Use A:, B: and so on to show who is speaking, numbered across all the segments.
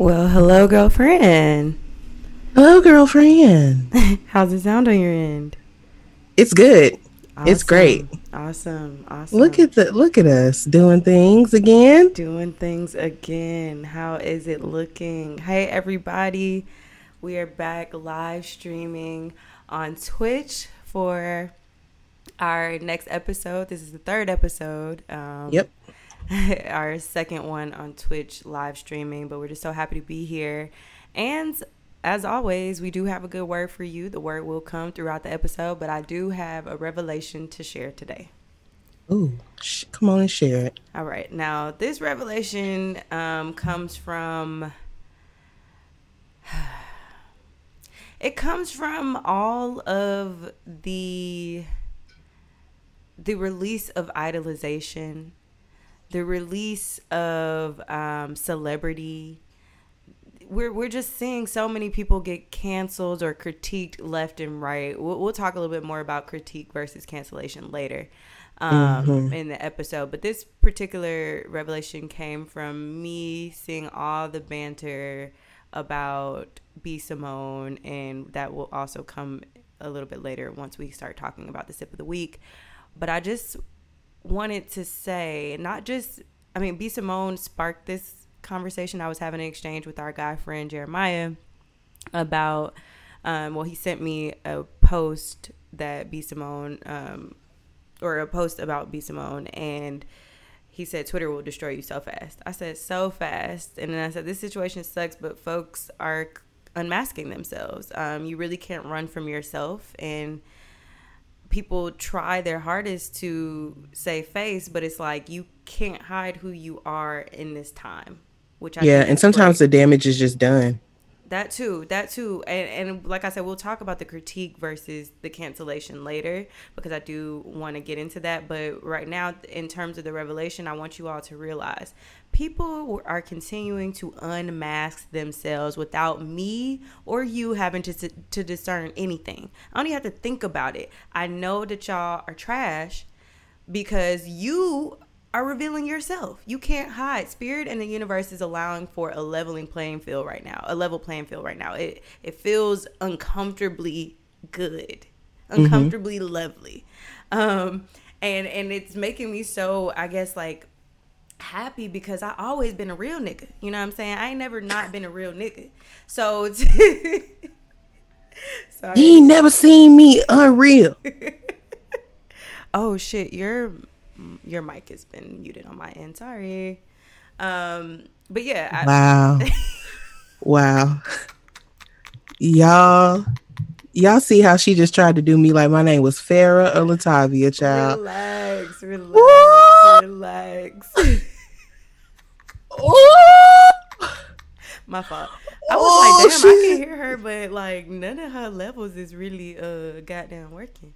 A: Well, hello, girlfriend.
B: Hello, girlfriend.
A: How's it sound on your end?
B: It's good. It's great.
A: Awesome. Awesome.
B: Look at the look at us doing things again.
A: doing things again. How is it looking? Hey, everybody. We are back live streaming on Twitch for our next episode. This is the third episode. Um,
B: Yep.
A: our second one on Twitch live streaming, but we're just so happy to be here. And as always, we do have a good word for you. The word will come throughout the episode, but I do have a revelation to share today.
B: Ooh, sh- come on and share it.
A: All right. Now, this revelation um, comes from. It comes from all of the the release of idolization, the release of um, celebrity. We're we're just seeing so many people get canceled or critiqued left and right. We'll, we'll talk a little bit more about critique versus cancellation later um, in the episode. But this particular revelation came from me seeing all the banter about B Simone, and that will also come a little bit later once we start talking about the sip of the week. But I just wanted to say, not just, I mean, B Simone sparked this conversation. I was having an exchange with our guy friend Jeremiah about, um, well, he sent me a post that B Simone, um, or a post about B Simone, and he said Twitter will destroy you so fast. I said so fast, and then I said this situation sucks, but folks are unmasking themselves. Um, you really can't run from yourself, and people try their hardest to save face, but it's like you can't hide who you are in this time. Which I
B: yeah, and sometimes
A: great.
B: the damage is just done.
A: That too, that too, and and like I said, we'll talk about the critique versus the cancellation later because I do want to get into that. But right now, in terms of the revelation, I want you all to realize people are continuing to unmask themselves without me or you having to to discern anything. I don't even have to think about it. I know that y'all are trash because you are revealing yourself. You can't hide. Spirit and the universe is allowing for a leveling playing field right now. A level playing field right now. It it feels uncomfortably good. Uncomfortably lovely. Um and and it's making me so I guess like happy because I always been a real nigga. You know what I'm saying? I ain't never not been a real nigga. So it's Sorry.
B: You ain't never seen me unreal.
A: Oh shit, your your mic has been muted on my end. Sorry. Um, but yeah, I,
B: Wow. wow. Y'all, y'all see how she just tried to do me like my name was Farah or Latavia, child.
A: relax, relax,
B: Woo!
A: relax.
B: Ooh!
A: my fault. I was
B: Oh,
A: like, damn, I
B: shit.
A: can hear her, but like none of her levels is really uh goddamn working.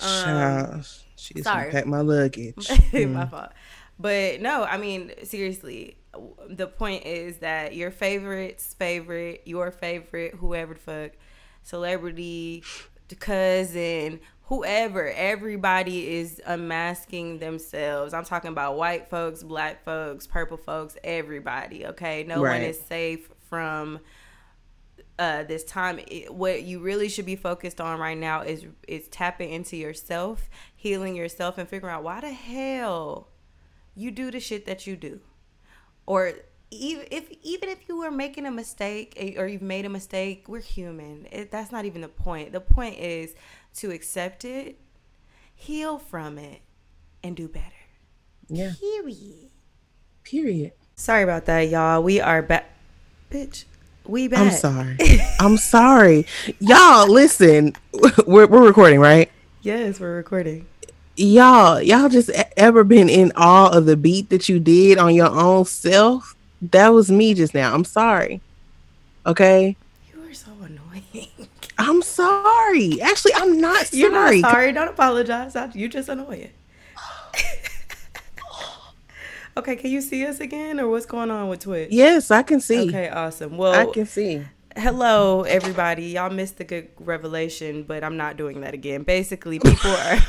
A: Um,
B: she just
A: sorry.
B: packed my luggage.
A: my fault. But no, I mean seriously, the point is that your favorite's favorite, your favorite, whoever the fuck, celebrity, cousin, whoever, everybody is unmasking themselves. I'm talking about white folks, black folks, purple folks, everybody. Okay, no one is safe from uh, this time it, what you really should be focused on right now is is tapping into yourself healing yourself and figuring out why the hell you do the shit that you do or even if even if you were making a mistake eh, or you've made a mistake we're human it, that's not even the point the point is to accept it heal from it and do better
B: Yeah,
A: period
B: period.
A: sorry about that y'all we are back bitch we back
B: I'm sorry. I'm sorry. Y'all, listen. We're, we're recording, right?
A: Yes we're recording
B: Y'all, y'all just ever been in awe of the beat that you did on your own self? That was me just now. I'm sorry. Okay?
A: You are so annoying.
B: I'm sorry. Actually, I'm not sorry.
A: You're not sorry. Don't apologize. You're just annoying. okay, can you see us again, or what's going on with Twitch?
B: Yes, I can see.
A: Okay, awesome. Well,
B: I can see.
A: Hello everybody. Y'all missed the good revelation, but I'm not doing that again. Basically, people are.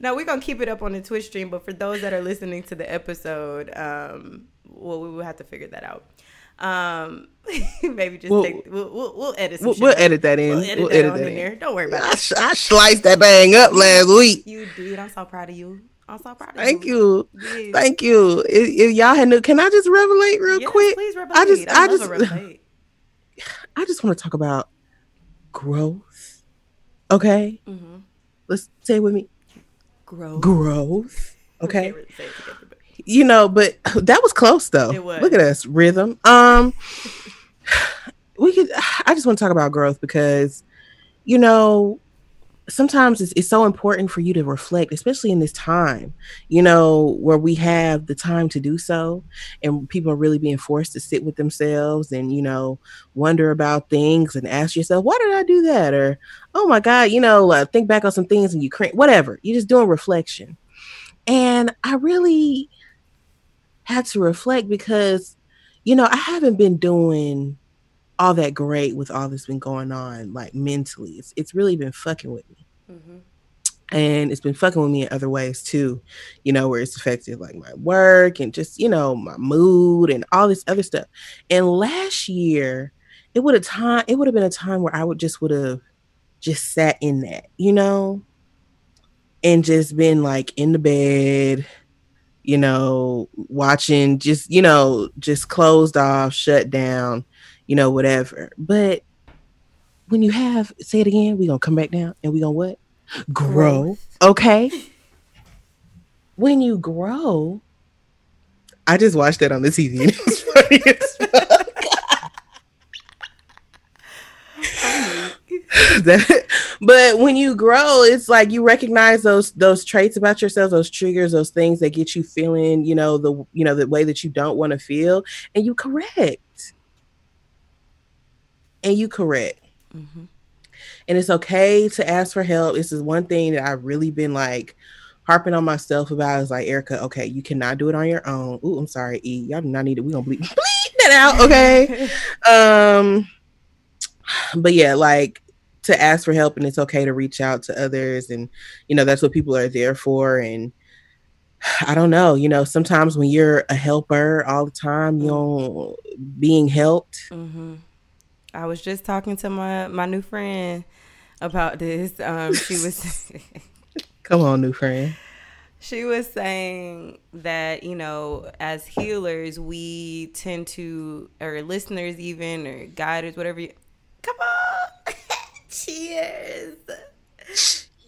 A: No, we're gonna keep it up on the Twitch stream, but for those that are listening to the episode, um, well, we will have to figure that out. Um, maybe just
B: We'll-
A: take we'll, we'll, we'll edit some
B: We'll, we'll edit that in.
A: We'll edit
B: edit,
A: that on
B: that
A: in there. Don't worry about
B: I,
A: it.
B: I sliced that bang up last week.
A: You did. I'm so proud of you. I'm so proud of
B: Thank
A: you.
B: you.
A: Yes.
B: Thank you. If, if y'all had, no, can I just revelate real
A: Yes,
B: quick?
A: Please revelate.
B: I just- I
A: love
B: just-
A: revelate.
B: I just want to talk about growth. Okay,
A: mm-hmm.
B: let's say it with me.
A: Growth.
B: Growth. Okay.
A: can't really say it together, but-
B: you know, but that was close though.
A: It was.
B: Look at us, rhythm. Um, we could. I just want to talk about growth because, you know, sometimes it's, it's so important for you to reflect, especially in this time. You know, where we have the time to do so, and people are really being forced to sit with themselves and you know wonder about things and ask yourself, why did I do that? Or, oh my God, you know, uh, think back on some things and you cringe. Whatever. You're just doing reflection, and I really had to reflect because you know i haven't been doing all that great with all that's been going on like mentally. It's, it's really been fucking with me.
A: Mhm.
B: and it's been fucking with me in other ways too you know where it's affected like my work and just you know my mood and all this other stuff. And last year it would have time it would have been a time where i would just would have just sat in that you know and just been like in the bed you know watching just you know just closed off shut down you know whatever. But when you have say it again we're gonna come back down and we gonna what? Grow okay? When you grow i just watched that on the tv and it was funny as fuck. That- but when you grow it's like you recognize those those traits about yourself those triggers those things that get you feeling you know the you know the way that you don't want to feel and you correct and you correct.
A: Mhm.
B: and it's okay to ask for help. This is one thing that i've really been like harping on myself about is like erica okay you cannot do it on your own. Ooh, i'm sorry e. Y'all do not need it we're gonna bleep, bleep that out okay? Um but yeah like to ask for help and it's okay to reach out to others and you know that's what people are there for and i don't know you know sometimes when you're a helper all the time you know being helped
A: hmm I was just talking to my my new friend about this. Um, she was
B: come on new friend
A: she was saying that you know as healers we tend to or listeners even or guiders whatever you come on cheers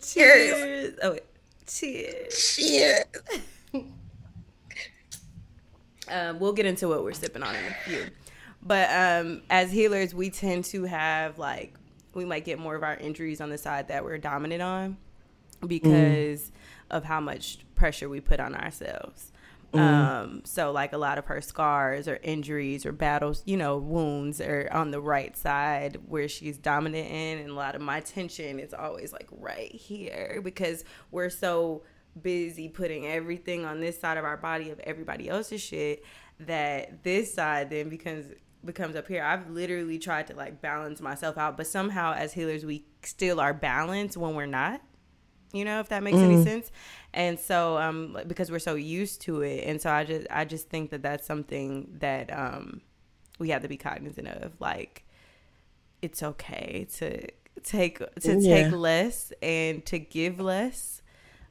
A: cheers oh wait. cheers
B: Shit.
A: um, we'll get into what we're sipping on in a few. But um, as healers, we tend to have like we might get more of our injuries on the side that we're dominant on because of how much pressure we put on ourselves. Um, so like a lot of her scars or injuries or battles, you know, wounds are on the right side where she's dominant in, and a lot of my tension is always like right here because we're so busy putting everything on this side of our body of everybody else's shit that this side then becomes becomes up here. I've literally tried to like balance myself out, but somehow as healers we still are balanced when we're not you know if that makes any sense and so um because we're so used to it and so i just i just think that that's something that um we have to be cognizant of like it's okay to take to
B: Yeah.
A: take less and to give less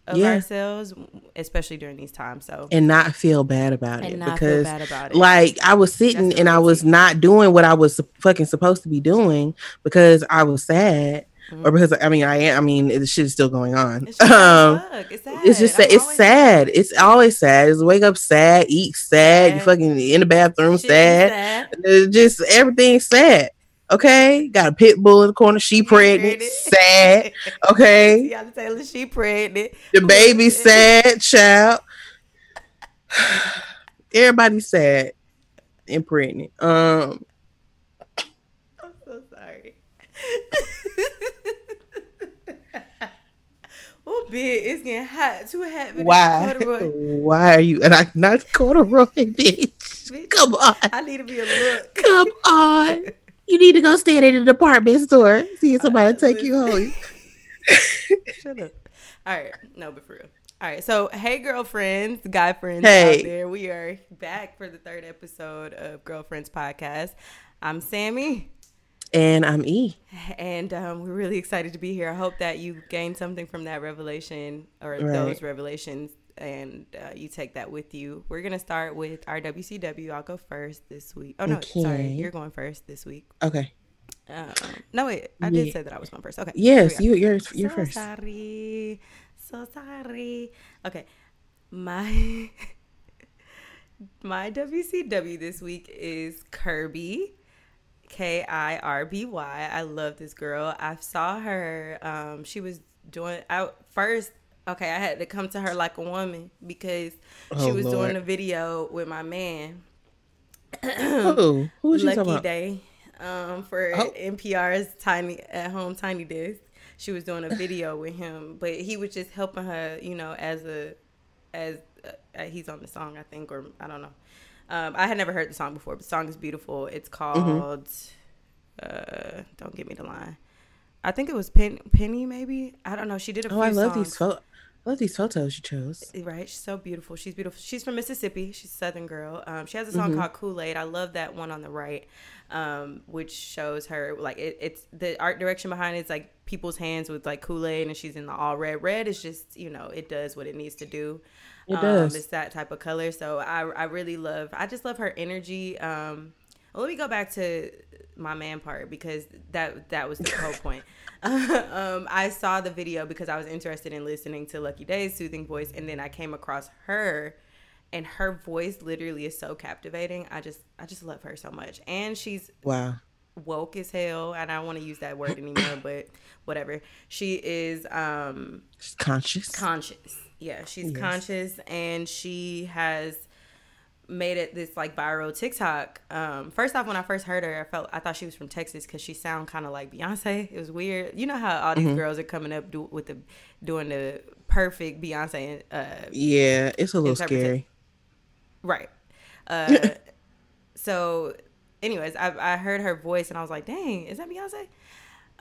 A: of
B: Yeah.
A: ourselves especially during these times so
B: and not feel bad about it because
A: about it
B: like I was sitting
A: That's
B: and I was not doing what I was fucking supposed to be doing because I was sad or because I mean I am I mean the shit is still going on.
A: it's, just
B: Um
A: sad it's sad
B: it's just
A: I'm
B: sad. it's
A: always
B: sad. It's always sad. It's wake up sad, eat sad, you fucking in the bathroom
A: be
B: sad. Just everything's sad. Okay, got a pit bull in the corner. She pregnant, sad. Okay,
A: Teyana Taylor, she pregnant.
B: the baby sad, child. Everybody's sad and pregnant. Um,
A: I'm so sorry. oh, big, it's getting hot. Too hot.
B: why? Why are you? And I not corduroy, bitch.
A: Bitch,
B: Come on,
A: I need to be a look.
B: come on. You need to go stand in a department store. See if somebody take you home.
A: Shut up. All right, no, but for real. All right. So, hey, girlfriends, guy friends
B: Hey.
A: out there. We are back for the third episode of Girlfriends Podcast. I'm Sammy,
B: And I'm E.
A: and um, we're really excited to be here. I hope that you gained something from that revelation or
B: Right.
A: those revelations and uh, you take that with you. We're to start with our WCW. I'll go first this week. Oh, no. Sorry. You're going first this week.
B: Okay.
A: Um, no, wait. I did
B: Yeah.
A: say that I was going first. Okay.
B: Yes,
A: here we go.
B: you you're you're
A: so
B: first.
A: sorry. So sorry. Okay. My my WCW this week is Kirby. K I R B Y. I love this girl. I saw her. Um, she was doing out first. Okay, I had to come to her like a woman because she
B: Oh,
A: was
B: Lord.
A: doing a video with my man
B: Who? Who was you talking
A: Lucky
B: about?
A: Daye um, for
B: Oh.
A: NPR's Tiny at Home Tiny Desk. She was doing a video with him, but he was just helping her, you know, as a as uh, he's on the song, I think, or I don't know. Um, I had never heard the song before, but the song is beautiful. It's
B: Mm-hmm.
A: called uh, "Don't Give Me the Line." I think it was Pen- Penny, maybe. I don't know. She did a
B: Oh, I love
A: songs.
B: these photos. I love these photos you chose.
A: Right, she's so beautiful. She's beautiful. She's from Mississippi. She's a Southern girl. Um, she has a song
B: Mm-hmm.
A: called Kool Aid. I love that one on the right, um, which shows her like it, it's the art direction behind. It's like people's hands with like Kool Aid, and she's in the all red. Red is just you know it does what it needs to do.
B: It
A: um,
B: does.
A: It's that type of color. So I I really love. I just love her energy. Um, well, let me go back to my man part because that that was the whole point. um, I saw the video because I was interested in listening to Lucky Daye's soothing voice, and then I came across her, and her voice literally is so captivating. I just I just love her so much, and she's
B: Wow.
A: woke as hell. And I don't want to use that word anymore, but whatever. She is um
B: She's conscious.
A: conscious. Yeah, she's
B: Yes.
A: conscious and she has made it this like viral TikTok. Um, first off, when I first heard her, I felt I thought she was from Texas because she sound kind of like Beyonce. It was weird. You know how all
B: Mm-hmm.
A: these girls are coming up do, with the doing the perfect Beyonce. Uh,
B: yeah, it's a little scary.
A: right. Uh, so, anyways, I, I heard her voice and I was like, dang, is that Beyonce?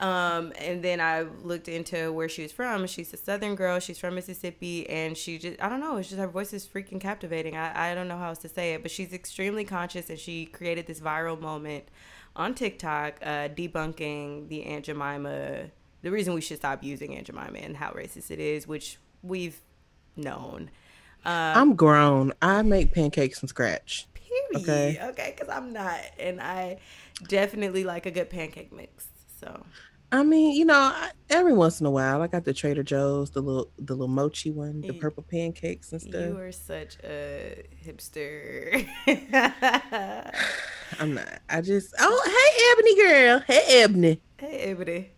A: Um, and then I looked into where she was from. She's a Southern girl. She's from Mississippi, and she just, I don't know, it's just her voice is freaking captivating. I, I don't know how else to say it, but she's extremely conscious, and she created this viral moment on TikTok uh, debunking the Aunt Jemima, the reason we should stop using Aunt Jemima and how racist it is, which we've known. Uh,
B: I'm grown. I make pancakes from scratch.
A: Period.
B: Okay.
A: Okay, because I'm not, and I definitely like a good pancake mix. So
B: I mean, you know, every once in a while, I got the Trader Joe's, the little the little mochi one, the purple pancakes and stuff.
A: you are such a hipster.
B: I'm not. I just oh hey Ebony girl. Hey Ebony.
A: hey, Ebony.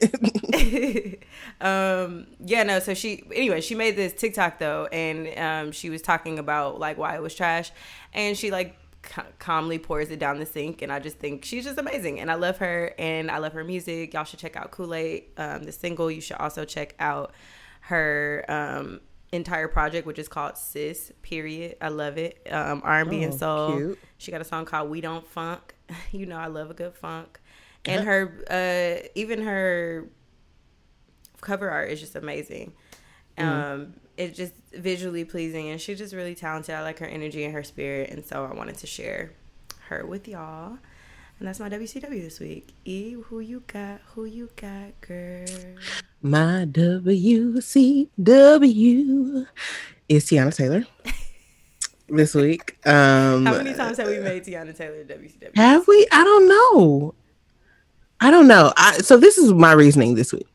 A: um yeah no so she anyway she made this tiktok though and um she was talking about like why it was trash and she like ca- calmly pours it down the sink and i just think she's just amazing and i love her and i love her music. Y'all should check out kool-aid um the single. You should also check out her um entire project which is called sis period. I love it. Um r&b and
B: Oh,
A: soul.
B: cute.
A: she got a song called we don't funk. You know i love a good funk. And her uh even her cover art is just amazing. Um it's just visually pleasing and she's just really talented i like her energy and her spirit and so i wanted to share her with y'all and that's my wcw this week e who you got who you got girl
B: My WCW is Teyana Taylor this week. Um,
A: how many times have we made teyana taylor wcw
B: Have we? I don't know. I don't know. I, so this is my reasoning this week.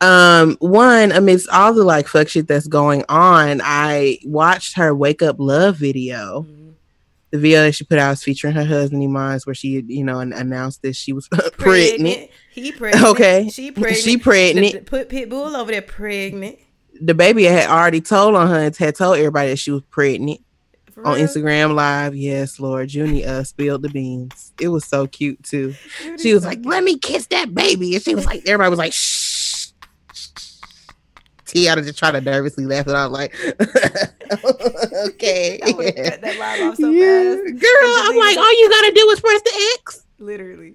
B: Um, one amidst all the like fuck shit that's going on, I watched her "Wake Up Love" video.
A: Mhm.
B: The video that she put out is featuring her husband Iman's, where she, you know, an- announced that she was pregnant.
A: he pregnant
B: Okay.
A: she pregnant
B: She pregnant.
A: The- put pitbull over there pregnant
B: The baby had already told on her and had told everybody that she was pregnant on? Instagram Live. Yes, Lord, Junie uh spilled the beans. It was so cute too. She was like, "Let me kiss that baby," and she was like, everybody was like, "Shh." Teyana just tried to nervously laugh, and I'm like, "Okay."
A: I would've cut that line off so
B: Yeah.
A: fast.
B: Girl, I'm like, all you gotta do is press the X.
A: literally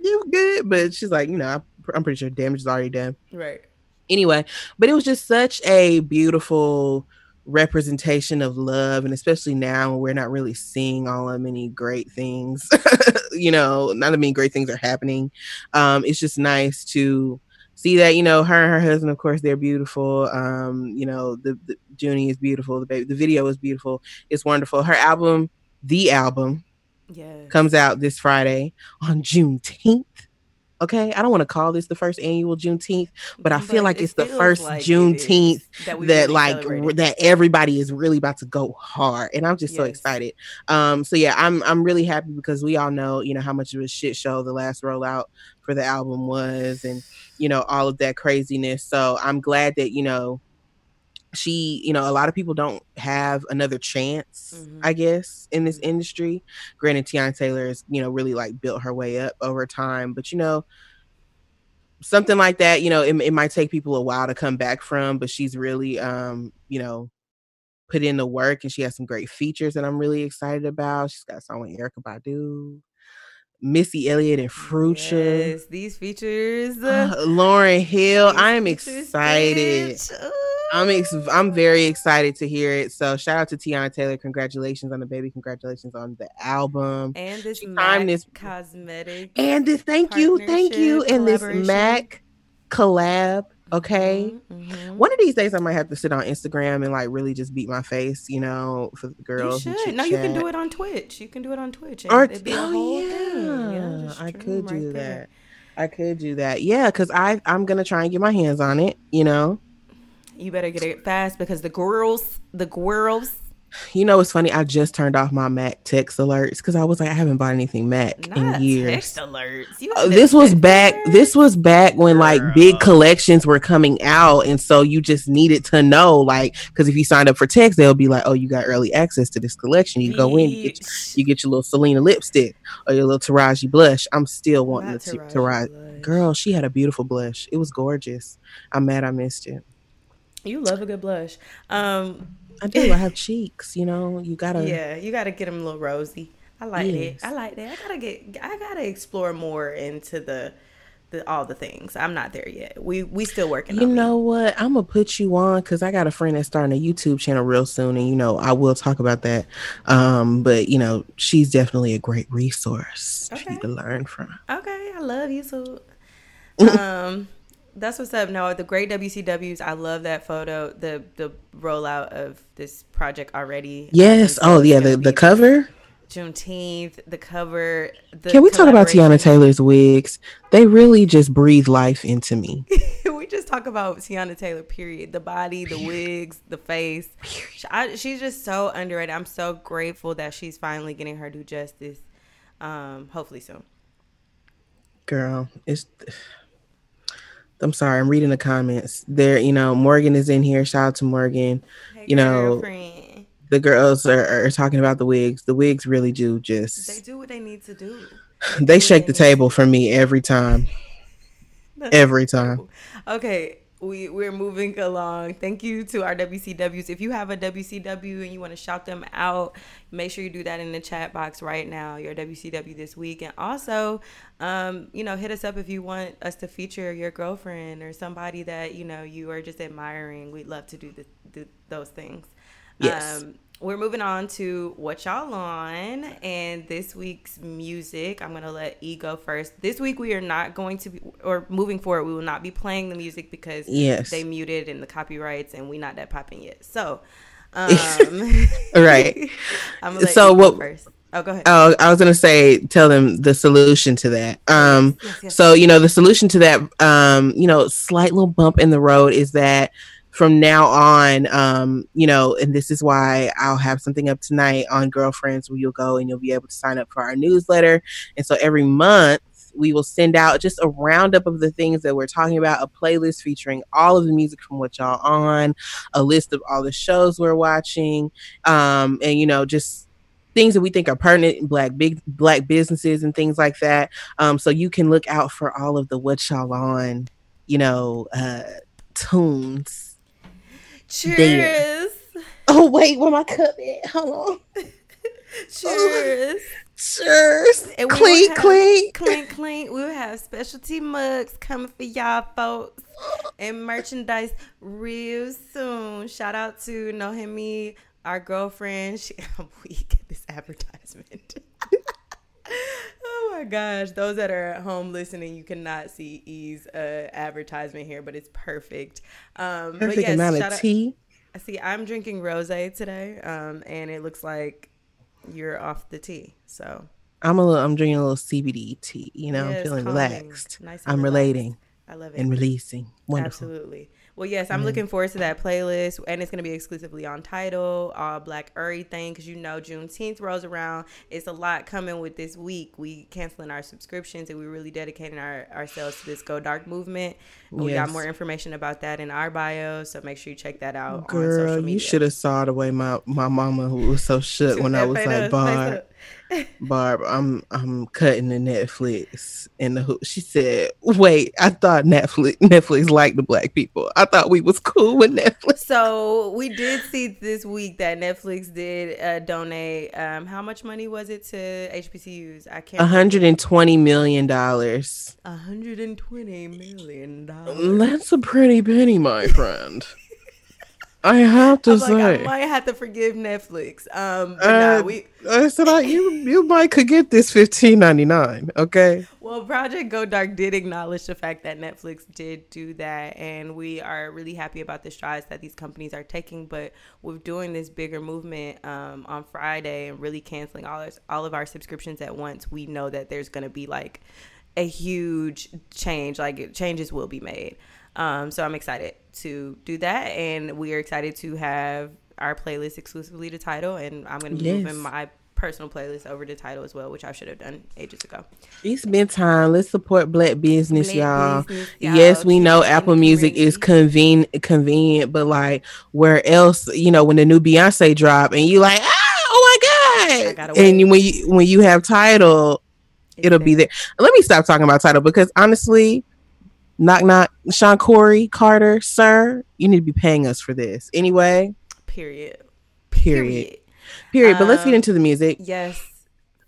B: You good? But she's like, you know, I'm- pretty sure damage is already done.
A: right
B: anyway, but it was just such a beautiful representation of love and especially now we're not really seeing all that many great things you know not that many great things are happening um it's just nice to see that you know her and her husband of course they're beautiful um you know the, the junie is beautiful the baby the video is beautiful it's wonderful her album the album
A: yes.
B: comes out this friday on juneteenth Okay, I don't want to call this the first annual Juneteenth, but I but feel like it it's the first like Juneteenth that, that really like celebrated. that everybody is really about to go hard, and I'm just yes. so excited. Um, so yeah, I'm I'm really happy because we all know you know how much of a shit show the last rollout for the album was, and you know all of that craziness. So I'm glad that you know she you know a lot of people don't have another chance mm-hmm. i guess in this mm-hmm. industry granted Teyana taylor has you know really like built her way up over time but you know something like that you know it, it might take people a while to come back from but she's really um you know put in the work and she has some great features that i'm really excited about she's got a song with erykah badu Missy Elliott and Frucha. Yes,
A: these features.
B: Uh, Lauryn Hill. I am excited. I'm ex- I'm very excited to hear it. So shout out to Teyana Taylor. Congratulations on the baby. Congratulations on the album.
A: And this MAC this cosmetic.
B: And this thank you, thank you. And this MAC collab. Okay. Mm-hmm. One of these days I might have to sit on Instagram and like really just beat my face, you know, for the girls.
A: You should. No, you can do it on Twitch. You can do it on Twitch.
B: Or, oh, yeah. yeah I could do right that. There. I could do that. Yeah, because I I'm gonna try and get my hands on it, you know.
A: You better get it fast because the girls, the girls.
B: You know, it's funny. I just turned off my Mac text alerts because I was like, I haven't bought anything Mac Not in years.
A: Text alerts.
B: Uh, this was back. This was back when Girl. like big collections were coming out, and so you just needed to know, like, because if you signed up for text, they'll be like, "Oh, you got early access to this collection. You Bitch. go in, you get, you get your little Selena lipstick or your little Taraji blush. I'm still wanting Not the Taraji. Taraji. Girl, she had a beautiful blush. It was gorgeous. I'm mad I missed it.
A: You love a good blush. Um,
B: I do. I have cheeks. You know, you gotta.
A: Yeah, you gotta get them a little rosy. I like yes. it. I like that. I gotta get. I gotta explore more into the, the all the things. I'm not there yet. We we still working.
B: You know what? I'm gonna put you on because I got a friend that's starting a YouTube channel real soon, and you know I will talk about that. Um, but you know she's definitely a great resource okay. to learn from.
A: Okay, I love you so. Um that's what's up. No, the great WCWs. I love that photo. The the rollout of this project already.
B: Yes. Oh yeah. The the cover.
A: Juneteenth, the cover. The
B: Can we talk about Teyana Taylor's wigs? They really just breathe life into me.
A: we just talk about Tiana Taylor. Period. The body, the wigs, the face. I, she's just so underrated. I'm so grateful that she's finally getting her due justice. Um, hopefully soon.
B: Girl, it's I'm sorry, I'm reading the comments. There, you know, Morgan is in here. Shout out to Morgan. You know, girlfriend. the girls are, are, talking about the wigs. The wigs really do just
A: they do what they need to do.
B: They, they shake the table for me every time. every time.
A: Okay, we we're moving along. Thank you to our WCWs. If you have a WCW and you want to shout them out, make sure you do that in the chat box right now. Your WCW this week, and also, um, you know, hit us up if you want us to feature your girlfriend or somebody that you know you are just admiring. We'd love to do, the, do those things.
B: Yes. Um,
A: we're moving on to what y'all on and this week's music i'm gonna let e go first this week we are not going to be or moving forward we will not be playing the music because
B: yes
A: they muted in the copyrights and we not that popping yet so um
B: right
A: i'm so what first Oh, go ahead. Oh,
B: I was gonna say, tell them the solution to that. Um, yes, yes, yes. so you know, the solution to that, um, you know, slight little bump in the road is that from now on, um, you know, and this is why I'll have something up tonight on Girlfriends where you'll go and you'll be able to sign up for our newsletter. And so every month we will send out just a roundup of the things that we're talking about, a playlist featuring all of the music from what y'all on, a list of all the shows we're watching, um, and you know, just things that we think are pertinent in black big black businesses and things like that. Um, so you can look out for all of the what y'all on, you know, uh, tunes
A: Cheers. There.
B: Oh wait, where my cup at? Hold on.
A: Cheers.
B: Cheers.
A: And
B: Clink, clink.
A: clink, clink. We'll have specialty mugs coming for y'all folks and merchandise real soon. Shout out to Nohemi, our girlfriend. She, I'm weak at this advertisement. my gosh. Those that are at home listening, you cannot see E's uh, advertisement here, but it's perfect. Um, but
B: Perfect
A: yes,
B: amount of
A: out-
B: tea.
A: See, I'm drinking rose today, um, and it looks like you're off the tea. So
B: I'm a little. I'm drinking a little CBD tea. You know,
A: Yes,
B: I'm feeling relaxed.
A: Nice
B: I'm
A: relaxed.
B: relating
A: I love it.
B: and releasing. Wonderful.
A: Absolutely. Well, yes, I'm mm-hmm. looking forward to that playlist, and it's going to be exclusively on Tidal, all uh, Black everything, because you know Juneteenth rolls around. It's a lot coming with this week. We canceling our subscriptions, and we're really dedicating our, ourselves to this Go Dark movement. And We got more information about that in our bio, so make sure you check that out on
B: Girl,
A: social media.
B: you should have saw the way my my mama who was so shook when I was like,
A: bar.
B: Barb, I'm I'm cutting the Netflix and the hook. She said, "Wait, I thought Netflix Netflix liked the black people. I thought we was cool with Netflix."
A: So we did see this week that Netflix did uh, donate. Um, how much money was it to HBCUs? I can't.
B: 120 million dollars.
A: 120 million dollars.
B: That's a pretty penny, my friend. I have to
A: I'm like, I might have to forgive Netflix. Um, but
B: Uh,
A: nah, we
B: I said, I, you you might could get this 15.99. Okay.
A: well, Project Go Dark did acknowledge the fact that Netflix did do that, and we are really happy about the strides that these companies are taking. But with doing this bigger movement um, on Friday and really canceling all our, all of our subscriptions at once, we know that there's going to be like a huge change. Like changes will be made. Um, so I'm excited to do that, and we are excited to have our playlist exclusively to Tidal, and I'm going to be
B: Yes.
A: moving my personal playlist over to Tidal as well, which I should have done ages ago.
B: It's been time. Let's support black business,
A: Black
B: y'all.
A: business, y'all.
B: Yes, we know
A: Keep it in
B: Apple Music is conven- convenient, but like where else, you know, when the new Beyonce drop and you like, ah, oh my god, and when you when you have Tidal,
A: It's
B: it'll be there. Let me stop talking about Tidal because honestly, knock knock, Shawn Corey Carter, sir, you need to be paying us for this anyway.
A: Period.
B: Period. Period. But let's get
A: Um,
B: into the music.
A: Yes.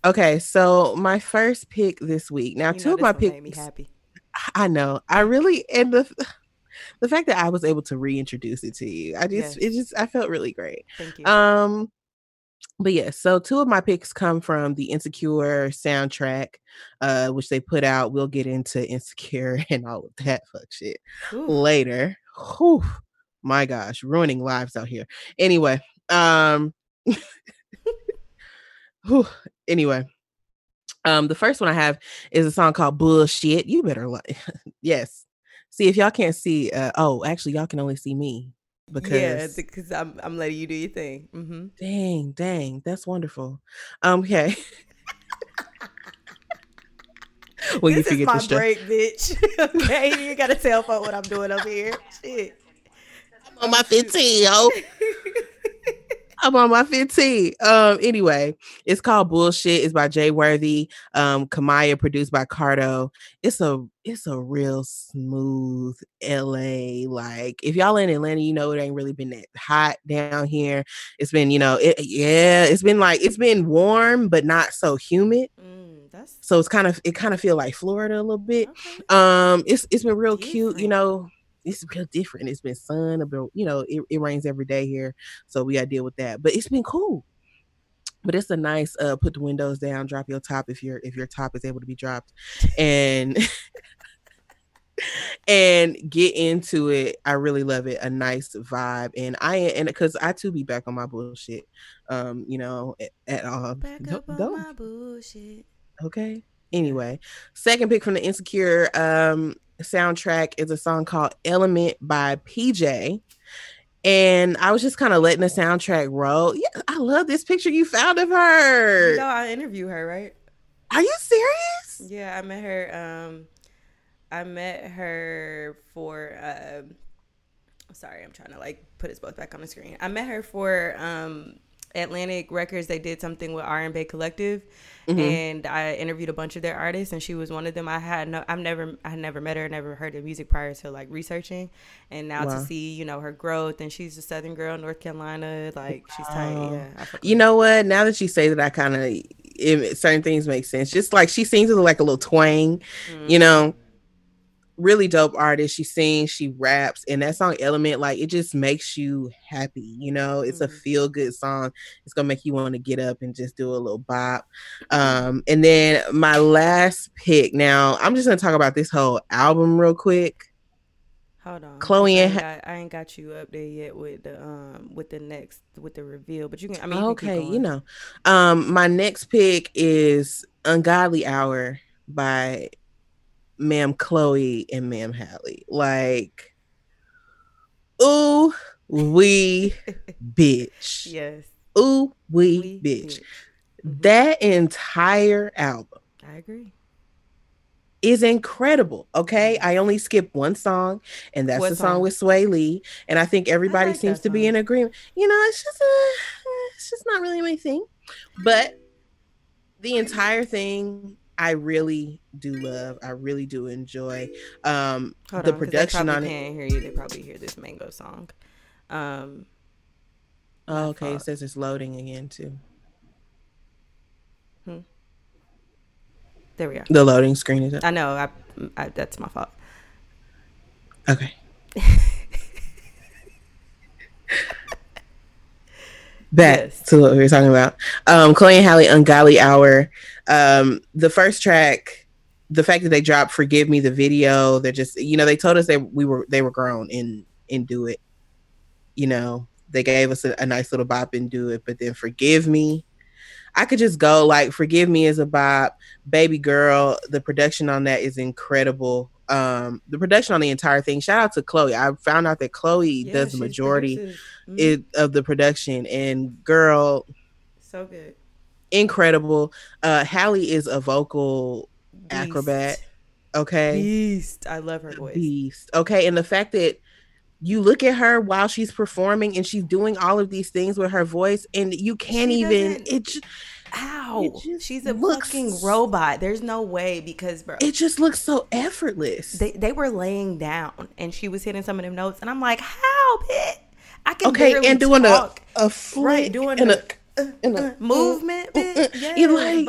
B: Okay, so my first pick this week. Now,
A: You
B: two
A: know
B: of my
A: this one made me
B: picks.
A: happy.
B: I know. I really and the the fact that I was able to reintroduce it to you, I just
A: Yes.
B: it just I felt really great.
A: Thank you.
B: Um, but yeah, so two of my picks come from the Insecure soundtrack, uh, which they put out. We'll get into Insecure and all of that fuck shit
A: Ooh.
B: later. Whew, my gosh, ruining lives out here. Anyway, um, whew, anyway. Um, the first one I have is a song called Bullshit. You better like yes. See if y'all can't see uh oh, actually y'all can only see me because
A: yeah, because I'm I'm letting you do your thing. hmm
B: dang, dang, that's wonderful. Um, okay. well, you
A: this is my
B: this stuff.
A: break, bitch. okay, you gotta tell folks what I'm doing over here. Shit.
B: I'm on my 15, yo. I'm on my 15. Um, anyway, it's called Bullshit. It's by Jay Worthy. Um, Kamaiyah produced by Cardo. It's a it's a real smooth LA. Like if y'all in Atlanta, you know it ain't really been that hot down here. It's been, you know, it yeah, it's been like it's been warm, but not so humid.
A: Mm, that's
B: So it's kind of it kind of feel like Florida a little bit.
A: okay.
B: Um, it's it's been real cute, you know. It's real different. It's been sun, about you know, it, it rains every day here, so we gotta deal with that. But it's been cool. But it's a nice uh put the windows down, drop your top if your if your top is able to be dropped, and and get into it. I really love it. A nice vibe, and I and because I too be back on my bullshit. Um, you know, at, at all.
A: Back up on my bullshit.
B: Okay. Anyway, second pick from the Insecure um soundtrack is a song called Element by PJ. And I was just kind of letting the soundtrack roll. Yeah, I love this picture you found of her.
A: You know, I interview her, right?
B: Are you serious?
A: Yeah, I met her. Um, I met her for. Um, sorry, I'm trying to like put us both back on the screen. I met her for um Atlantic Records, they did something with Bay Collective, mm-hmm. and I interviewed a bunch of their artists, and she was one of them. I had no, I've never, I never met her, never heard her music prior to like researching, and now wow. to see you know her growth, and she's a Southern girl, North Carolina, like she's tight. Yeah,
B: you know what? Now that you say that, I kind of certain things make sense. Just like she sings with like a little twang, mm-hmm. you know really dope artist. She sings, she raps, and that song Element, like it just makes you happy. You know, it's mm-hmm. a feel good song. It's gonna make you want to get up and just do a little bop. Um, and then my last pick. Now I'm just gonna talk about this whole album real quick.
A: Hold on,
B: Chloe
A: and I, I ain't got you up there yet with the um with the next with the reveal, but you can. I mean,
B: okay, you know, um, my next pick is Ungodly Hour by ma'am Chloe and ma'am Halle. Like, ooh, we bitch.
A: Yes.
B: Ooh, we, we bitch. bitch. Mm-hmm. That entire album.
A: I agree.
B: Is incredible. Okay. Mm-hmm. I only skipped one song, and that's what the song, song with Swae Lee. And I think everybody I like seems to be in agreement. You know, it's just a, it's just not really my thing. But the entire thing I really do love. I really do enjoy um, Hold the on, production on
A: it. Can't hear you. They probably hear this mango song. Um,
B: oh, okay. Fault. It says it's loading again too.
A: Hmm. There we are.
B: The loading screen is up.
A: I know. I, I that's my fault.
B: Okay. Back yes. to what we were talking about. Um, Chloe and Halle, Ungodly Hour. Um, the first track, the fact that they dropped "Forgive Me" the video, they're just you know they told us that we were they were grown and and do it. You know they gave us a, a nice little bop and do it, but then "Forgive Me." I could just go like "Forgive Me" is a bop. "Baby Girl," the production on that is incredible. Um, the production on the entire thing. Shout out to Chloe. I found out that Chloe yeah, does the majority mm-hmm. it, of the production, and girl,
A: so good
B: incredible. Uh Halle is a vocal Beast. acrobat. Okay.
A: Beast. I love her voice.
B: Beast. Okay. And the fact that you look at her while she's performing and she's doing all of these things with her voice and you can't she even it just
A: Ow. It she's a looks, fucking robot. There's no way because bro.
B: It just looks so effortless.
A: They they were laying down and she was hitting some of them notes and I'm like, how bitch? I can
B: okay, and doing talk. a a flick right,
A: doing and a, in a movement, bitch. Yeah,
B: you like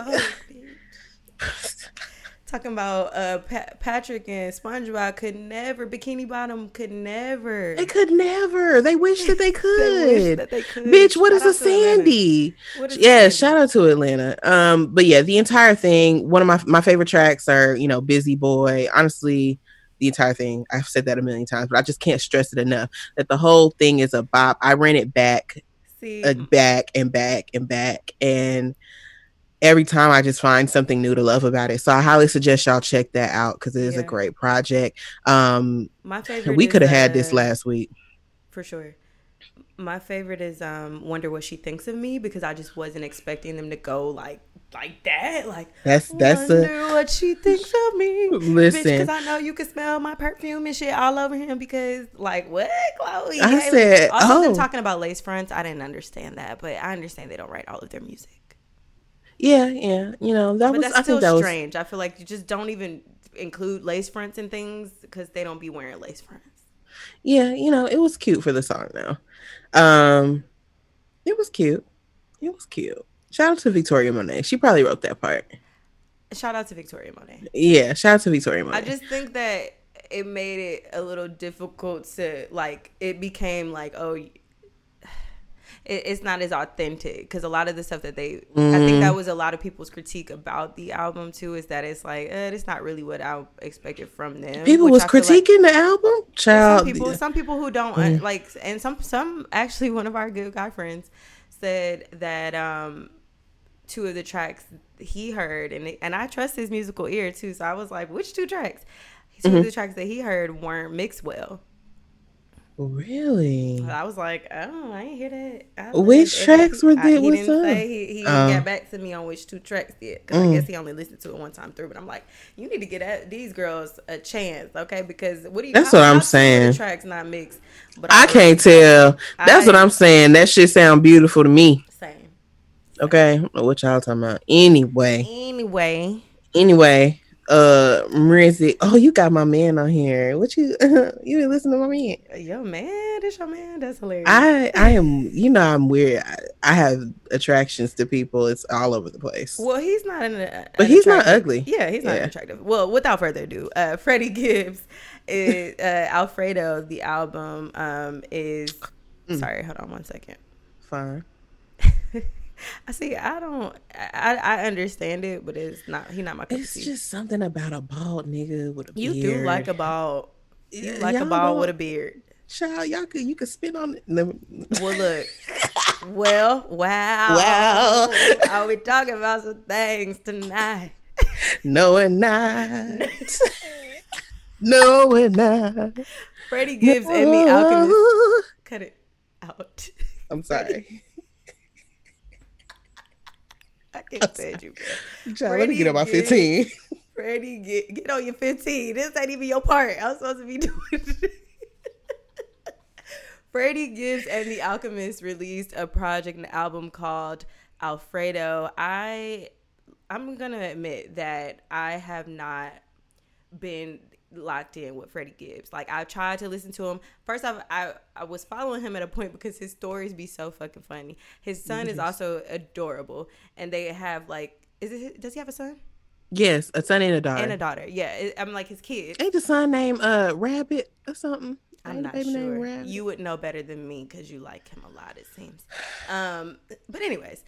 A: talking about uh pa- Patrick and SpongeBob could never Bikini Bottom could never.
B: They could never. They wish that they could. that they could. Bitch, what shout is a Sandy? Is yeah, Sandy? shout out to Atlanta. Um, but yeah, the entire thing. One of my my favorite tracks are you know Busy Boy. Honestly, the entire thing. I've said that a million times, but I just can't stress it enough that the whole thing is a bop. I ran it back See, back and back and back, and every time I just find something new to love about it. So I highly suggest y'all check that out because it is yeah. a great project. Um,
A: My favorite.
B: We could have had this last week
A: for sure. My favorite is um, "Wonder What She Thinks of Me" because I just wasn't expecting them to go like like that. Like
B: that's that's
A: wonder a, what she thinks of me.
B: Listen,
A: because I know you can smell my perfume and shit all over him. Because like what, Chloe?
B: I hey, said,
A: also
B: oh,
A: them talking about lace fronts. I didn't understand that, but I understand they don't write all of their music.
B: Yeah, yeah, you know that
A: but
B: was.
A: That's
B: I
A: still
B: think that
A: strange. Was... I feel like you just don't even include lace fronts and things because they don't be wearing lace fronts.
B: Yeah, you know it was cute for the song though. Um, it was cute. It was cute. Shout out to Victoria Monet. She probably wrote that part.
A: Shout out to Victoria Monet.
B: Yeah, shout out to Victoria Monet.
A: I just think that it made it a little difficult to like. It became like, oh, it, it's not as authentic because a lot of the stuff that they, mm. I think that mm. was a lot of people's critique about the album too. Is that it's like eh, it's not really what I expected from them.
B: People was critiquing like, the album. Child,
A: some people, some people who don't mm. like, and some, some actually, one of our good guy friends said that um two of the tracks he heard, and and I trust his musical ear too. So I was like, which two tracks? 2 mm-hmm. of the tracks that he heard weren't mixed well.
B: Really?
A: I was like, oh, I ain't hear that.
B: which tracks were there?
A: He didn't up? say he, he uh, got back to me on which two tracks yet because mm. I guess he only listened to it one time through. But I'm like, you need to get at these girls a chance, okay? Because what do you?
B: That's what I'm saying.
A: tracks not mixed,
B: but I, I can't tell. That's I, what I'm saying. That shit sound beautiful to me.
A: Same.
B: Okay, don't know what y'all talking about. Anyway,
A: Anyway,
B: anyway, uh, Marizzi. Oh, you got my man on here. What you you listening to my man?
A: yo man, this your man. That's hilarious.
B: I I am. You know I'm weird. I, I have attractions to people. It's all over the place.
A: well, he's not an, uh,
B: But he's not ugly.
A: Yeah, he's not
B: Yeah.
A: attractive. Well, without further ado, uh, Freddie Gibbs is uh, Alfredo. The album um, is.
B: Mm.
A: Sorry, hold on one second.
B: Fine.
A: I see. I don't. I, I understand it, but it's not. He not my cup
B: It's just something about a bald nigga with a
A: you
B: beard.
A: You do like a bald. You like a bald with a beard.
B: child. Y'all could you could spit on it.
A: Well, look. well, wow.
B: Wow.
A: Are we talking about some things tonight?
B: No and not. no and not.
A: Freddie Gibbs and the Alchemist. Cut it out.
B: I'm sorry.
A: I can't stand you, bro.
B: Child, let me get on my
A: Freddie
B: 15.
A: Freddie, get get on your 15. This ain't even your part. I'm supposed to be doing. This. Freddie Gibbs and the Alchemist released a project, an album called Alfredo. I I'm gonna admit that I have not been locked in with Freddie Gibbs. Like I tried to listen to him. First off, I, I was following him at a point because his stories be so fucking funny. His son is also adorable, and they have like, is it? Does he have a son
B: Yes, a son and a daughter.
A: and a daughter? Yeah, I'm like his kid.
B: Ain't the son named uh Rabbit or something?
A: I'm not sure. You would know better than me because you like him a lot. It seems. Um, but anyways,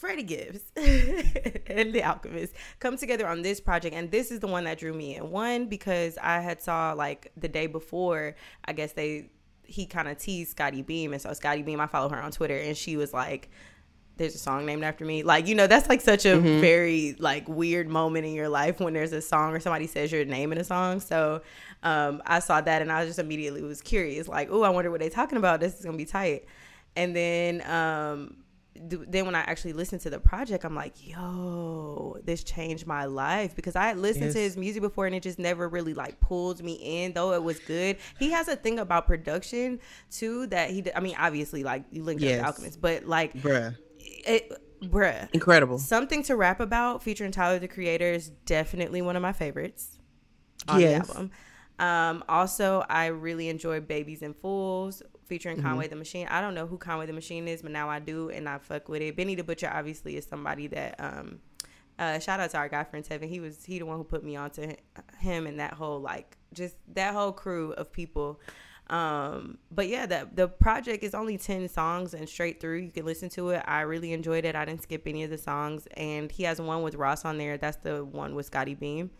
A: Freddie Gibbs and The Alchemist come together on this project, and this is the one that drew me in. One because I had saw like the day before. I guess they he kind of teased Scottie Beam, and so Scottie Beam, I follow her on Twitter, and she was like. There's a song named after me. Like, you know, that's like such a
B: Mm-hmm.
A: very like weird moment in your life when there's a song or somebody says your name in a song. So um, I saw that and I just immediately was curious, like, oh, I wonder what they're talking about. This is gonna be tight. And then um, then when I actually listened to the project, I'm like, yo, this changed my life because I had listened to his music before and it just never really like pulled me in, though it was good. He has a thing about production too that he, I mean, obviously, like you linked up
B: Yes.
A: to Alchemist, but like,
B: Bruh.
A: it, bruh,
B: Incredible.
A: Something to Rap About featuring Tyler the Creator is definitely one of my favorites on
B: Yes.
A: the album. Um, also, I really enjoy Babies and Fools featuring
B: Mm-hmm.
A: Conway the Machine. I don't know who Conway the Machine is, but now I do, and I fuck with it. Benny the Butcher obviously is somebody that. Um, uh, shout out to our guy friend Tevin. He was he the one who put me onto hi- him and that whole like just that whole crew of people. Um, but yeah, the the project is only ten songs and straight through. You can listen to it. I really enjoyed it. I didn't skip any of the songs, and he has one with Ross on there. That's the one with Scottie Beam,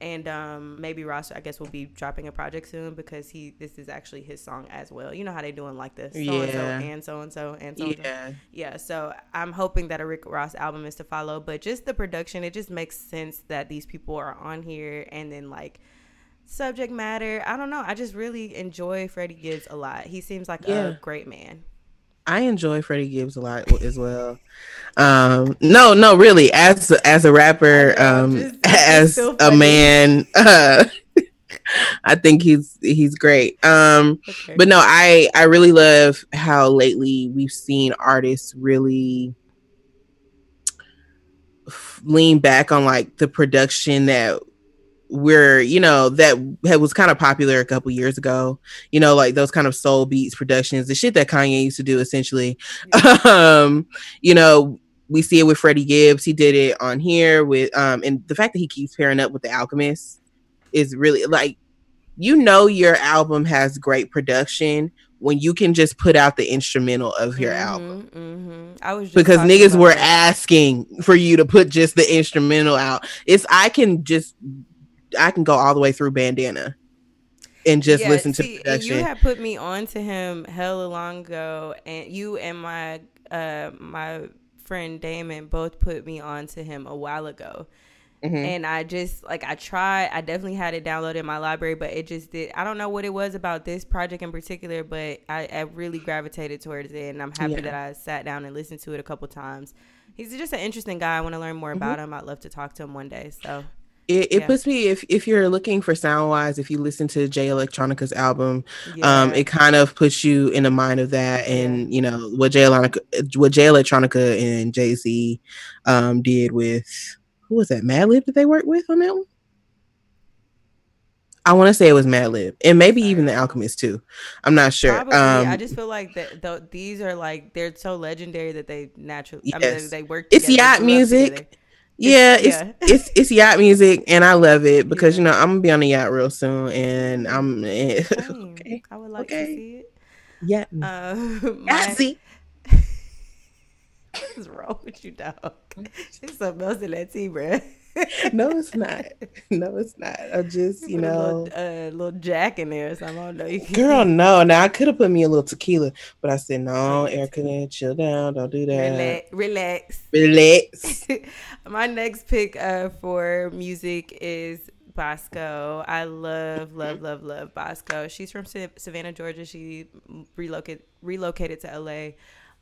A: and um, maybe Ross I guess will be dropping a project soon because he this is actually his song as well. You know how they doing like this, and so
B: Yeah.
A: and so and so and so. and so.
B: Yeah.
A: Yeah, so I'm hoping that a Rick Ross album is to follow, but just the production, it just makes sense that these people are on here and then like subject matter. I don't know. I just really enjoy Freddie Gibbs a lot. He seems like
B: Yeah.
A: a great man.
B: I enjoy Freddie Gibbs a lot as well. Um, no, no, really, as as a rapper, um,
A: just-
B: as
A: so
B: a man, uh, I think he's he's great. Um,
A: Okay.
B: but no, I I really love how lately we've seen artists really lean back on like the production that we're you know that was kind of popular a couple years ago. You know like those kind of soul beats productions the shit that kanye used to do essentially. Um you know we see it with freddie gibbs. He did it on here with um and the fact that he keeps pairing up with the alchemist is really like you know your album has great production when you can just put out the instrumental of your album.
A: hmm I was just
B: because niggas were
A: that.
B: asking for you to put just the instrumental out. It's I can just I can go all the way through bandana and just
A: Yeah,
B: listen to
A: see, and
B: production.
A: You had put me on to him hella long ago, and you and my uh my friend Damon both put me on to him a while ago.
B: Mhm.
A: And I just like I tried. I definitely had it downloaded in my library, but it just did. I don't know what it was about this project in particular, but I, I really gravitated towards it, and I'm happy
B: Yeah.
A: that I sat down and listened to it a couple times. He's just an interesting guy. I want to learn more about him. I'd love to talk to him one day. So
B: it, it yeah. puts me if if you're looking for sound wise, if you listen to Jay Electronica's album, um, yeah. um, it kind of puts you in the mind of that, and yeah. you know what Jay Electronica, what Jay Electronica and Jay Z um, did with who was that Madlib that they worked with on that one. I want to say it was Madlib, and maybe even the Alchemist too. I'm not sure. Probably, um,
A: I just feel like that these are like they're so legendary that they naturally. Yes. I mean, they work.
B: It's yacht music. Yeah, it's, yeah. it's it's yacht music, and I love it because yeah. you know I'm gonna be on the yacht real soon, and I'm
A: okay. I would like okay. to see it.
B: Yeah, uh, my, see.
A: What's wrong with you, dog? There's something else in that tea, bruh.
B: no, it's not. No, it's not. I just, you know,
A: a little, uh, little Jack in there or something. I don't know. You
B: can... Girl, no. Now I could have put me a little tequila, but I said no. Erica, chill down. Don't do that.
A: Relax.
B: Relax.
A: My next pick uh, for music is Bosco. I love, love, love, love Bosco. She's from Savannah, Georgia. She relocated relocated to LA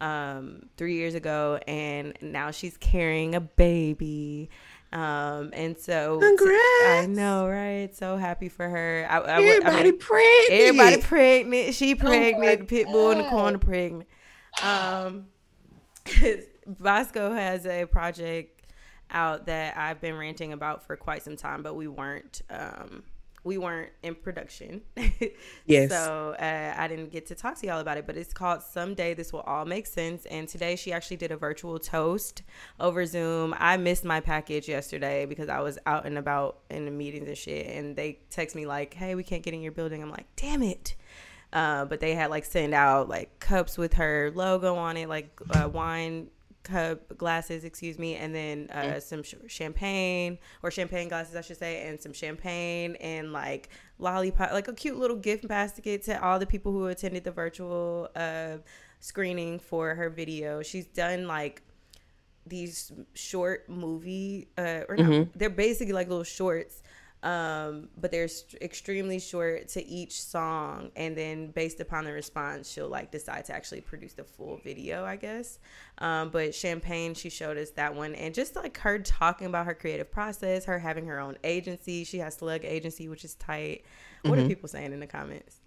A: um, three years ago, and now she's carrying a baby. Um, and so
B: Congrats.
A: I know, right? So happy for her. I,
B: I, everybody I mean, pregnant.
A: Everybody pregnant. She oh pregnant. Oh Pitbull in the corner pregnant. Um, Bosco has a project out that I've been ranting about for quite some time, but we weren't um we weren't in production.
B: yes.
A: So uh, I didn't get to talk to y'all about it, but it's called Someday This Will All Make Sense. And today she actually did a virtual toast over Zoom. I missed my package yesterday because I was out and about in the meetings and shit. And they text me like, hey, we can't get in your building. I'm like, damn it. Uh, but they had like send out like cups with her logo on it, like uh, wine cup glasses, excuse me, and then uh, mm. some sh- champagne or champagne glasses, I should say, and some champagne and like lollipop, like a cute little gift basket to all the people who attended the virtual uh, screening for her video. She's done like these short movie, uh, or mm-hmm. they're basically like little shorts um, but they're extremely short to each song and then based upon the response she'll like decide to actually produce the full video i guess um, but champagne she showed us that one and just like her talking about her creative process her having her own agency she has slug agency which is tight what mm-hmm. are people saying in the comments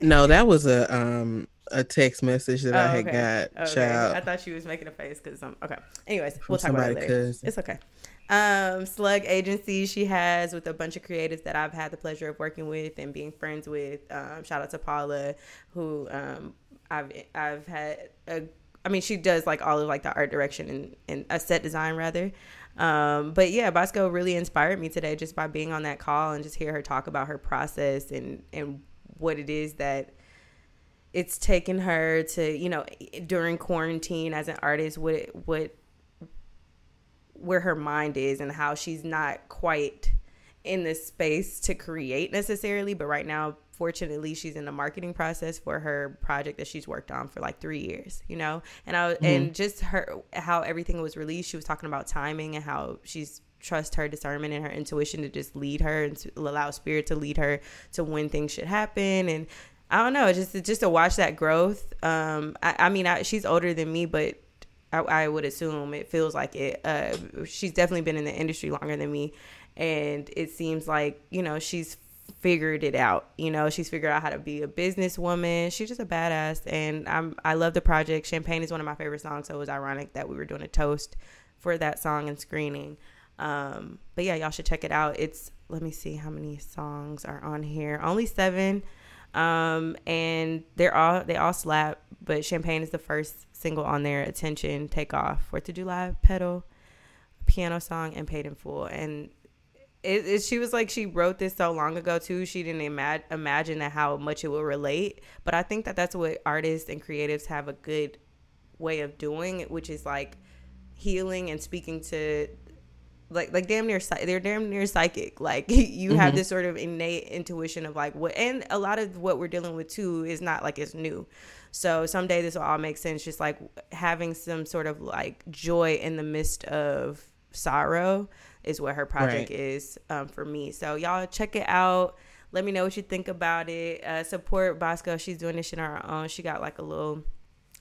B: no that was a um a text message that oh, I had okay. got. Okay. Child.
A: I thought she was making a face because I'm okay. Anyways, we'll talk about it later. It's okay um, Slug Agency she has with a bunch of creatives that I've had the pleasure of working with and being friends with. Um, shout out to Paula, who um, I've I've had a. I mean, she does like all of like the art direction and, and a set design rather. Um, but yeah, Bosco really inspired me today just by being on that call and just hear her talk about her process and and what it is that it's taken her to you know during quarantine as an artist what what where her mind is and how she's not quite in this space to create necessarily but right now fortunately she's in the marketing process for her project that she's worked on for like three years you know and i mm-hmm. and just her how everything was released she was talking about timing and how she's trust her discernment and her intuition to just lead her and to allow spirit to lead her to when things should happen and i don't know just just to watch that growth um i, I mean I, she's older than me but I, I would assume it feels like it. Uh, she's definitely been in the industry longer than me, and it seems like you know she's figured it out. You know, she's figured out how to be a businesswoman. She's just a badass, and I'm I love the project. Champagne is one of my favorite songs, so it was ironic that we were doing a toast for that song and screening. Um, but yeah, y'all should check it out. It's let me see how many songs are on here. Only seven, um, and they're all they all slap. But Champagne is the first single on their Attention, Take Off, Fourth of July, Pedal, piano song, and Paid in Full. And it, it, she was like, she wrote this so long ago too. She didn't ima- imagine how much it will relate. But I think that that's what artists and creatives have a good way of doing, which is like healing and speaking to like like damn near they're damn near psychic like you mm-hmm. have this sort of innate intuition of like what and a lot of what we're dealing with too is not like it's new so someday this will all make sense. Just like having some sort of like joy in the midst of sorrow is what her project right. is um, for me. So y'all check it out. Let me know what you think about it. Uh, support Bosco. She's doing this shit on her own. She got like a little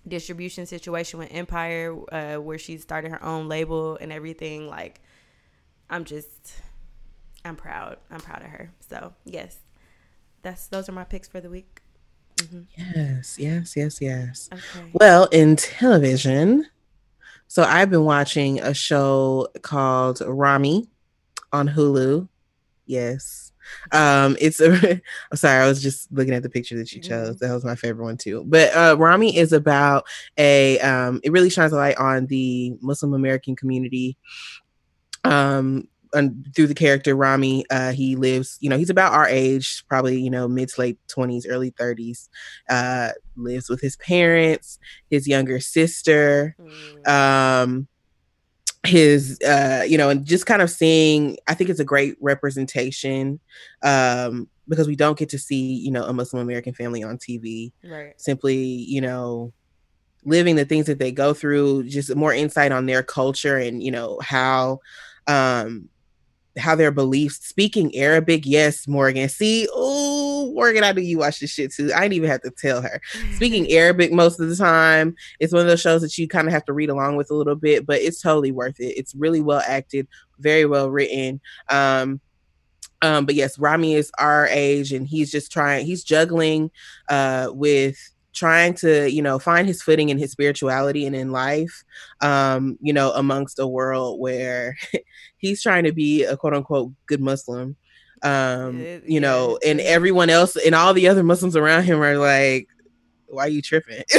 A: distribution situation with Empire uh, where she started her own label and everything. Like, I'm just I'm proud. I'm proud of her. So yes, that's those are my picks for the week.
B: Mm-hmm. Yes, yes, yes, yes. Okay. Well, in television, so I've been watching a show called Ramy on Hulu. Yes. Um, it's a I'm sorry, I was just looking at the picture that you chose. Mm-hmm. That was my favorite one too. But uh Ramy is about a um it really shines a light on the Muslim American community. Um and through the character Ramy, uh, he lives, you know, he's about our age, probably, you know, mid to late 20s, early 30s, uh, lives with his parents, his younger sister, mm. um, his, uh, you know, and just kind of seeing, I think it's a great representation, um, because we don't get to see, you know, a Muslim American family on TV.
A: Right.
B: Simply, you know, living the things that they go through, just more insight on their culture and, you know, how, um, how their beliefs speaking Arabic. Yes, Morgan. See, oh, Morgan, I knew you watch this shit too. I didn't even have to tell her. Speaking Arabic most of the time. It's one of those shows that you kind of have to read along with a little bit, but it's totally worth it. It's really well acted, very well written. Um, um, but yes, Ramy is our age and he's just trying, he's juggling uh with trying to you know find his footing in his spirituality and in life um you know amongst a world where he's trying to be a quote unquote good muslim um it, you yeah, know and everyone else and all the other muslims around him are like why are you tripping?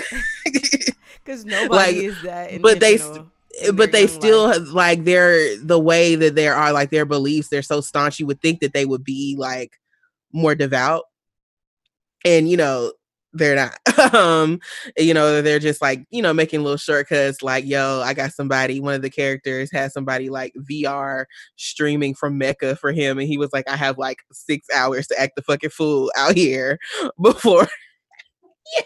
A: Because nobody like, is that
B: but they but they still life. like they're the way that they are like their beliefs they're so staunch you would think that they would be like more devout. And you know they're not um you know they're just like you know making little shortcuts like yo i got somebody one of the characters has somebody like vr streaming from mecca for him and he was like i have like six hours to act the fucking fool out here before yes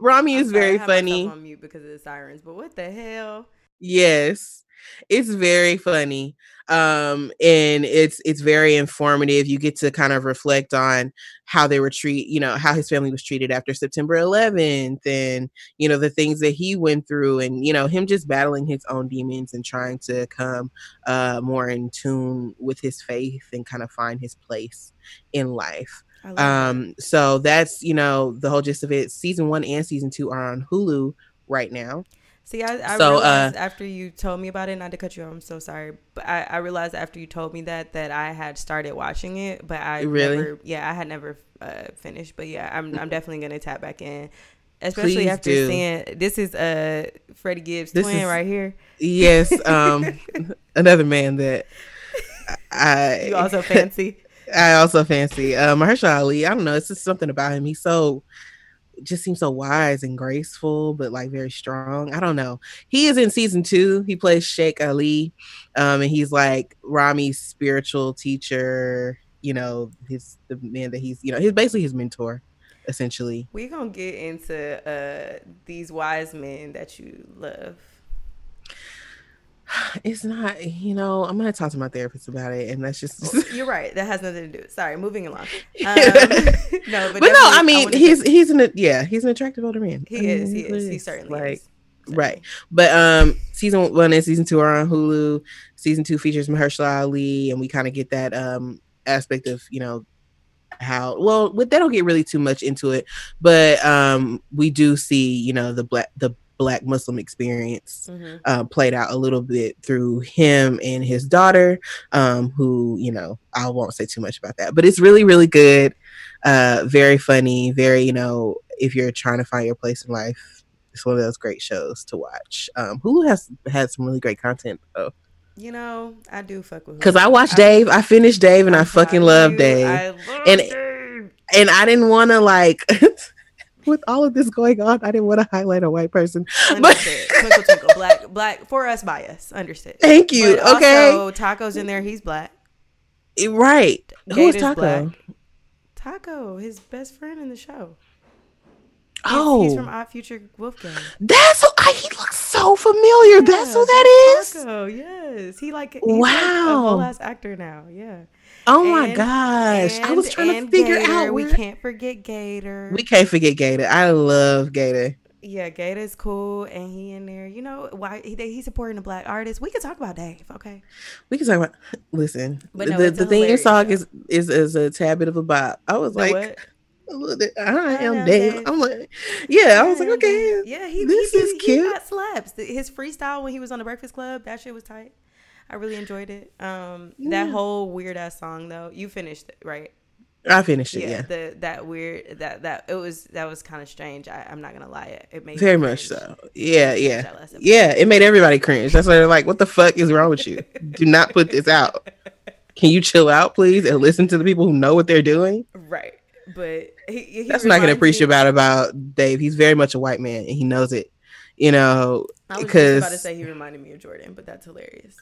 B: ramy is very funny.
A: on mute because of the sirens but what the hell?
B: Yes. It's very funny um and it's it's very informative. You get to kind of reflect on how they were treat you know how his family was treated after september 11th and you know the things that he went through and you know him just battling his own demons and trying to come uh more in tune with his faith and kind of find his place in life. Um that. so that's you know the whole gist of it. Season one and season two are on hulu right now
A: See, I, I so, realized uh, after you told me about it, not to cut you off, I'm so sorry, but I, I realized after you told me that that I had started watching it, but I really, never, yeah, I had never uh, finished, but yeah, I'm I'm definitely gonna tap back in, especially Please after do. seeing this is uh Freddie Gibbs this twin is, right here.
B: Yes, um, another man that I
A: you also fancy.
B: I also fancy um Mahershala Ali. I don't know, it's just something about him. He's so just seems so wise and graceful, but like very strong. I don't know. He is in season two. He plays Sheikh Ali, um, and he's like Ramy's spiritual teacher. You know, his the man that he's you know he's basically his mentor, essentially.
A: We're gonna get into uh these wise men that you love
B: it's not you know i'm gonna talk to my therapist about it and that's just
A: you're right. That has nothing to do sorry moving along. Um,
B: no but, but no i mean I he's to... he's an yeah he's an attractive older man.
A: He I mean, is he is he certainly like is.
B: right. but um season one and season two are on hulu. Season two features mahershala ali and we kind of get that um aspect of you know how well they don't get really too much into it but um we do see you know the black the black muslim experience mm-hmm. uh, played out a little bit through him and his daughter um, who you know i won't say too much about that but it's really really good uh, very funny very you know if you're trying to find your place in life it's one of those great shows to watch um, hulu has had some really great content though
A: you know, I do fuck with
B: because I watched Dave. I finished Dave, and I, I fucking love Dave. Love and Dave. and I didn't want to like with all of this going on, I didn't want to highlight a white person.
A: Understood. But twinkle, twinkle, black, black for us bias. Understood.
B: Thank you. But okay.
A: Also, Taco's in there. He's black.
B: Eh, right. Who's Taco? Black.
A: Taco, his best friend in the show.
B: He's, oh,
A: he's from Odd Future Wolfgang.
B: That's who I, he looks so familiar. Yeah, that's who that is.
A: Taco, yes. He like wow, like a whole ass actor now. Yeah.
B: Oh and, my gosh. I was trying to figure
A: GaTa.
B: out.
A: We can't forget GaTa.
B: We can't forget GaTa. I love GaTa.
A: Yeah, GaTa's cool, and he in there. You know why he he's supporting the black artist. We can talk about Dave, okay?
B: We can talk about. Listen,
A: But no,
B: the
A: a
B: the theme
A: hilarious
B: song is is is a tad bit of a bop. I was
A: The
B: like,
A: what?
B: I am. Dave. I'm like, yeah. I was like, okay,
A: Yeah, he
B: this
A: he,
B: is
A: he,
B: cute.
A: He got slaps. His freestyle when he was on the Breakfast Club, that shit was tight. I really enjoyed it. Um, that whole weird ass song though, you finished it right?
B: I finished it.
A: yeah,
B: Yeah,
A: the that weird that that it was that was kind of strange. I, I'm not gonna lie, it, it made
B: very much so. Yeah, yeah,
A: that last episode.
B: yeah. It made everybody cringe. That's why they're like, what the fuck is wrong with you? Do not put this out. Can you chill out, please, and listen to the people who know what they're doing?
A: Right, but he, he
B: That's
A: not
B: gonna
A: me-
B: about about Dave. He's very much a white man, and he knows it. You know, because
A: I was about to say he reminded me of Jordan, but that's hilarious.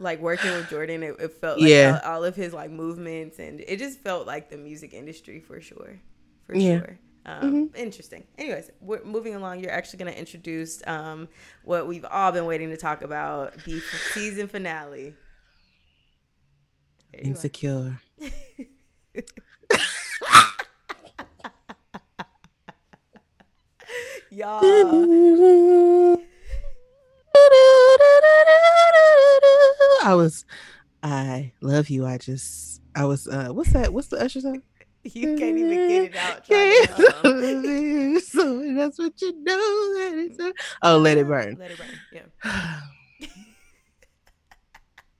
A: Like working with Jordan, it, it felt like
B: Yeah.
A: all, all of his like movements, and it just felt like the music industry for sure, for
B: Yeah.
A: sure. Um, Interesting. Anyways, we're moving along. You're actually going to introduce um, what we've all been waiting to talk about: the season finale. There you are.
B: insecure.
A: Y'all,
B: I was, I love you. I just, I was. uh What's that? What's the Usher song?
A: you can't even get it out. trying to
B: so that's what you know. That is oh, let it burn.
A: Let it burn. Yeah.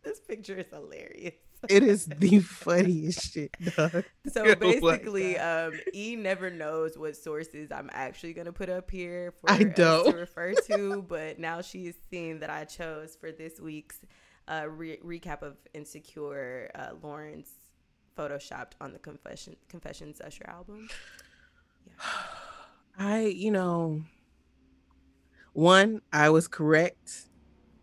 A: This picture is hilarious.
B: it is the funniest shit. Dog.
A: So
B: Oh
A: basically, um, E never knows what sources I'm actually gonna put up here for
B: I
A: us to
B: don't.
A: refer to, but now she's seen that I chose for this week's uh, re- recap of Insecure. Uh, Lawrence photoshopped on the Confession Confessions Usher album.
B: I, you know, one, I was correct.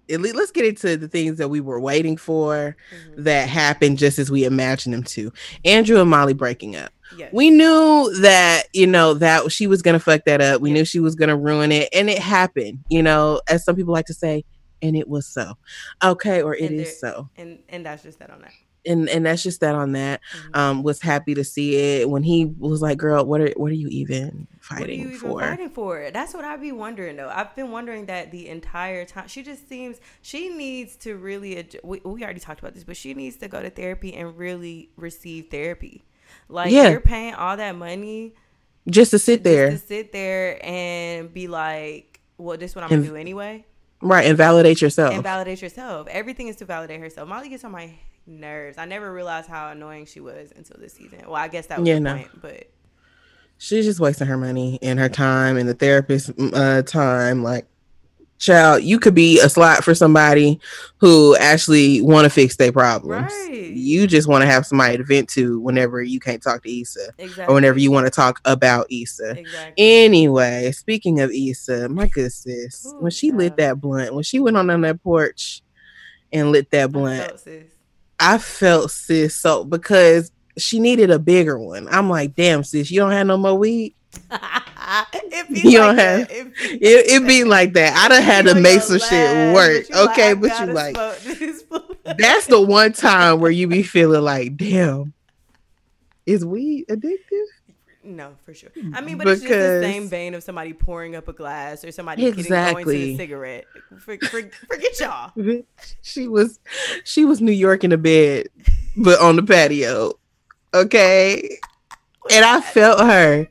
B: At least, let's get into the things that we were waiting for
A: Mhm.
B: that happened just as we imagined them to. Andrew and Molly breaking up.
A: Yes.
B: We knew that, you know, that she was gonna fuck that up. We
A: Yeah.
B: knew she was gonna ruin it, and it happened. You know, as some people like to say, and it was so. Okay, or it is so.
A: and and that's just that on that.
B: And and that's just that on that.
A: Mhm.
B: Um, was happy to see it when he was like, "Girl, what are what are you even
A: What are
B: fighting
A: you even
B: for?"
A: fighting for? That's what I'd be wondering though. I've been wondering that the entire time. She just seems she needs to really. We, we already talked about this, but she needs to go to therapy and really receive therapy. Like
B: Yeah.
A: you're paying all that money
B: Just to sit there,
A: to sit there and be like, "Well, this is what I'm gonna
B: And-
A: do anyway,"
B: right, and validate yourself.
A: and validate yourself. Everything is to validate herself. Molly gets on my nerves. I never realized how annoying she was until this season. Well, I guess that was
B: Yeah,
A: the
B: no.
A: point, but.
B: She's just wasting her money and her time and the therapist uh, time. Like, child, you could be a slot for somebody who actually want to fix their problems.
A: Right.
B: You just want to have somebody to vent to whenever you can't talk to Issa
A: Exactly.
B: or whenever you want to talk about Issa.
A: Exactly.
B: Anyway, speaking of Issa, my good sis,
A: Ooh,
B: when she lit that blunt, when she went on on that porch and lit that blunt. I felt sis so because she needed a bigger one. I'm like, damn, sis, you don't have no more weed.
A: it be
B: You
A: like
B: don't
A: that.
B: have-
A: It be,
B: It, it be like that. I done had to make some shit work.
A: but
B: Okay,
A: I
B: but you like
A: smoke this blunt.
B: that's the one time where you be feeling like, damn, is weed addictive?
A: No, for sure. Hmm. I mean, but it's just the same vein of somebody pouring up a glass or somebody getting going to
B: Exactly.
A: a cigarette. For, for, forget y'all.
B: She was she was New York in the bed, but on the patio. Okay. And I felt her.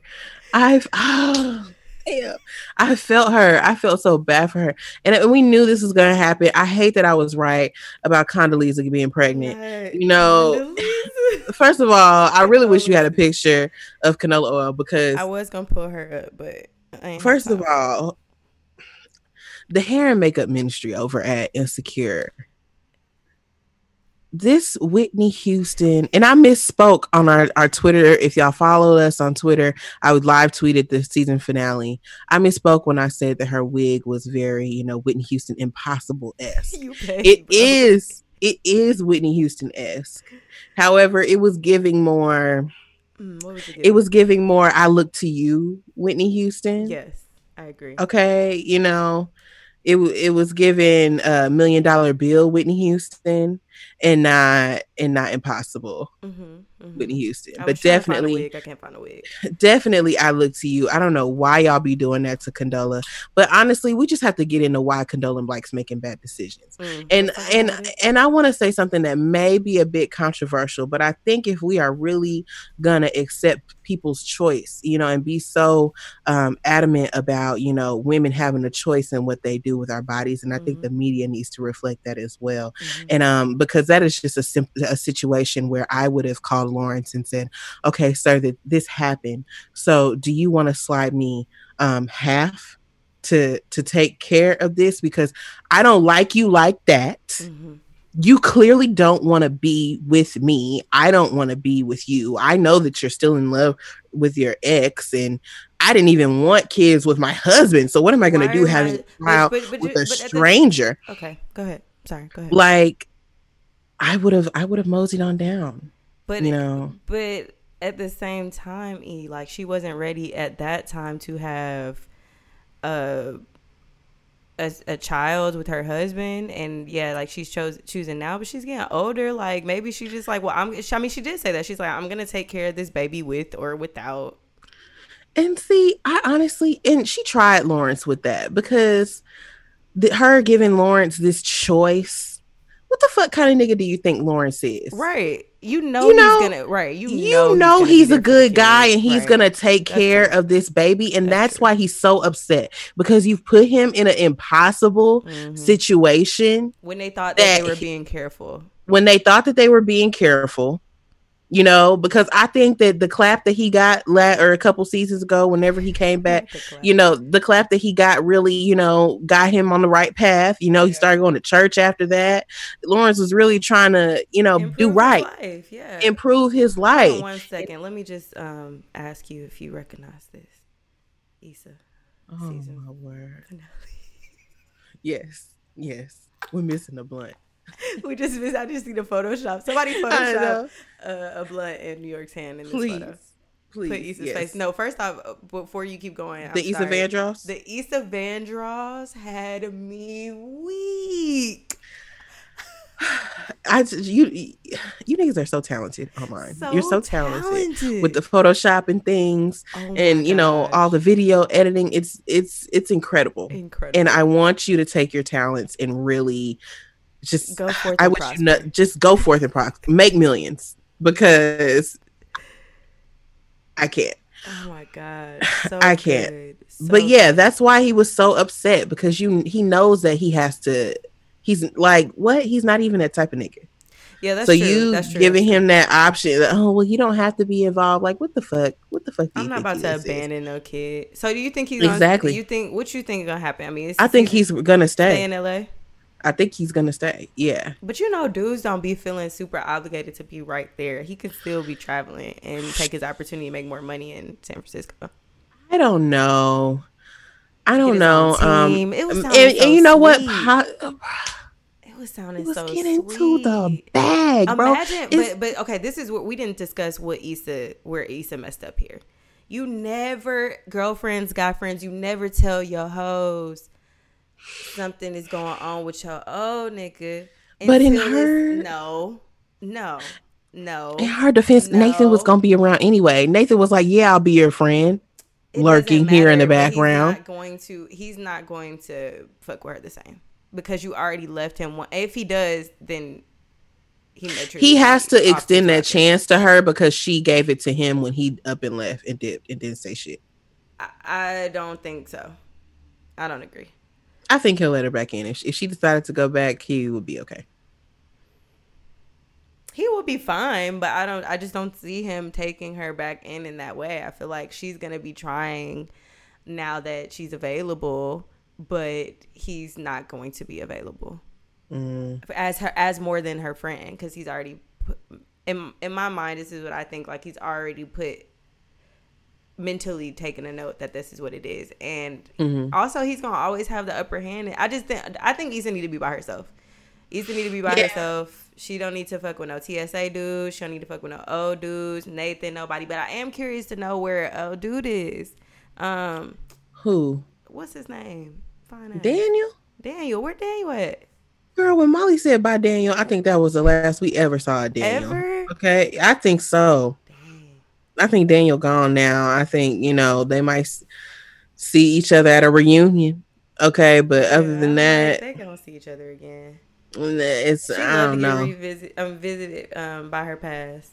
B: I've oh damn. I felt her. I felt so bad for her. And we knew this was gonna happen. I hate that I was right about Condoleezza being pregnant.
A: Right.
B: You know, First of all, I really wish you had a picture of canola oil because
A: I was gonna pull her up, but I ain't
B: first of all, the hair and makeup ministry over at Insecure. This Whitney Houston, and I misspoke on our, our Twitter. If y'all follow us on Twitter, I would live tweeted the season finale. I misspoke when I said that her wig was very, you know, Whitney Houston impossible esque. It is, it is Whitney Houston esque. However, it was giving more
A: Mm, what was it?
B: it was giving more I look to you, Whitney Houston.
A: Yes, I agree.
B: Okay, you know, it it was giving a million dollar bill Whitney Houston. And not and not impossible.
A: Mm-hmm, mm-hmm.
B: Whitney Houston,
A: I
B: but
A: was find a
B: definitely.
A: I can't find a wig.
B: definitely, I look to you. I don't know why y'all be doing that to Condola, but honestly, we just have to get into why Condola Black's making bad decisions.
A: Mm,
B: and and
A: about
B: and I want to say something that may be a bit controversial, but I think if we are really gonna accept people's choice, you know, and be so um, adamant about you know women having a choice in what they do with our bodies, and I think
A: Mhm.
B: the media needs to reflect that as well.
A: Mhm.
B: And um, because that is just a sim- a situation where I would have called Lawrence and said, "Okay, sir, that this happened. So, do you want to slide me um half to to take care of this because I don't like you like that.
A: Mhm.
B: You clearly don't want to be with me. I don't want to be with you. I know that you're still in love with your ex and I didn't even want kids with my husband. So what am I going to do having
A: I-
B: a child
A: but- but
B: with a
A: but at the-
B: stranger?
A: Okay, go ahead. Sorry, go ahead.
B: Like I would have I would have moseyed on down.
A: But
B: you know.
A: but at the same time, E like she wasn't ready at that time to have a a, a child with her husband, and yeah, like she's chose choosing now, but she's getting older. Like maybe she just like, well, I'm. I mean, she did say that she's like, I'm gonna take care of this baby with or without.
B: And see, I honestly, and she tried Lawrence with that because the, her giving Lawrence this choice. What the fuck kind of nigga do you think Lawrence is?
A: Right. You know,
B: You know-
A: he's gonna right. You,
B: You
A: know,
B: know,
A: gonna
B: he's, a good guy and he's
A: right.
B: gonna take
A: That's
B: care
A: true.
B: of this baby, and
A: That's
B: that's, why he's so upset because you've put him in an impossible
A: Mhm.
B: situation
A: when they thought that,
B: that
A: they were being careful.
B: when they thought that they were being careful. You know, because I think that the clap that he got la- or a couple seasons ago, whenever he came back, you know the clap that he got really you know got him on the right path you know he started going to church after that lawrence was really trying to you know
A: Improve
B: do right
A: life, Yeah.
B: improve his
A: Hold on
B: life
A: one second. Let me just um ask you if you recognize this. Issa.
B: oh
A: Season
B: my word
A: finale.
B: yes yes we're missing a blunt
A: we just I just need the Photoshop. Somebody Photoshop
B: know.
A: uh, a blunt in New York's hand in this
B: please
A: photo.
B: please
A: Put Issa's
B: yes.
A: face. No, first off, uh, before you keep going, I'm
B: the Issa
A: sorry.
B: Vandross
A: The Issa Vandross had me weak.
B: I you you niggas are so talented online you're so talented, with the Photoshop and things
A: Oh
B: and you know all the video editing it's it's it's incredible
A: incredible.
B: and I want you to take your talents and really just
A: Go forth
B: I
A: and
B: wish
A: prosper.
B: you just go forth and pro- make millions because I can't.
A: oh my god, so
B: I can't.
A: good.
B: but
A: So
B: yeah, that's why he was so upset because you he knows that he has to. He's like what? He's not even that type of nigga.
A: yeah, that's
B: so
A: true.
B: you
A: that's true.
B: giving him that option? that, Oh well, you don't have to be involved. Like what the fuck? What the fuck? Do
A: I'm not about to
B: is?
A: abandon no kid. So do you think he's gonna,
B: Exactly.
A: You think what you think is gonna happen? I mean, it's
B: I think he's gonna
A: stay
B: stay.
A: in LA.
B: I think he's gonna stay. Yeah.
A: But you know, dudes don't be feeling super obligated to be right there. He could still be traveling and take his opportunity to make more money in San Francisco.
B: I don't know. I don't know. Um.
A: It was
B: and,
A: sounding
B: and
A: so
B: you know what?
A: sweet.
B: How,
A: It was sounding
B: Let's
A: so
B: get
A: sweet.
B: into the bag, bro.
A: Imagine, but but okay, this is what we didn't discuss. What Issa, where Issa messed up here. You never, girlfriends, guy friends, you never tell your hoes something is going on with your old nigga.
B: But in her-
A: no, no, no.
B: in her defense, Nathan was gonna be around anyway. Nathan was like, "Yeah, I'll be your friend."
A: It
B: lurking here in the background.
A: He's not going to. He's not going to fuck with her the same because you already left him. One, if he does, then he
B: He has to extend that chance to her because she gave it to him when he up and left and dipped and didn't say shit.
A: I, I don't think so. I don't agree.
B: I think he'll let her back in. If if she decided to go back, he would be okay.
A: He will be fine, but I don't. I just don't see him taking her back in in that way. I feel like she's gonna be trying now that she's available, but he's not going to be available
B: Mm.
A: as her as more than her friend because he's already put, in in my mind. This is what I think. Like he's already put mentally taking a note that this is what it is, and
B: Mhm.
A: also he's gonna always have the upper hand. I just think I think Issa need to be by herself. Issa need to be by
B: Yeah.
A: herself. She don't need to fuck with no TSA dudes. She don't need to fuck with no old dudes, Nathan, nobody. But I am curious to know where old dude is. Um,
B: Who?
A: what's his name? Find out.
B: Daniel?
A: Daniel. Where Daniel at?
B: Girl, when Molly said bye Daniel, I think that was the last we ever saw Daniel. Ever? Okay, I think so. I think Daniel gone now. I think you know they might see each other at a reunion. Okay, but yeah, other than that,
A: they're gonna see each other again.
B: It's I don't know.
A: Revisit, um, visited um by her past.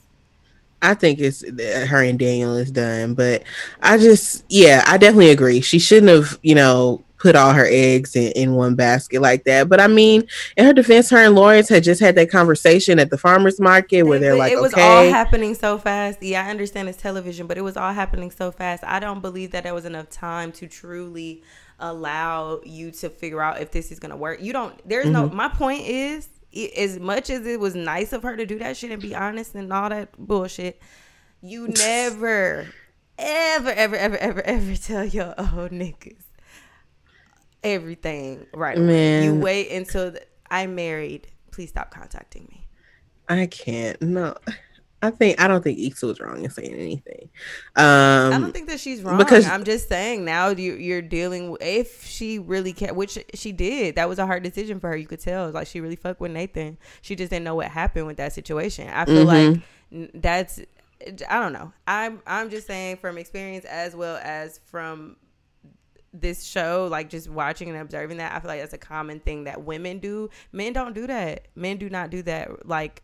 B: I think it's her and Daniel is done, but I just yeah, I definitely agree. She shouldn't have, you know, put all her eggs in, in one basket like that. But I mean, in her defense, her and Lawrence had just had that conversation at the farmers market where they're like,
A: it was
B: okay.
A: all happening so fast. Yeah, I understand it's television, but it was all happening so fast. I don't believe that there was enough time to truly allow you to figure out if this is gonna work. You don't. There's mm-hmm. no. My point is, as much as it was nice of her to do that shit and be honest and all that bullshit, you never, ever, ever, ever, ever, ever tell your old niggas everything right Man. You wait until the, I'm married. Please stop contacting me.
B: I can't. No. I think I don't think Issa was wrong in saying anything. Um,
A: I don't think that she's wrong because I'm just saying now you, you're dealing with if she really can, which she did. That was a hard decision for her. You could tell, like she really fucked with Nathan. She just didn't know what happened with that situation. I feel mm-hmm. like that's I don't know. I'm I'm just saying from experience as well as from this show, like just watching and observing that, I feel like that's a common thing that women do. Men don't do that. Men do not do that. Like,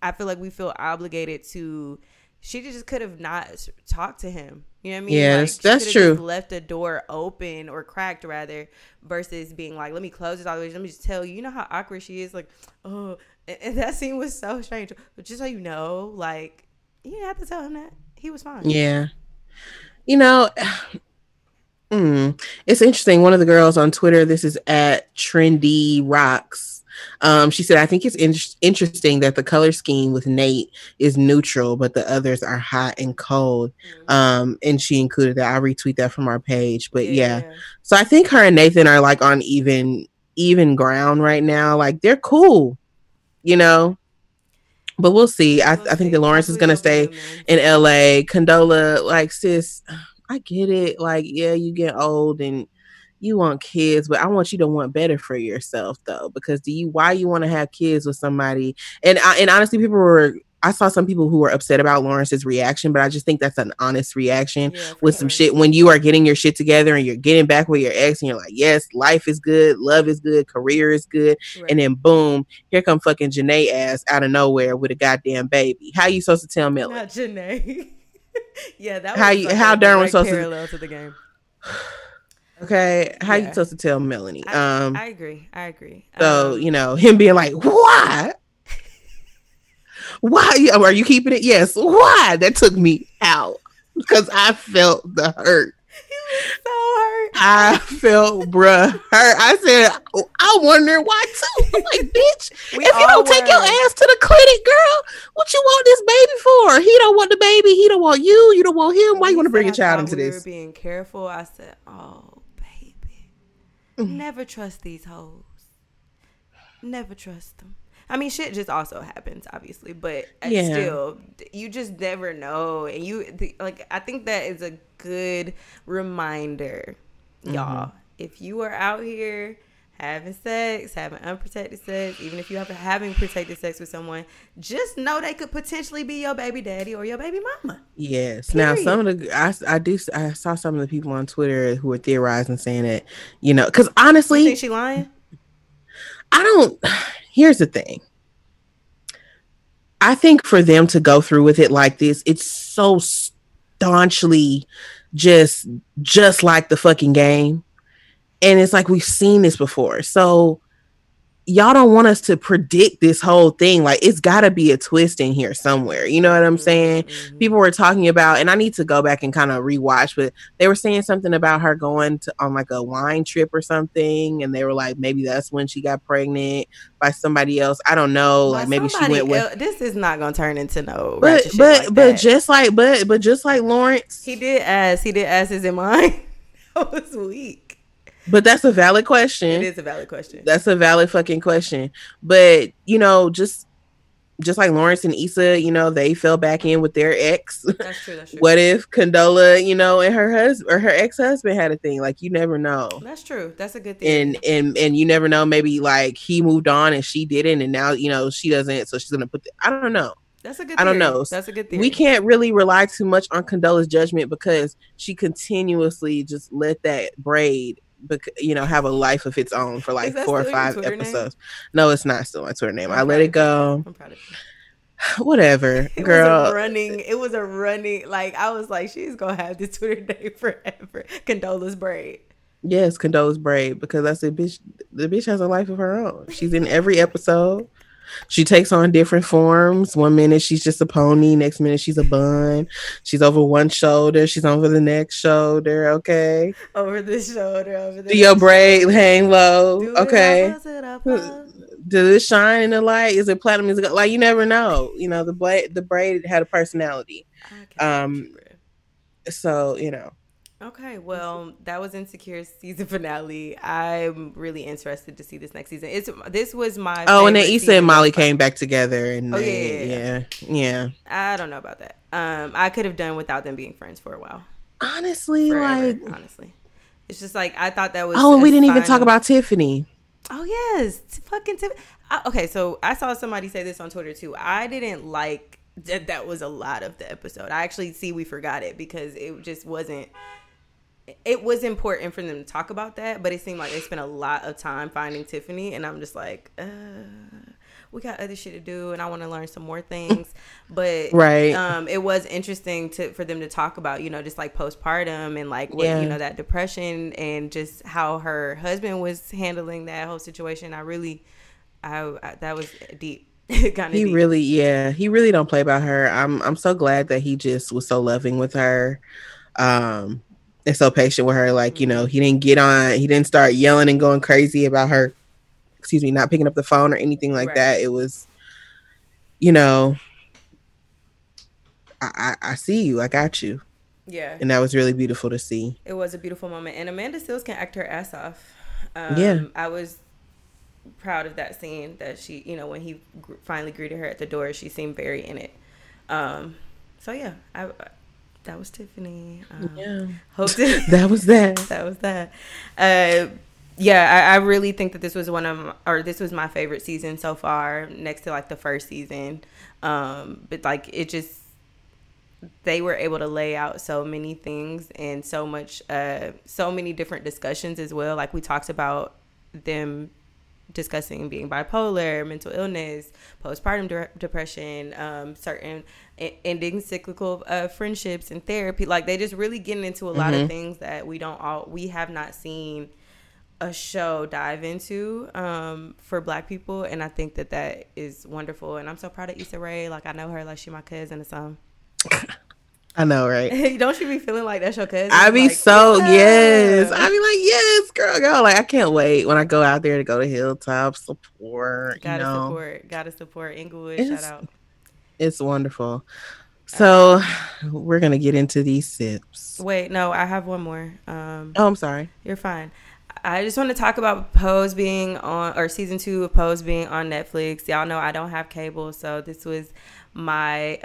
A: I feel like we feel obligated to. She just could have not talked to him. You know what I mean?
B: Yes, like, that's true.
A: left the door open or cracked rather, versus being like, "Let me close this all the way." Let me just tell you. You know how awkward she is. Like, oh, and, and that scene was so strange. But just so you know, like, you didn't have to tell him that he was fine.
B: Yeah, you know. Mm. It's interesting. One of the girls on Twitter, this is at Trendy Rocks. Um, she said, I think it's in- interesting that the color scheme with Nate is neutral, but the others are hot and cold. Mm. Um, and she included that. I'll retweet that from our page. But yeah. yeah. So I think her and Nathan are like on even even ground right now. Like they're cool, you know. But we'll see. I, I think that Lawrence is gonna stay in LA. Condola, like sis I get it. Like, yeah, you get old and you want kids, but I want you to want better for yourself though. Because do you why you want to have kids with somebody? And I, and honestly, people were I saw some people who were upset about Lawrence's reaction, but I just think that's an honest reaction yeah, with some shit when you are getting your shit together and you're getting back with your ex and you're like, yes, life is good, love is good, career is good, right. and then boom, here come fucking Janae ass out of nowhere with a goddamn baby. How you supposed to tell Millie?
A: Not Janae. yeah, that was
B: how you, how Darren was supposed
A: parallel to, to the game.
B: Okay, how yeah. you supposed to tell Melanie?
A: I, um, I agree. I agree.
B: So um, you know him being like, "Why? Why are you keeping it?" Yes. Why? That took me out because I felt the hurt
A: hurt.
B: I felt bruh hurt. I said, I wonder why too. I'm like, bitch, we if you don't were. take your ass to the clinic, girl, what you want this baby for? He don't want the baby. He don't want you. You don't want him. Why you want to bring a child into we this?
A: Being careful. I said, oh baby, mm. never trust these hoes. Never trust them. I mean, shit just also happens, obviously, but uh, yeah. still, you just never know. And you, the, like, I think that is a good reminder, mm-hmm. y'all. If you are out here having sex, having unprotected sex, even if you have having protected sex with someone, just know they could potentially be your baby daddy or your baby mama.
B: Yes. Period. Now, some of the I, I do I saw some of the people on Twitter who were theorizing saying that you know because honestly,
A: you think she lying?
B: I don't here's the thing. I think for them to go through with it like this, it's so staunchly just just like the fucking game. And it's like we've seen this before. So y'all don't want us to predict this whole thing. Like it's got to be a twist in here somewhere. You know what I'm saying? Mm-hmm. People were talking about, and I need to go back and kind of rewatch, but they were saying something about her going to on like a wine trip or something, and they were like, maybe that's when she got pregnant by somebody else. I don't know. like maybe she went with.
A: this is not gonna turn into no.
B: But but like but just like but but just like Lawrence,
A: he did ask. He did ask, "Is it mine?" that was weak.
B: But that's a valid question.
A: It is a valid question.
B: That's a valid fucking question. But you know, just just like Lawrence and Issa, you know, they fell back in with their ex.
A: That's true. That's true.
B: what if Condola, you know, and her husband or her ex husband had a thing? Like you never know.
A: That's true. That's a good thing.
B: And and and you never know. Maybe like he moved on and she didn't, and now you know she doesn't. So she's gonna put. The, I don't know.
A: That's a good.
B: I don't know.
A: That's a good thing.
B: We can't really rely too much on Condola's judgment because she continuously just let that braid, bec- you know, have a life of its own for like four or five
A: Twitter name?
B: episodes. No, it's not still my Twitter name.
A: I'm
B: I let it go.
A: I'm proud of you.
B: Whatever,
A: It was
B: girl.
A: a running. It was a running. Like I was like, she's gonna have this Twitter name forever. Condola's braid.
B: Yes, Condola's braid because that's a bitch. The bitch has a life of her own. She's in every episode. She takes on different forms. One minute she's just a pony. Next minute she's a bun. She's over one shoulder. She's over the next shoulder. Okay.
A: Over the shoulder. Over the.
B: Do your braid hang low?
A: Do
B: Okay.
A: up, buzz it up, buzz.
B: Does it shine in the light? Is it platinum? Is it like you never know? You know the braid. The braid had a personality. Um. So you know.
A: Okay, well, that was Insecure season finale. I'm really interested to see this next season. It's this was my
B: Oh, and then Issa and Molly came back together, and
A: Oh, yeah,
B: they,
A: yeah,
B: yeah, yeah.
A: I don't know about that. Um, I could have done without them being friends for a while.
B: Honestly,
A: Forever,
B: like
A: honestly, it's just like I thought that was.
B: Oh, and we didn't even talk about Tiffany.
A: Oh yes, fucking Tiff. I, okay, so I saw somebody say this on Twitter too. I didn't like that. That was a lot of the episode. I actually see we forgot it because it just wasn't. It was important for them to talk about that, but it seemed like they spent a lot of time finding Tiffany, and I'm just like, uh, we got other shit to do, and I want to learn some more things. But
B: Right.
A: um, it was interesting to for them to talk about, you know, just like postpartum and like what
B: Yeah.
A: you know that depression and just how her husband was handling that whole situation. I really, I, I that was deep. kind of
B: He
A: deep.
B: really, yeah, he really don't play about her. I'm, I'm so glad that he just was so loving with her, um, and so patient with her. Like you know, he didn't get on, he didn't start yelling and going crazy about her. Excuse me, not picking up the phone or anything like
A: Right.
B: that. It was, you know, I, I, I see you, I got you,
A: yeah,
B: and that was really beautiful to see.
A: it was a beautiful moment, and Amanda Seales can act her ass off. Um,
B: Yeah.
A: I was proud of that scene that she, you know, when he gr- finally greeted her at the door, she seemed very in it. Um, so yeah, I, I that was Tiffany. Um,
B: Yeah,
A: Hope to,
B: that was that.
A: that was that. Uh, yeah, I, I really think that this was one of, my, or this was my favorite season so far, next to like the first season. Um, but like it just, they were able to lay out so many things and so much, uh, so many different discussions as well. Like we talked about them discussing being bipolar, mental illness, postpartum de- depression, um, certain e- ending cyclical uh, friendships and therapy. Like they just really getting into a lot of things that we don't all we have not seen a show dive into um, for Black people, and I think that that is wonderful. And I'm so proud of Issa Rae. Like I know her like she my cousin or something.
B: I know, right?
A: don't you be feeling like that's your cousin?
B: I be
A: Like,
B: so
A: yeah.
B: yes. I be like yes, girl, girl. Like I can't wait when I go out there to go to Hilltop support.
A: Gotta
B: you know,
A: support, gotta support Inglewood.
B: It's-
A: Shout out.
B: it's wonderful. So we're gonna get into these sips.
A: Wait, no, I have one more. Um,
B: Oh, I'm sorry.
A: You're fine. I just want to talk about Pose being on, or season two of Pose being on Netflix. Y'all know I don't have cable, so this was my.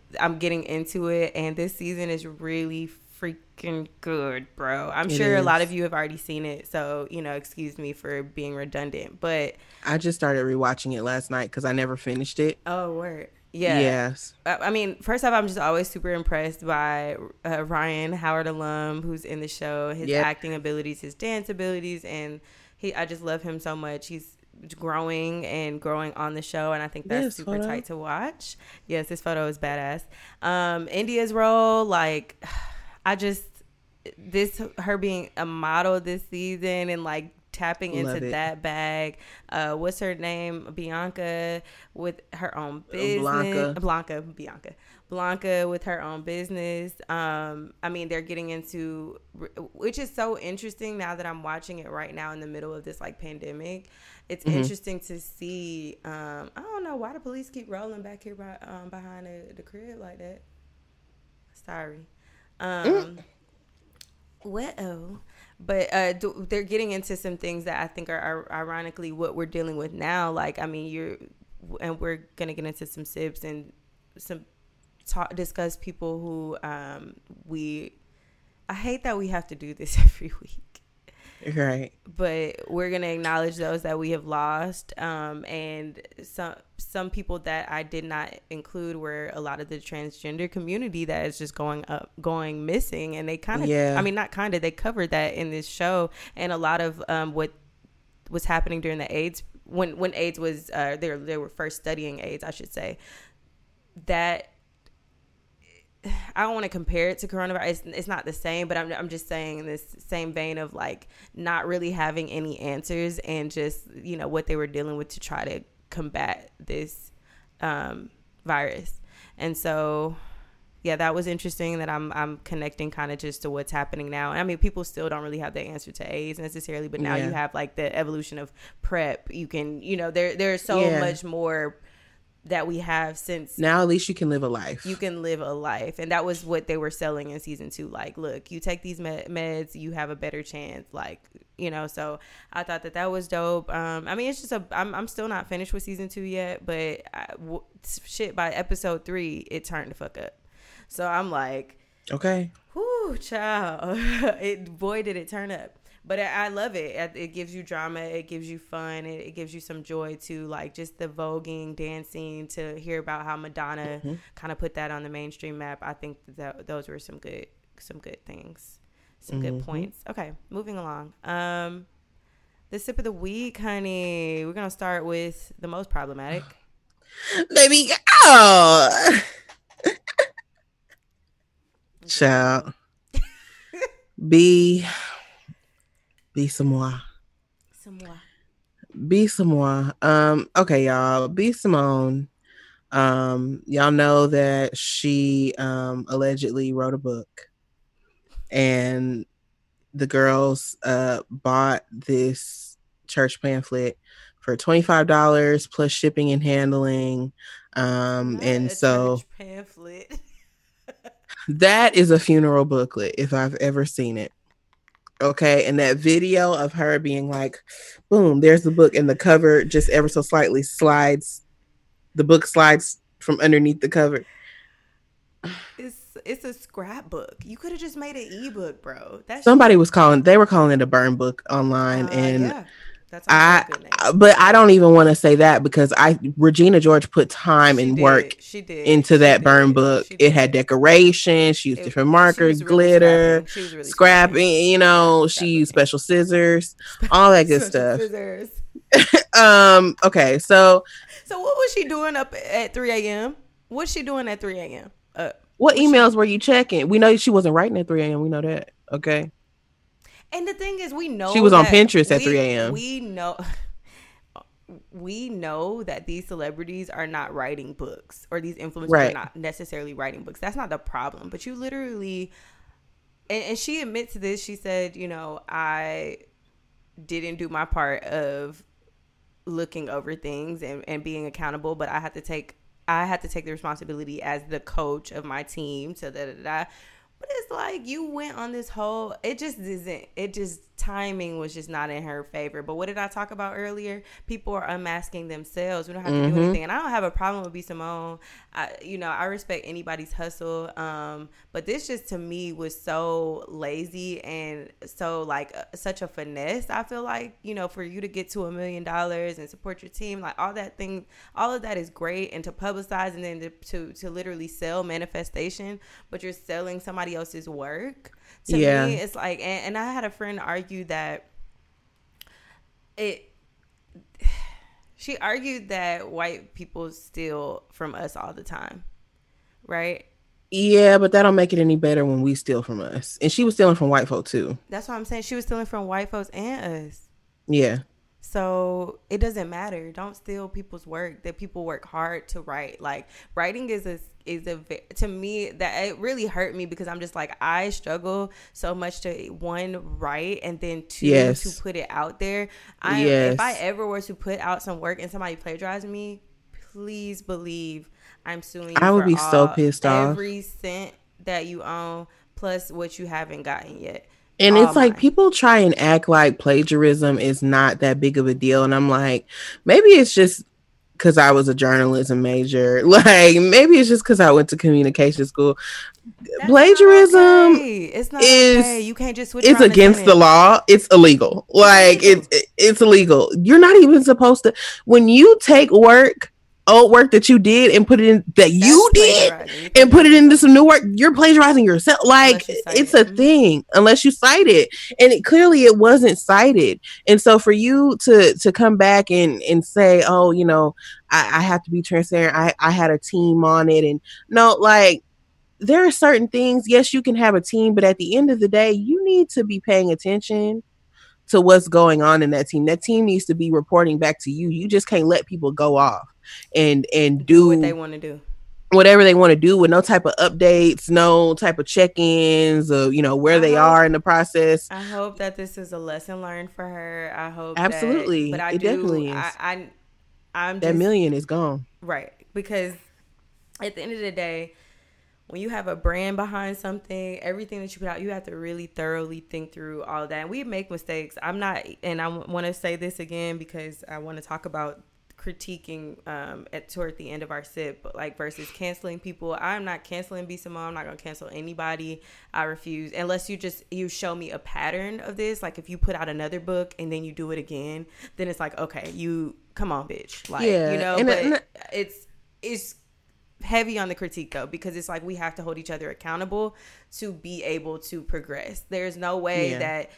A: I'm getting into it, and this season is really freaking good, bro. I'm
B: It
A: sure a lot of you have already seen it, so you know, excuse me for being redundant, but
B: I just started rewatching it last night because I never finished it.
A: oh, word, yeah,
B: Yes.
A: I I mean, first off, I'm just always super impressed by uh, Ryan Howard alum, who's in the show. His
B: Yep.
A: acting abilities, his dance abilities, and he. I just love him so much. He's growing and growing on the show, and I think that's super
B: photo.
A: tight to watch. Yes, this photo is badass. Um, Indya's role, like, I just this her being a model this season and like tapping into that bag. Uh, what's her name? Bianca with her own business.
B: Blanca.
A: Blanca, Bianca, Blanca with her own business. Um, I mean, they're getting into, which is so interesting now that I'm watching it right now in the middle of this like pandemic. It's
B: Mm-hmm.
A: interesting to see. Um, I don't know why the police keep rolling back here by, um, behind the, the crib like that. Sorry. Um, well, but uh, th- they're getting into some things that I think are, are ironically what we're dealing with now. Like, I mean, you're and we're gonna get into some sips and some talk discuss people who um we I hate that we have to do this every week.
B: Right.
A: But we're gonna acknowledge those that we have lost, um, and some some people that I did not include were a lot of the transgender community that is just going up, going missing, and they kind of,
B: Yeah.
A: I mean, not kind of, they covered that in this show, and a lot of um, what was happening during the AIDS when when AIDS was uh, they were, they were first studying AIDS, I should say, that I don't want to compare it to coronavirus. It's, it's not the same, but I'm, I'm just saying in this same vein of like not really having any answers and just, you know, what they were dealing with to try to combat this um, virus. And so, yeah, that was interesting that I'm, I'm connecting kind of just to what's happening now. I mean, people still don't really have the answer to AIDS necessarily, but now
B: Yeah.
A: you have like the evolution of PrEP. You can, you know, there, there's so
B: Yeah.
A: much more that we have since
B: Now at least you can live a life.
A: you can live a life and that was what they were selling in season two like look you take these med- meds you have a better chance like you know so i thought that that was dope um i mean it's just a i'm, I'm still not finished with season two yet but I, w- shit by episode three it turned the fuck up so i'm like
B: okay.
A: Whoo, child. it boy did it turn up. But I I love it. It- It gives you drama. It gives you fun. It, it gives you some joy to like just the voguing, dancing. To hear about how Madonna kind of put that on the mainstream map. I think that those were some good, some good things, some good points. Okay, moving along. Um, the sip of the week, honey. We're gonna start with the most problematic.
B: Baby, oh. Child. Be, be some more.
A: Some more.
B: Be some more. Um, okay, y'all. B Simone. Um, y'all know that she um allegedly wrote a book and the girls uh bought this church pamphlet for $25 plus shipping and handling. Um,
A: Not
B: and so
A: pamphlet.
B: that is a funeral booklet if I've ever seen it. Okay, and that video of her being like, boom, there's the book, and the cover just ever so slightly slides, the book slides from underneath the cover.
A: It's it's a scrapbook. You could have just made an ebook, bro. That's
B: Somebody was calling, they were calling it a burn book online,
A: Uh,
B: and
A: yeah, that's
B: I,
A: a good name.
B: I- but I don't even want to say that because I Regina George put time
A: She
B: and
A: did.
B: work
A: She did
B: into
A: She
B: that
A: did.
B: burn book. It had decorations. She used
A: It-
B: different markers,
A: really
B: glitter,
A: scrapping. Really
B: scrapping. You know, she used special scissors, all that good stuff. Um. Okay. So,
A: So what was she doing up at 3 a.m.? What's she doing at 3 a.m.? Uh,
B: what emails were you checking? We know she wasn't writing at 3 a.m. We know that. Okay.
A: And the thing is, we know
B: She was on Pinterest at
A: we-
B: 3 a.m..
A: We know. We know that these celebrities are not writing books, or these influencers
B: Right.
A: are not necessarily writing books. That's not the problem. But you literally, and, and she admits to this. She said, "You know, I didn't do my part of looking over things and, and being accountable, but I had to take I had to take the responsibility as the coach of my team So that. But it's like you went on this whole it just isn't it just timing was just not in her favor. But what did I talk about earlier? People are unmasking themselves. We don't have to do
B: Mhm.
A: anything. And I don't have a problem with B Simone. I you know, I respect anybody's hustle. Um, but this just to me was so lazy and so like uh, such a finesse. I feel like, you know, for you to get to a million dollars and support your team, like all that thing all of that is great and to publicize and then to to, to literally sell manifestation, but you're selling somebody else's work. To
B: Yeah.
A: me, it's like and, and I had a friend argue that it she argued that white people steal from us all the time. Right?
B: Yeah, but that don't make it any better when we steal from us. And she was stealing from white folk too.
A: That's what I'm saying. She was stealing from white folks and us.
B: Yeah.
A: So it doesn't matter. Don't steal people's work. That people work hard to write. Like writing is a is a to me that it really hurt me because I'm just like I struggle so much to one write and then two
B: Yes.
A: to put it out there. I
B: Yes.
A: if I ever were to put out some work and somebody plagiarized me, please believe I'm suing you.
B: I would be so
A: all-
B: pissed off.
A: Every cent that you own plus what you haven't gotten yet.
B: And it's oh like
A: mine.
B: people try and act like plagiarism is not that big of a deal. And I'm like, maybe it's just because I was a journalism major. Like maybe it's just because I went to communication school. That's Plagiarism okay. it's not is okay. you can't just switch it's against the law. It's illegal. Like it's it's illegal. You're not even supposed to when you take work old work that you did and put it in that That's you did and put it into some new work, you're plagiarizing yourself. Like it's it. a thing unless you cite it. And it, clearly it wasn't cited. And so for you to to come back and and say, oh, you know, I, I have to be transparent. I, I had a team on it. And no, like there are certain things, yes, you can have a team, but at the end of the day, you need to be paying attention to what's going on in that team. That team needs to be reporting back to you. You just can't let people go off and and do,
A: do what they want to do
B: whatever they want to do with no type of updates, no type of check-ins of you know where I they hope, are in the process.
A: I hope that this is a lesson learned for her. I hope
B: absolutely,
A: that, but I it do, definitely is. I, I I'm
B: that million is gone
A: right because at the end of the day. When you have a brand behind something, everything that you put out, you have to really thoroughly think through all that. And we make mistakes. I'm not, and I want to say this again because I want to talk about critiquing um, at toward the end of our sip, like versus canceling people. I'm not canceling B Simone. I'm not gonna cancel anybody. I refuse unless you just you show me a pattern of this. Like if you put out another book and then you do it again, then it's like okay, you come on, bitch. Like yeah, you know, and, but and, it's it's heavy on the critique though because it's like we have to hold each other accountable to be able to progress. There's no way yeah. that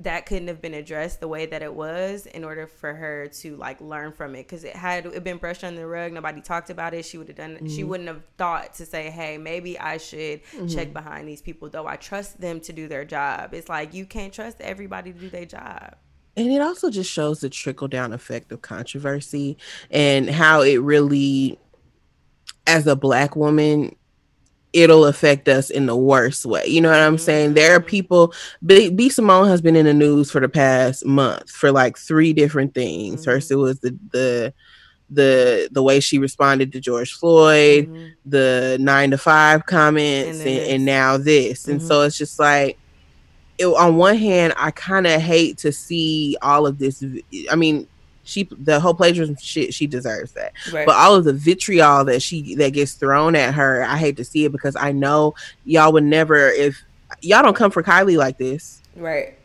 A: that couldn't have been addressed the way that it was in order for her to like learn from it. Because it had it been brushed under the rug. Nobody talked about it. She would have done mm-hmm. she wouldn't have thought to say hey maybe i should mm-hmm. check behind these people though i trust them to do their job. It's like you can't trust everybody to do their job.
B: And it also just shows the trickle down effect of controversy and how it really as a black woman it'll affect us in the worst way. You know what I'm saying? There are mm-hmm. people. B, B Simone has been in the news for the past month for like three different things. Mm-hmm. First, it was the the the the way she responded to George Floyd, mm-hmm. the nine to five comments, and, and, and now this. Mm-hmm. And so it's just like. It, on one hand, I kind of hate to see all of this. I mean, she the whole plagiarism shit she deserves that right. but all of the vitriol that she that gets thrown at her i hate to see it because i know y'all would never if y'all don't come for kylie like this
A: right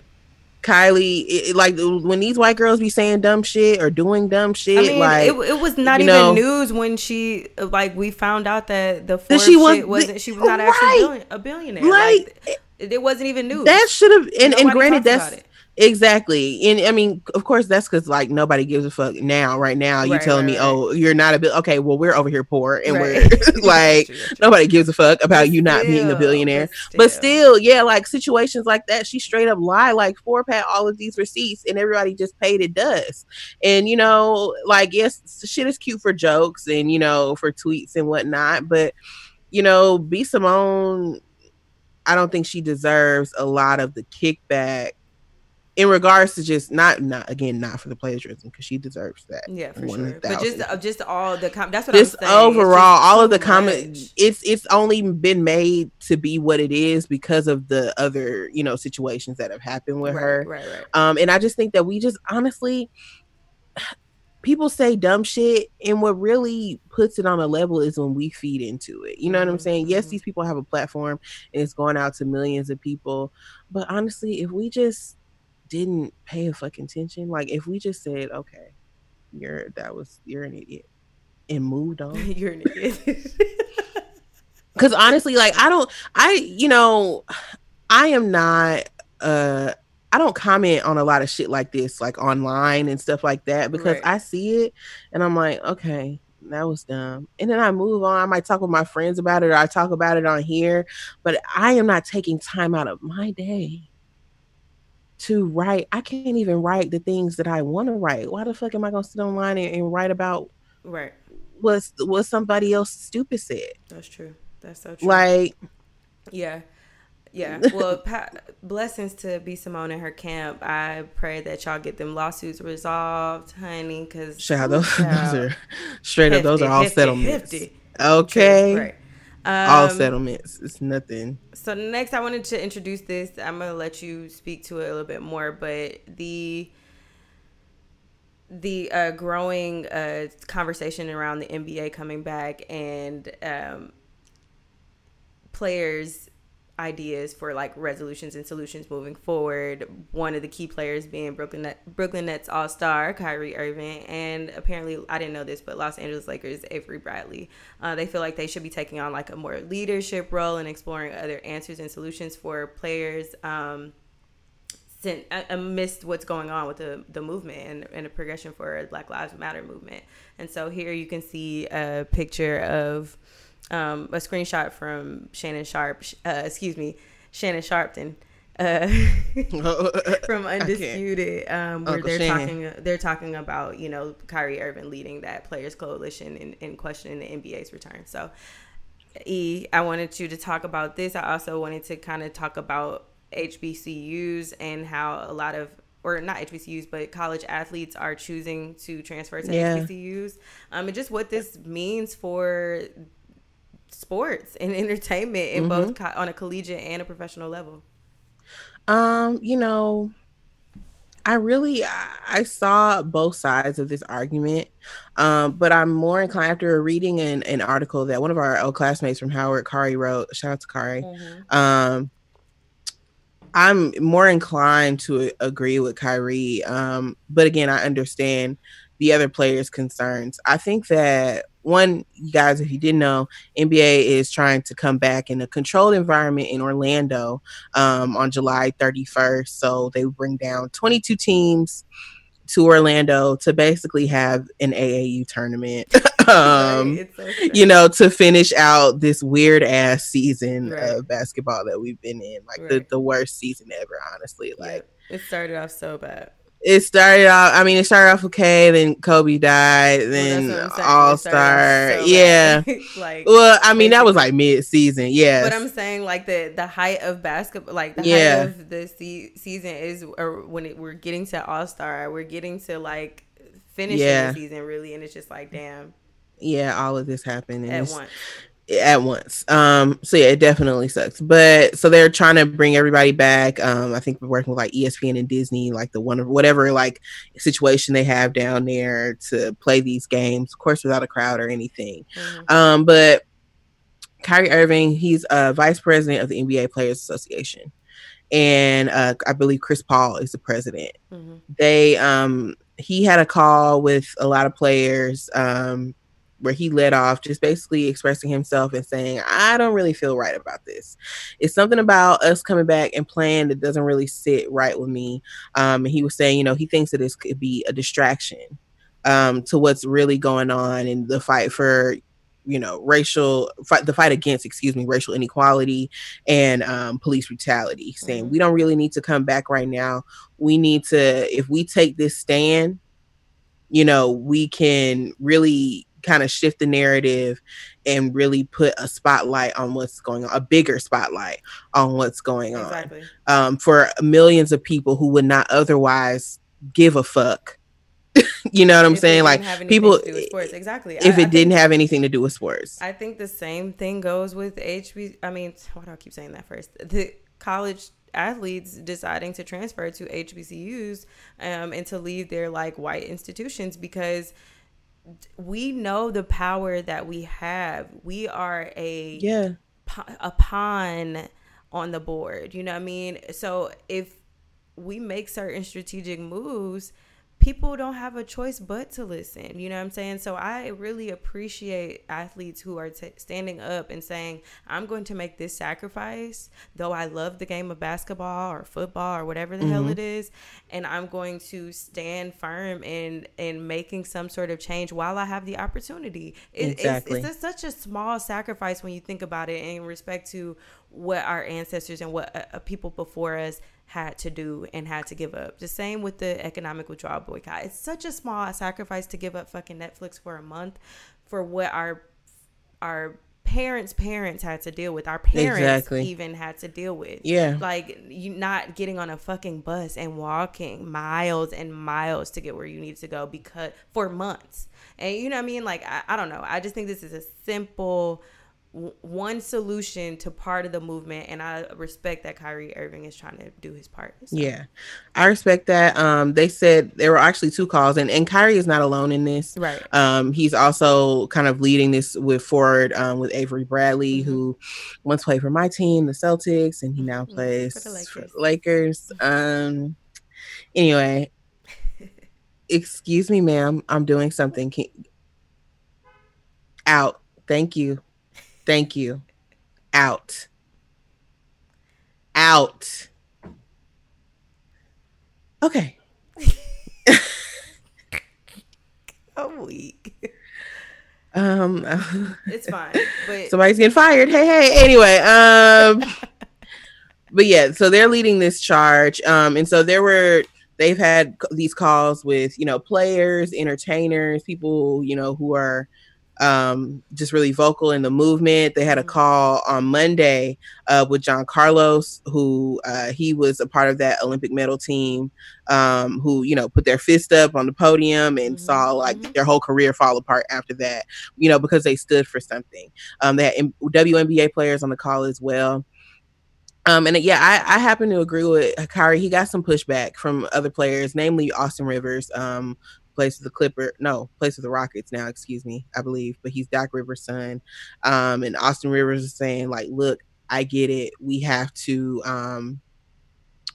B: Kylie, it, like when these white girls be saying dumb shit or doing dumb shit, I mean, like
A: it, it was not even know, news when she like we found out that the Forbes she was, wasn't she was not right. actually a billionaire. Like, like it, it, wasn't even news.
B: That should have and, and granted that's Exactly. And I mean, of course, that's because like nobody gives a fuck now, right now. You right, telling right, me, right. oh, you're not a bill. Okay, well, we're over here poor and we're like, true, true. nobody gives a fuck about you not being a billionaire. But still. but still, yeah, like situations like that, she straight up lie, like Forbes had all of these receipts and everybody just paid it dust. And, you know, like, yes, shit is cute for jokes and, you know, for tweets and whatnot. But, you know, B Simone, I don't think she deserves a lot of the kickback in regards to just not not again not for the plagiarism because she deserves that.
A: Yeah, for sure. But just uh, just all the com- that's what
B: just
A: I'm saying.
B: overall, all of the comments. It's it's only been made to be what it is because of the other you know situations that have happened with
A: right,
B: her.
A: Right, right.
B: Um, and I just think that we just honestly. People say dumb shit, and what really puts it on a level is when we feed into it. You know mm-hmm. what I'm saying? Yes, mm-hmm. these people have a platform and it's going out to millions of people. But honestly, if we just didn't pay a fucking attention. Like if we just said, okay, you're that was you're an idiot and moved on.
A: you're an idiot.
B: Cause honestly, like I don't I you know, I am not uh I don't comment on a lot of shit like this, like online and stuff like that, because right. I see it and I'm like, okay, that was dumb. And then I move on. I might talk with my friends about it or I talk about it on here, but I am not taking time out of my day to write. I can't even write the things that I want to write. Why the fuck am I gonna sit online and, and write about
A: right
B: what what somebody else stupid said?
A: That's true. That's so true.
B: Like,
A: yeah. Yeah. Well, pa- blessings to B Simone and her camp. I pray that y'all get them lawsuits resolved, honey. Because
B: those, those are straight hefty, up. Those are all hefty, settlements. Hefty. Okay. Right. Um, All settlements. It's nothing.
A: So next, I wanted to introduce this. I'm gonna let you speak to it a little bit more, but the the uh, growing uh, conversation around the NBA coming back and um, players ideas for like resolutions and solutions moving forward. One of the key players being Brooklyn Net, Brooklyn Nets All Star Kyrie Irving, and apparently I didn't know this, but Los Angeles Lakers Avery Bradley. Uh, they feel like they should be taking on like a more leadership role and exploring other answers and solutions for players. Um, amidst what's going on with the, the movement and, and the progression for Black Lives Matter movement. And so here you can see a picture of um, a screenshot from Shannon Sharpe, uh, excuse me, Shannon Sharpton. Uh, from Undisputed, um, where Uncle they're Shannon. talking, they're talking about you know Kyrie Irving leading that players coalition and, and questioning the NBA's return. So, E, I wanted you to talk about this. I also wanted to kind of talk about HBCUs and how a lot of or not HBCUs, but college athletes are choosing to transfer to yeah. HBCUs, um, and just what this means for sports and entertainment in mm-hmm. both co- on a collegiate and a professional level?
B: Um, you know, I really I saw both sides of this argument, um, but I'm more inclined after reading an, an article that one of our old classmates from Howard, Kari, wrote. Shout out to Kari. Mm-hmm. Um, I'm more inclined to agree with Kyrie, um, but again, I understand the other players' concerns. I think that one, you guys, if you didn't know, NBA is trying to come back in a controlled environment in Orlando um, on July 31st. So they bring down 22 teams to Orlando to basically have an AAU tournament. um, right, so you know, to finish out this weird ass season right. of basketball that we've been in, like right. the, the worst season ever, honestly. Like
A: yeah, it started off so bad
B: it started off. I mean, it started off okay. Then Kobe died. Then well, All Star. So yeah. like, well, I mean, that was like mid season. Yeah.
A: But I'm saying like the the height of basketball, like the yeah. height of the se- season is, or when it, we're getting to All Star, we're getting to like finishing yeah. the season really, and it's just like damn.
B: Yeah, all of this happened
A: at once
B: at once. Um, so yeah, it definitely sucks. But so they're trying to bring everybody back. Um, I think we're working with like ESPN and Disney, like the one of whatever like situation they have down there to play these games, of course, without a crowd or anything. Mm-hmm. Um, but Kyrie Irving, he's a vice president of the NBA Players Association. And uh, I believe Chris Paul is the president. Mm-hmm. They um he had a call with a lot of players um where he led off just basically expressing himself and saying, I don't really feel right about this. It's something about us coming back and playing that doesn't really sit right with me. Um, and he was saying, you know, he thinks that this could be a distraction um, to what's really going on in the fight for you know racial fight the fight against excuse me racial inequality and um, police brutality saying mm-hmm. we don't really need to come back right now we need to if we take this stand you know we can really kind of shift the narrative and really put a spotlight on what's going on, a bigger spotlight on what's going on exactly. um, for millions of people who would not otherwise give a fuck. you know what I'm if saying? Like people,
A: exactly.
B: If I, it I didn't have anything to do with sports,
A: I think the same thing goes with HB. I mean, why do I keep saying that first? The college athletes deciding to transfer to HBCUs um, and to leave their like white institutions because we know the power that we have. We are a
B: yeah
A: a pawn on the board. You know what I mean? So if we make certain strategic moves, people don't have a choice but to listen. You know what I'm saying? So I really appreciate athletes who are t- standing up and saying, I'm going to make this sacrifice, though I love the game of basketball or football or whatever the mm-hmm. hell it is. And I'm going to stand firm in, in making some sort of change while I have the opportunity. It, exactly. It's, it's such a small sacrifice when you think about it in respect to what our ancestors and what uh, uh people before us had to do and had to give up. The same with the economic withdrawal boycott. It's such a small sacrifice to give up fucking Netflix for a month for what our our parents' parents had to deal with. Our parents exactly. even had to deal with.
B: Yeah.
A: Like you not getting on a fucking bus and walking miles and miles to get where you need to go because for months. And you know what I mean? Like I, I don't know. I just think this is a simple one solution to part of the movement, and I respect that Kyrie Irving is trying to do his part.
B: So. Yeah, I respect that. Um, they said there were actually two calls, and and Kyrie is not alone in this.
A: Right.
B: Um, he's also kind of leading this with forward um, with Avery Bradley, mm-hmm. who once played for my team, the Celtics, and he now mm-hmm. plays for the Lakers. For the Lakers. Um, anyway, excuse me, ma'am, I'm doing something. Can... Out. Thank you. Thank you. Out. Out. Okay.
A: I'm weak.
B: Um,
A: it's fine. But
B: somebody's getting fired. Hey, hey. Anyway, um, but yeah, so they're leading this charge. Um, and so there were they've had these calls with you know players, entertainers, people you know who are um, just really vocal in the movement. They had a mm-hmm. call on Monday uh, with John Carlos, who uh, he was a part of that Olympic medal team, um, who you know put their fist up on the podium and mm-hmm. saw like mm-hmm. their whole career fall apart after that. You know because they stood for something. Um, they had WNBA players on the call as well. Um, and yeah, I, I happen to agree with Kyrie. He got some pushback from other players, namely Austin Rivers, um, plays for the Clipper. No, plays for the Rockets now. Excuse me, I believe, but he's Doc Rivers' son. Um, and Austin Rivers is saying like, look, I get it. We have to, um,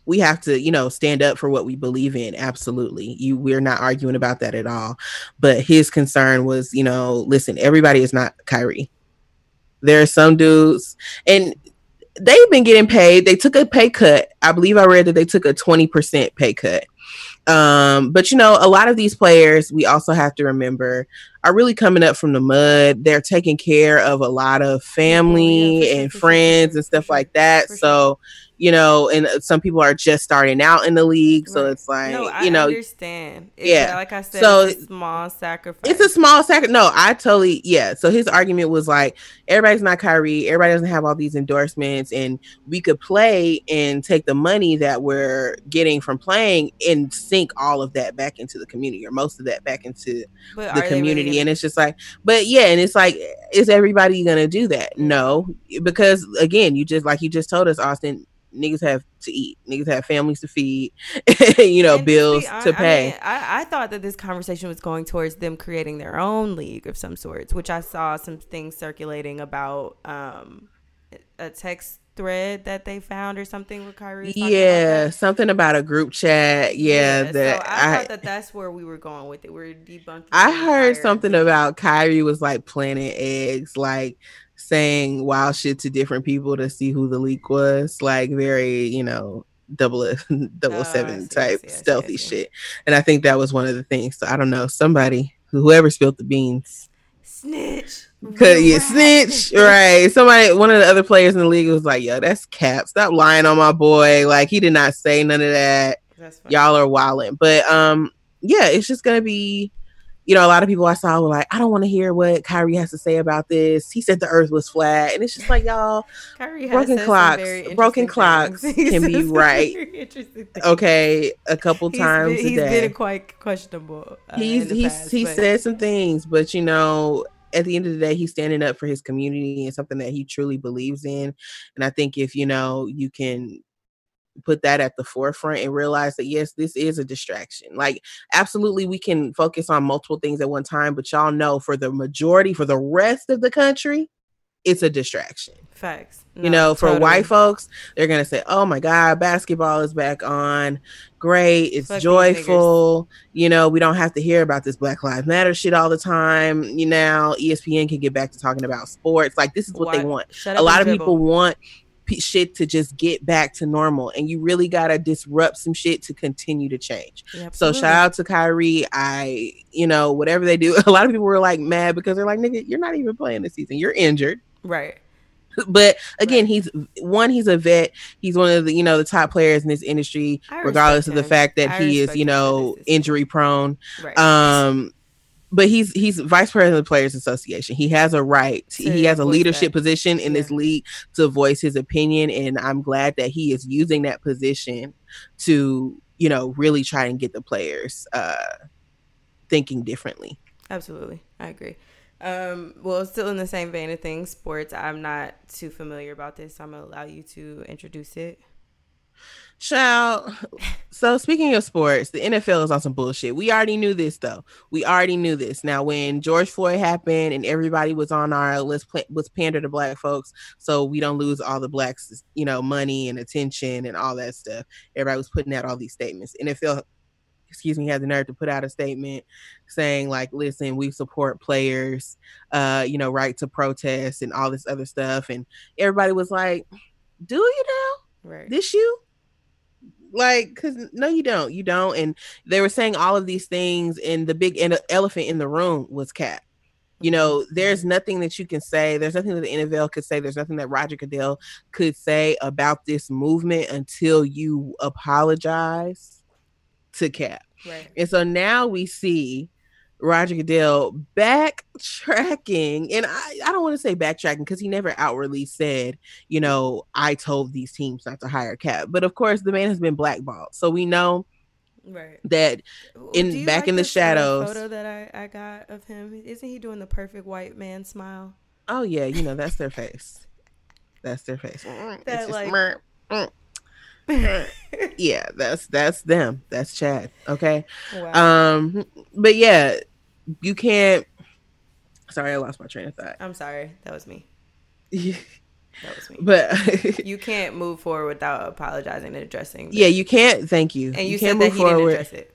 B: we have to, you know, stand up for what we believe in. Absolutely, you. We're not arguing about that at all. But his concern was, you know, listen, everybody is not Kyrie. There are some dudes, and they've been getting paid. They took a pay cut. I believe I read that they took a 20% pay cut. Um, but you know, a lot of these players, we also have to remember, are really coming up from the mud. They're taking care of a lot of family yeah, and sure, friends sure, and stuff like that. So, you know, and some people are just starting out in the league, so it's like, no, you know,
A: understand.
B: It's, yeah,
A: like I said, so it's a small sacrifice.
B: It's a small sacrifice. No, I totally yeah. So his argument was like, everybody's not Kyrie. Everybody doesn't have all these endorsements, and we could play and take the money that we're getting from playing and sink all of that back into the community or most of that back into but the community. Really and it's just like, but yeah, and it's like, is everybody gonna do that? No, because again, you just like you just told us, Austin niggas have to eat. Niggas have families to feed, you know, and bills to, be, to pay.
A: I, mean, I, I, thought that this conversation was going towards them creating their own league of some sorts, which I saw some things circulating about um, a text thread that they found or something with Kyrie.
B: Yeah, something about a group chat. Yeah, yeah that
A: so I, I, thought that that's where we were going with it. We're debunking.
B: I heard something about Kyrie was like planting eggs, like saying wild shit to different people to see who the leak was. Like very, you know, double double oh, seven type stealthy shit. And I think that was one of the things. So I don't know, somebody whoever spilled the beans.
A: Snitch.
B: Cause you snitch, right? Somebody, one of the other players in the league was like, "Yo, that's Cap. Stop lying on my boy. Like he did not say none of that. Y'all are wilding." But um, yeah, it's just gonna be you know, a lot of people I saw were like, I don't want to hear what Kyrie has to say about this. He said the earth was flat. And it's just like, y'all, broken clocks, broken clocks can be right. Okay. A couple
A: he's
B: times
A: been,
B: a
A: he's
B: day.
A: been quite questionable.
B: Uh, he's, he's, past, he but... said some things, but you know, at the end of the day, he's standing up for his community and something that he truly believes in. And I think if, you know, you can put that at the forefront and realize that yes this is a distraction. Like absolutely we can focus on multiple things at one time but y'all know for the majority for the rest of the country it's a distraction.
A: Facts.
B: No, you know for totally. white folks they're gonna say oh my god basketball is back on. Great it's Fuck joyful. You know we don't have to hear about this black lives matter shit all the time. You know espn can get back to talking about sports. Like this is what, what? they want. A lot of people want shit to just get back to normal and you really got to disrupt some shit to continue to change. Yeah, so shout out to Kyrie. I you know whatever they do a lot of people were like mad because they're like nigga you're not even playing this season. You're injured.
A: Right.
B: But again right. he's one he's a vet. He's one of the you know the top players in this industry regardless of the fact that I he is you know injury prone right. um but he's he's vice president of the Players Association. He has a right. To, he has a leadership that. position in yeah. this league to voice his opinion, and I'm glad that he is using that position to you know really try and get the players uh, thinking differently.
A: Absolutely, I agree. Um, well, still in the same vein of things, sports. I'm not too familiar about this, so I'm gonna allow you to introduce it.
B: Child. So speaking of sports, the NFL is on some bullshit. We already knew this though. We already knew this. Now, when George Floyd happened and everybody was on our let's play, let's pander to black folks so we don't lose all the blacks, you know, money and attention and all that stuff. Everybody was putting out all these statements. NFL, excuse me, had the nerve to put out a statement saying like, listen, we support players, uh, you know, right to protest and all this other stuff. And everybody was like, do you know?
A: Right.
B: This you? Like because no you don't you don't. And they were saying all of these things and the big elephant in the room was Cap. You know mm-hmm. there's nothing that you can say there's nothing that the nfl could say there's nothing that roger goodell could say about this movement until you apologize to cap.
A: Right.
B: and so now we see Roger Goodell backtracking, and I, I don't want to say backtracking because he never outwardly said, you know, I told these teams not to hire Cap. But of course, the man has been blackballed, so we know
A: right
B: that in back
A: like
B: in the shadows.
A: photo that I, I got of him. Isn't he doing the perfect white man smile?
B: Oh yeah, you know that's their face. That's their face.
A: That,
B: It's just
A: like-
B: mer- mm. yeah, that's that's them. That's Chad. Okay.
A: wow.
B: Um, but yeah, you can't. Sorry, I lost my train of thought.
A: I'm sorry. That was me. That was me.
B: but
A: You can't move forward without apologizing and addressing.
B: yeah, you can't. Thank you.
A: And you,
B: can't
A: said that he didn't address it.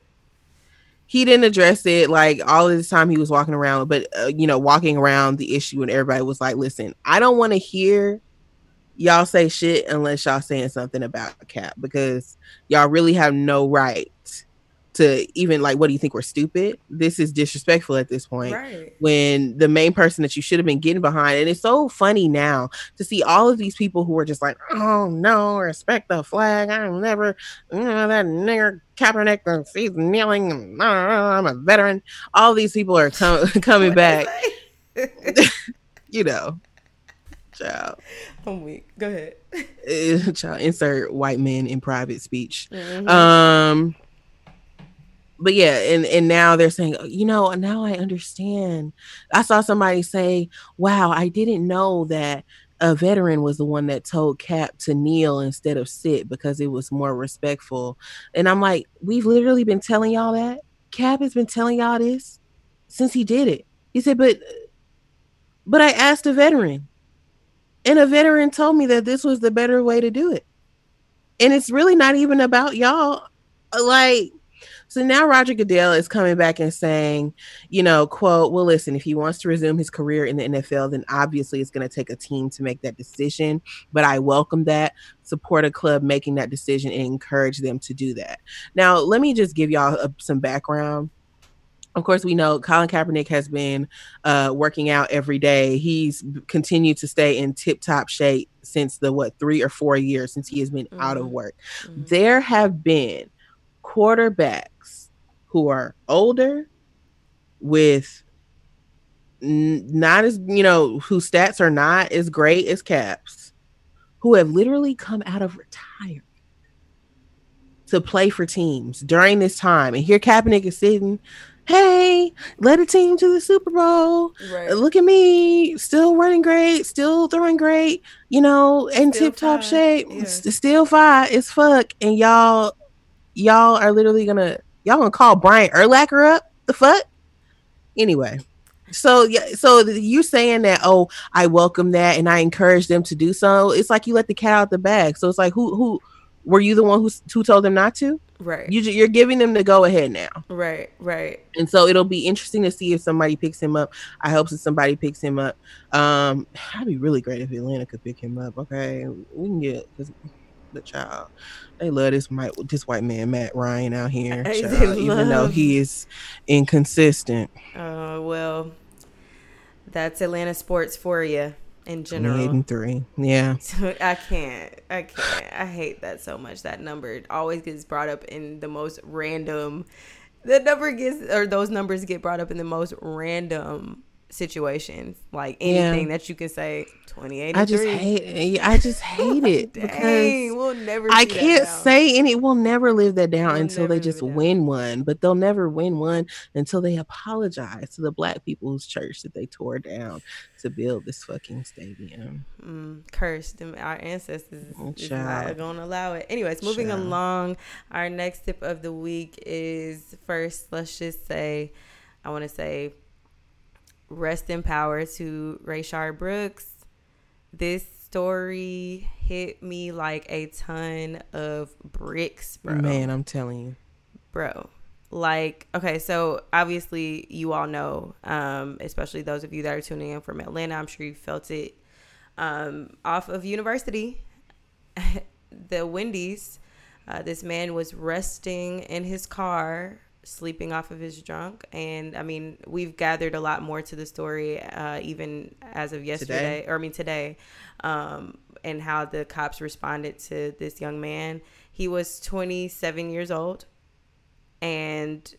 B: he didn't address it like all of this time he was walking around but uh, you know walking around the issue and everybody was like listen i don't want to hear y'all say shit unless y'all saying something about cap because y'all really have no right to even like what do you think we're stupid? This is disrespectful at this point
A: Right.
B: when the main person that you should have been getting behind and it's so funny now to see all of these people who are just like oh no respect the flag. I'm never you know, that nigger Kaepernick uh, he's kneeling uh, i'm a veteran. All these people are com- coming back. you know child.
A: I'm weak. Go ahead.
B: Eh, child insert white men in private speech.
A: Mhm.
B: um but yeah and and now they're saying "Oh, you know now i understand. I saw somebody say wow i didn't know that a veteran was the one that told cap to kneel instead of sit because it was more respectful. And i'm like we've literally been telling y'all that? Cap has been telling y'all this since he did it. He said but but i asked a veteran and a veteran told me that this was the better way to do it. And it's really not even about y'all. Like so now roger goodell is coming back and saying you know quote well listen if he wants to resume his career in the nfl then obviously it's going to take a team to make that decision. But i welcome that. Support a club making that decision and encourage them to do that. Now let me just give y'all a, some background of course, we know Colin Kaepernick has been uh, working out every day. He's continued to stay in tip top shape since the what three or four years since he has been out of
A: Mhm.
B: work
A: Mhm.
B: there have been quarterbacks who are older with n- not as you know whose stats are not as great as caps who have literally come out of retirement to play for teams during this time and here Kaepernick is sitting hey led a team to the super bowl.
A: Right.
B: look at me still running great still throwing great you know in tip top shape.
A: yeah.
B: still fine as fuck. And y'all y'all are literally gonna y'all gonna call brian urlacher up? The fuck? Anyway. So yeah so you saying that oh i welcome that and i encourage them to do so it's like you let the cat out the bag. So it's like who who were you the one who, who told them not to
A: Right.
B: You you're giving them the go ahead now
A: right. Right.
B: and so it'll be interesting to see if somebody picks him up. I hope that somebody picks him up. Um, that'd be really great if Atlanta could pick him up. Okay, we can get because the child they love this white this white man Matt Ryan out here,
A: They
B: child, even though he is inconsistent.
A: Uh, well, that's Atlanta sports for you in general.
B: Eight and three, yeah.
A: I can't. I can't. I hate that so much. That number always gets brought up in the most random. The number gets or those numbers get brought up in the most random situations. Like
B: Yeah.
A: anything that you can say,
B: I just hate. I just hate it
A: Dang,
B: because
A: we'll never.
B: I can't say any. We'll never live that down
A: We'll
B: until they just
A: it down.
B: win one. But they'll never win one until they apologize to the black people's church that they tore down to build this fucking stadium.
A: mm, cursed. Them, our ancestors is,
B: Oh,
A: not going to allow it. Anyways, moving
B: Child.
A: along, our next tip of the week is first. Let's just say, I want to say, rest in power to Rayshard Brooks. This story hit me like a ton of bricks, bro.
B: Man, I'm telling you.
A: bro like okay so obviously you all know um especially those of you that are tuning in from atlanta i'm sure you felt it um off of university the wendy's uh, this man was resting in his car sleeping off of his drunk and i mean we've gathered a lot more to the story uh, even as of yesterday or i mean today um, and how the cops responded to this young man. He was 27 years old and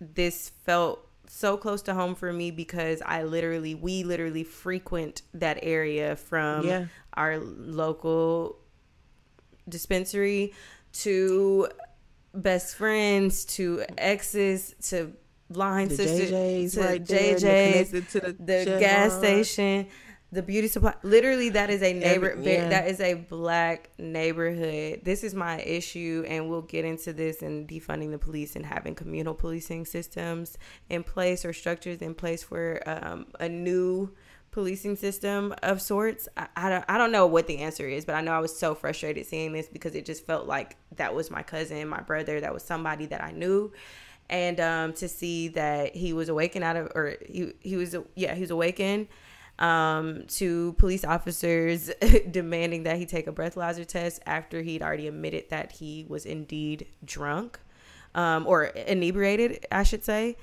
A: this felt so close to home for me because I literally we literally frequent that area from
B: Yeah.
A: our local dispensary to best friends to exes to blind
B: The
A: sisters
B: JJ's
A: to
B: right
A: JJ's
B: to the,
A: the gas station, the beauty supply. Literally, that is a neighbor.
B: Every- yeah.
A: That is a black neighborhood. This is my issue, and we'll get into this and defunding the police and having communal policing systems in place or structures in place for um, a new policing system of sorts. I, I don't I don't know what the answer is, but I know I was so frustrated seeing this because it just felt like that was my cousin, my brother, that was somebody that I knew. And um, to see that he was awakened out of, or he, he was, yeah, he was awakened um, to police officers demanding that he take a breathalyzer test after he'd already admitted that he was indeed drunk um, or inebriated, I should say.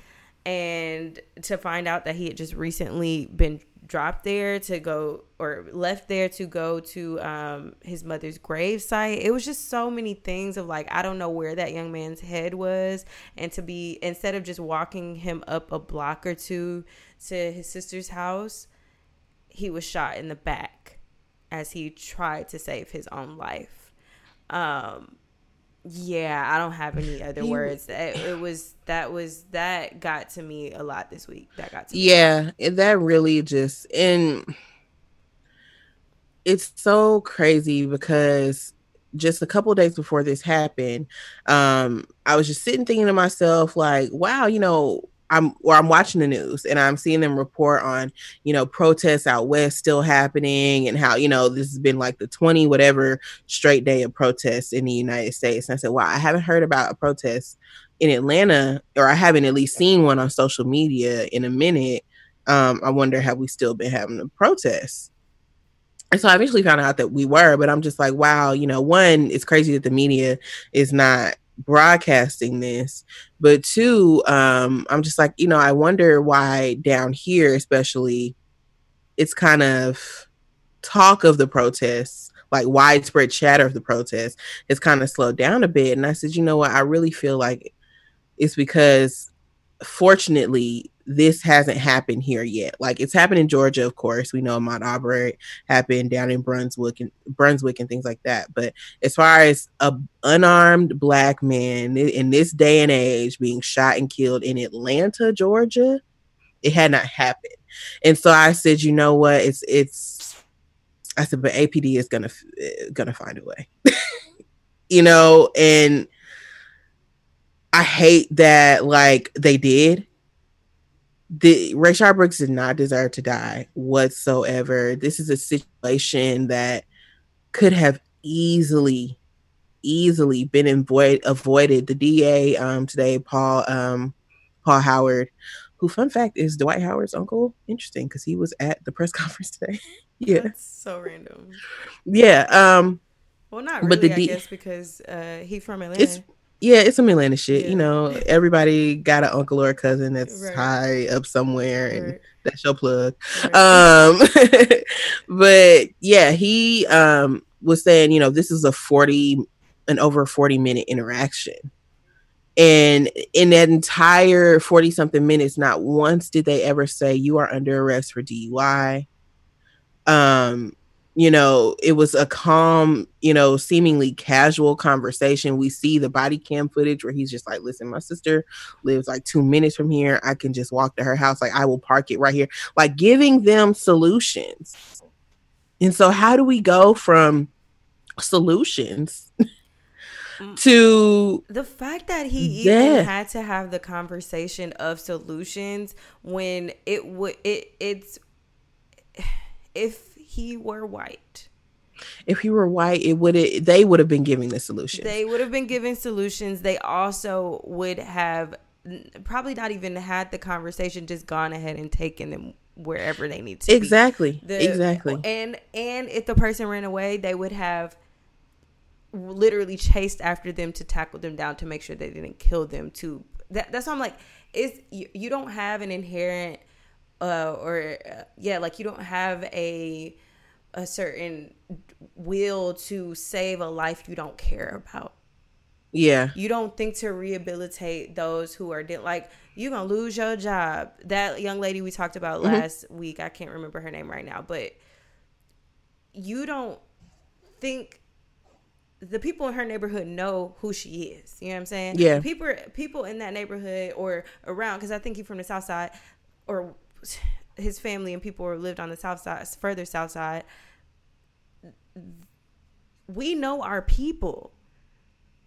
A: And to find out that he had just recently been dropped there to go or left there to go to um, his mother's gravesite. It was just so many things of like, I don't know where that young man's head was. And to be, instead of just walking him up a block or two to his sister's house, he was shot in the back as he tried to save his own life. Um, yeah, I don't have any other
B: He-
A: words. It, it was that was that got to me a lot this week. That got to me.
B: Yeah, that really just and it's so crazy because just a couple days before this happened, um, I was just sitting thinking to myself, like, wow, you know, I'm or I'm watching the news and I'm seeing them report on, you know, protests out west still happening and how, you know, this has been like the 20 whatever straight day of protests in the United States. And I said, wow, I haven't heard about a protest in Atlanta, or I haven't at least seen one on social media in a minute. Um, I wonder have we still been having the protests? And so I eventually found out that we were, but I'm just like, wow, you know, one, it's crazy that the media is not broadcasting this, but two, um, I'm just like, you know, I wonder why down here, especially, it's kind of talk of the protests, like widespread chatter of the protests, has kind of slowed down a bit. And I said, you know what, I really feel like it's because fortunately this hasn't happened here yet. Like it's happened in Georgia, of course. We know Ahmaud happened down in Brunswick and Brunswick and things like that. But as far as a unarmed black man in this day and age being shot and killed in Atlanta, Georgia, it had not happened. And so I said, you know what? It's it's I said, but APD is gonna eh, gonna find a way. you know, and I hate that like they did. The Rayshard Brooks did not deserve to die whatsoever. This is a situation that could have easily, easily been avoid, avoided. The DA um, today, Paul um, Paul Howard, who fun fact is Dwight Howard's uncle. Interesting because he was at the press conference today. yeah,
A: That's so random.
B: yeah. Um,
A: Well, not
B: But the
A: I
B: D-
A: guess, because uh, he from Atlanta.
B: Yeah, it's some Atlanta shit.
A: Yeah.
B: You know, everybody got an uncle or a cousin that's
A: Right.
B: high up somewhere, and
A: Right,
B: that's your plug.
A: right.
B: Um, but yeah, he um was saying, you know, this is a forty, an over forty minute interaction, and in that entire forty something minutes, not once did they ever say you are under arrest for DUI. Um, you know, it was a calm, you know, seemingly casual conversation. We see the body cam footage where he's just like, listen, my sister lives like two minutes from here. I can just walk to her house. Like, I will park it right here. Like, giving them solutions. And so, how do we go from solutions mm. to
A: the fact that he even had to have the conversation of solutions when it would, it, it's, if he were white.
B: If he were white, it would it they would have been giving the solutions.
A: They would have been giving solutions. They also would have probably not even had the conversation, just gone ahead and taken them wherever they need to.
B: Exactly. The, exactly.
A: And and if the person ran away, they would have literally chased after them to tackle them down to make sure they didn't kill them. To that, that's why I'm like, it's you, you don't have an inherent uh, or uh, yeah, like you don't have a a certain will to save a life you don't care about.
B: Yeah.
A: You don't think to rehabilitate those who are de- like you're going to lose your job. That young lady we talked about mm-hmm. last week, I can't remember her name right now, but you don't think the people in her neighborhood know who she is. You know what I'm saying?
B: Yeah.
A: People people in that neighborhood or around cuz I think you're from the south side or his family and people who lived on the south side, further south side, we know our people.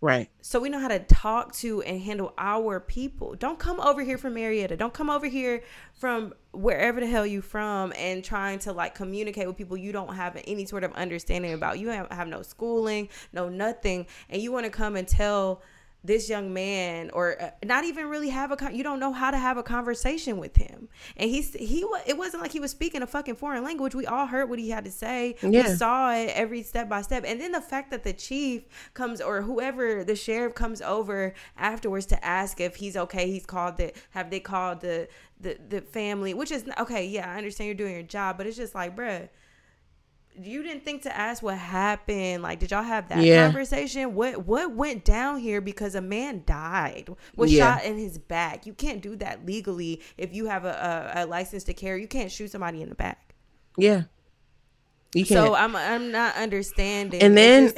B: Right.
A: So we know how to talk to and handle our people. Don't come over here from Marietta. Don't come over here from wherever the hell you from and trying to like communicate with people you don't have any sort of understanding about. You have, have no schooling, no nothing, and you want to come and tell this young man or uh, not even really have a con- you don't know how to have a conversation with him. And he's he it wasn't like he was speaking a fucking foreign language. We all heard what he had to say. Yeah. we saw it every step by step. And then the fact that the chief comes or whoever the sheriff comes over afterwards to ask if he's okay he's called the have they called the the, the family which is okay yeah i understand you're doing your job but it's just like bruh you didn't think to ask what happened. Like did y'all have that yeah. conversation? What what went down here? Because a man died was yeah. shot in his back. You can't do that legally if you have a, a, a license to carry. You can't shoot somebody in the back.
B: Yeah.
A: You can't. so i'm i'm not understanding.
B: And then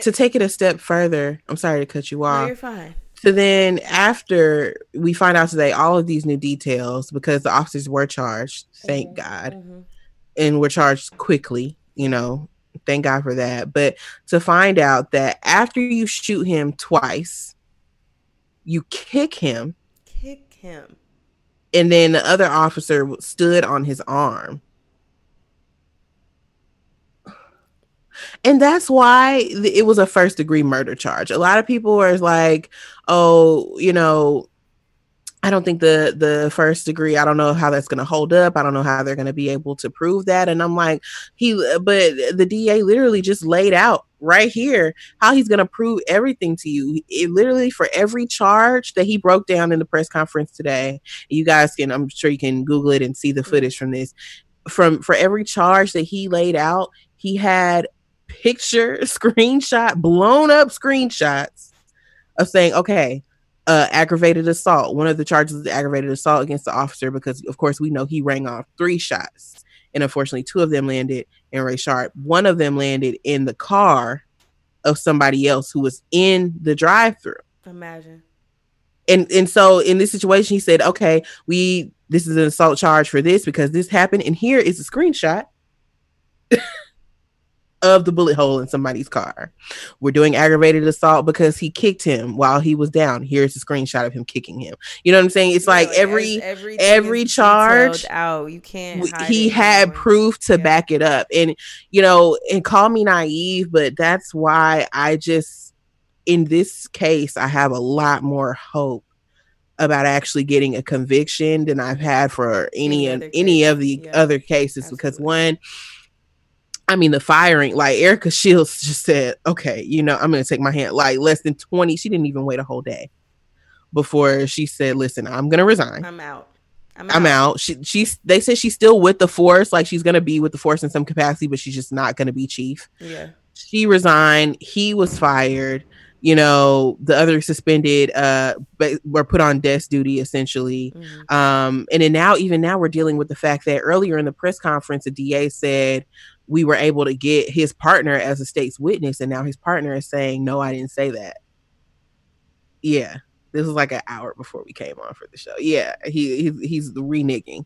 B: to take it a step further i'm sorry to cut you off.
A: no, you're fine.
B: So then after we find out today all of these new details because the officers were charged thank mm-hmm. god. Mm-hmm and were charged quickly, you know, thank God for that. But to find out that after you shoot him twice, you kick him,
A: kick him,
B: and then the other officer stood on his arm. And that's why it was a first degree murder charge. A lot of people were like, oh, you know, I don't think the the first degree. I don't know how that's going to hold up. I don't know how they're going to be able to prove that. And I'm like, he, but the DA literally just laid out right here how he's going to prove everything to you. It literally for every charge that he broke down in the press conference today. You guys can, I'm sure you can Google it and see the mm-hmm. footage from this. From for every charge that he laid out, he had picture screenshot, blown up screenshots of saying, okay, uh, aggravated assault. One of the charges is aggravated assault against the officer because, of course, we know he rang off three shots, and unfortunately, two of them landed in Rayshard. One of them landed in the car of somebody else who was in the drive-through.
A: Imagine.
B: And and so in this situation, he said, "Okay, we this is an assault charge for this because this happened, and here is a screenshot." of the bullet hole in somebody's car. We're doing aggravated assault because he kicked him while he was down. Here's a screenshot of him kicking him. You know what I'm saying? It's like, like every every charge
A: out. You can't.
B: he had anymore. proof to yeah. back it up, and you know, and call me naive, but that's why I just in this case I have a lot more hope about actually getting a conviction than I've had for any, any, any of the yeah. other cases Absolutely. because one I mean, the firing, like Erika Shields just said, okay, you know, I'm going to take my hand. Like less than 20, she didn't even wait a whole day before she said, listen, I'm going to resign.
A: I'm out.
B: I'm out. I'm out. She, she's, they said she's still with the force. Like she's going to be with the force in some capacity, but she's just not going to be chief.
A: Yeah.
B: She resigned. He was fired you know the other suspended uh but were put on desk duty essentially mm-hmm. um and then now even now we're dealing with the fact that earlier in the press conference the da said we were able to get his partner as a state's witness and now his partner is saying no i didn't say that. Yeah this was like an hour before we came on for the show. Yeah he he's, he's reneging.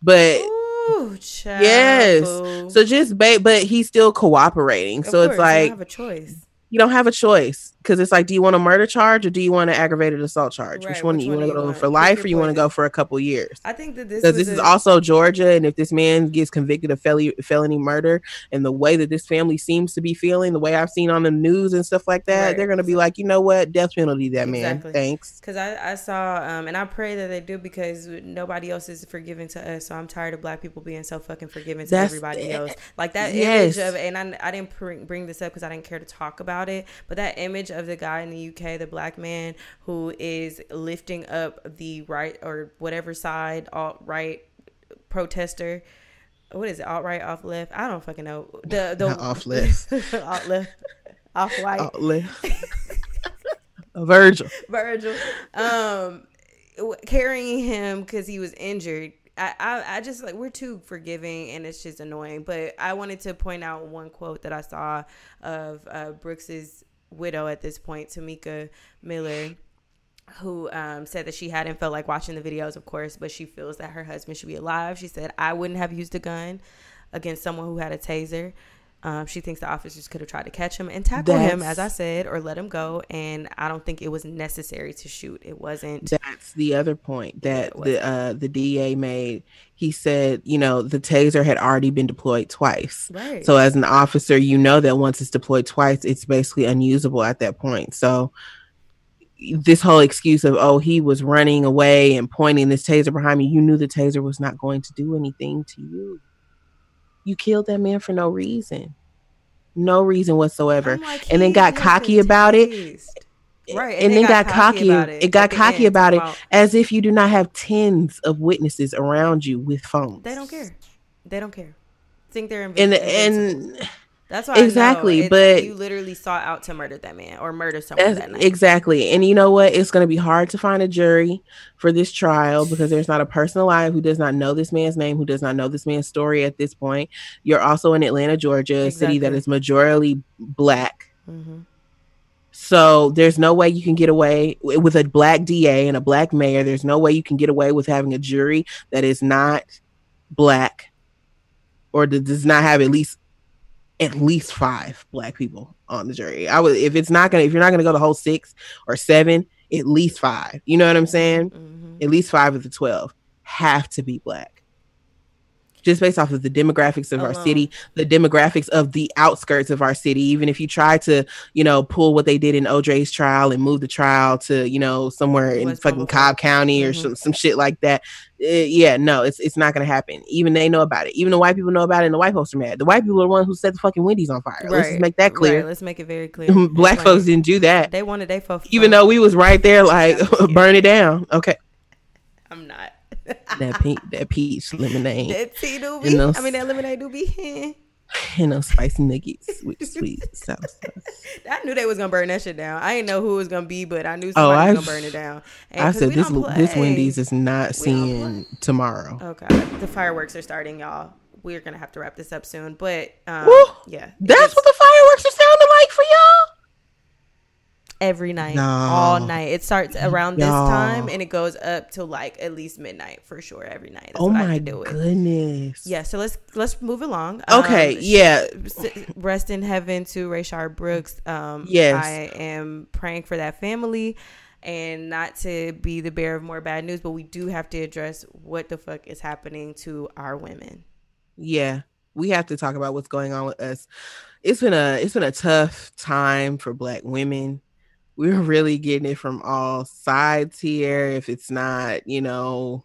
B: But Ooh, yes. So just ba- but he's still cooperating. Of so course, it's like
A: have a choice
B: you don't have a choice because it's like, do you want a murder charge or do you want an aggravated assault charge? Right. Which one do you want to go want? for life or you want to go for a couple years?
A: I think that this
B: because this a- is also Georgia, and if this man gets convicted of felony felony murder, and the way that this family seems to be feeling, the way I've seen on the news and stuff like that, right. they're gonna be like, you know what, death penalty that exactly. man. Thanks.
A: Because I I saw um and I pray that they do because nobody else is forgiving to us, so I'm tired of black people being so fucking forgiving to That's, everybody else. Like that yes. image of and I I didn't bring this up because I didn't care to talk about it, but that image of the guy in the UK, the black man who is lifting up the right or whatever side, alt right protester. What is it? Alt right, off left? I don't fucking know. The the
B: off left,
A: alt left, off white,
B: alt left. Virgil.
A: Virgil. Um, carrying him because he was injured. I, I, I just like we're too forgiving and it's just annoying. But I wanted to point out one quote that I saw of uh, Brooks's widow at this point, Tomika Miller, who um, said that she hadn't felt like watching the videos, of course, but she feels that her husband should be alive. She said, I wouldn't have used a gun against someone who had a taser. Um, she thinks the officers could have tried to catch him and tackle that's, him, as I said, or let him go. And I don't think it was necessary to shoot. It wasn't.
B: That's the other point that the uh, the DA made. He said, you know, the taser had already been deployed twice. Right. So as an officer, you know that once it's deployed twice, it's basically unusable at that point. So this whole excuse of oh he was running away and pointing this taser behind me, you knew the taser was not going to do anything to you. You killed that man for no reason. No reason whatsoever. Like, and then got cocky about it.
A: Right.
B: And, and then got, got cocky, about it. it got cocky about it as if you do not have tens of witnesses around you with phones.
A: They don't care. They don't care. Think they're
B: inv- and and
A: that's why exactly. But you literally sought out to murder that man or murder someone that night.
B: Exactly. And you know what? It's going to be hard to find a jury for this trial because there's not a person alive who does not know this man's name, who does not know this man's story at this point. You're also in Atlanta, Georgia, a city that is majorly black. Mm-hmm. So there's no way you can get away with a black DA and a black mayor. There's no way you can get away with having a jury that is not black or that does not have at least at least five black people on the jury. I would if it's not gonna if you're not gonna go the whole six or seven, at least five. You know what I'm saying? Mm-hmm. At least five of the twelve have to be black just based off of the demographics of our city, the demographics of the outskirts of our city. Even if you try to, you know, pull what they did in OJ's trial and move the trial to, you know, somewhere in West fucking Cobb County or mm-hmm. some, some shit like that. Uh, yeah, no, it's it's not gonna happen. Even they know about it. Even the white people know about it, and the white folks are mad. The white people are the ones who set the fucking Wendy's on fire. Right. Let's just make that clear. Right.
A: Let's make it very clear.
B: Black like, folks didn't do that.
A: They wanted they folks.
B: Even though we was right there, like burn it down. Okay.
A: I'm not
B: that pink, that peach lemonade.
A: That tea doobie. Those, I mean that lemonade doobie.
B: and those spicy nuggets with sweet sour
A: I knew they was gonna burn that shit down. I didn't know who it was gonna be, but I knew somebody oh, was gonna burn it down.
B: And I said this this Wendy's is not seeing tomorrow.
A: Okay, the fireworks are starting, y'all. We're gonna have to wrap this up soon, but um, yeah,
B: that's what the fireworks are sounding like for y'all
A: every night, no. all night. It starts around this time and it goes up to like at least midnight for sure every night.
B: That's oh my goodness!
A: Yeah, so let's let's move along.
B: Okay, um, yeah.
A: Rest in heaven to Rayshard Brooks. Um,
B: yes,
A: I am praying for that family. And not to be the bearer of more bad news, but we do have to address what the fuck is happening to our women.
B: Yeah, we have to talk about what's going on with us. It's been a it's been a tough time for Black women we're really getting it from all sides here. If it's not, you know,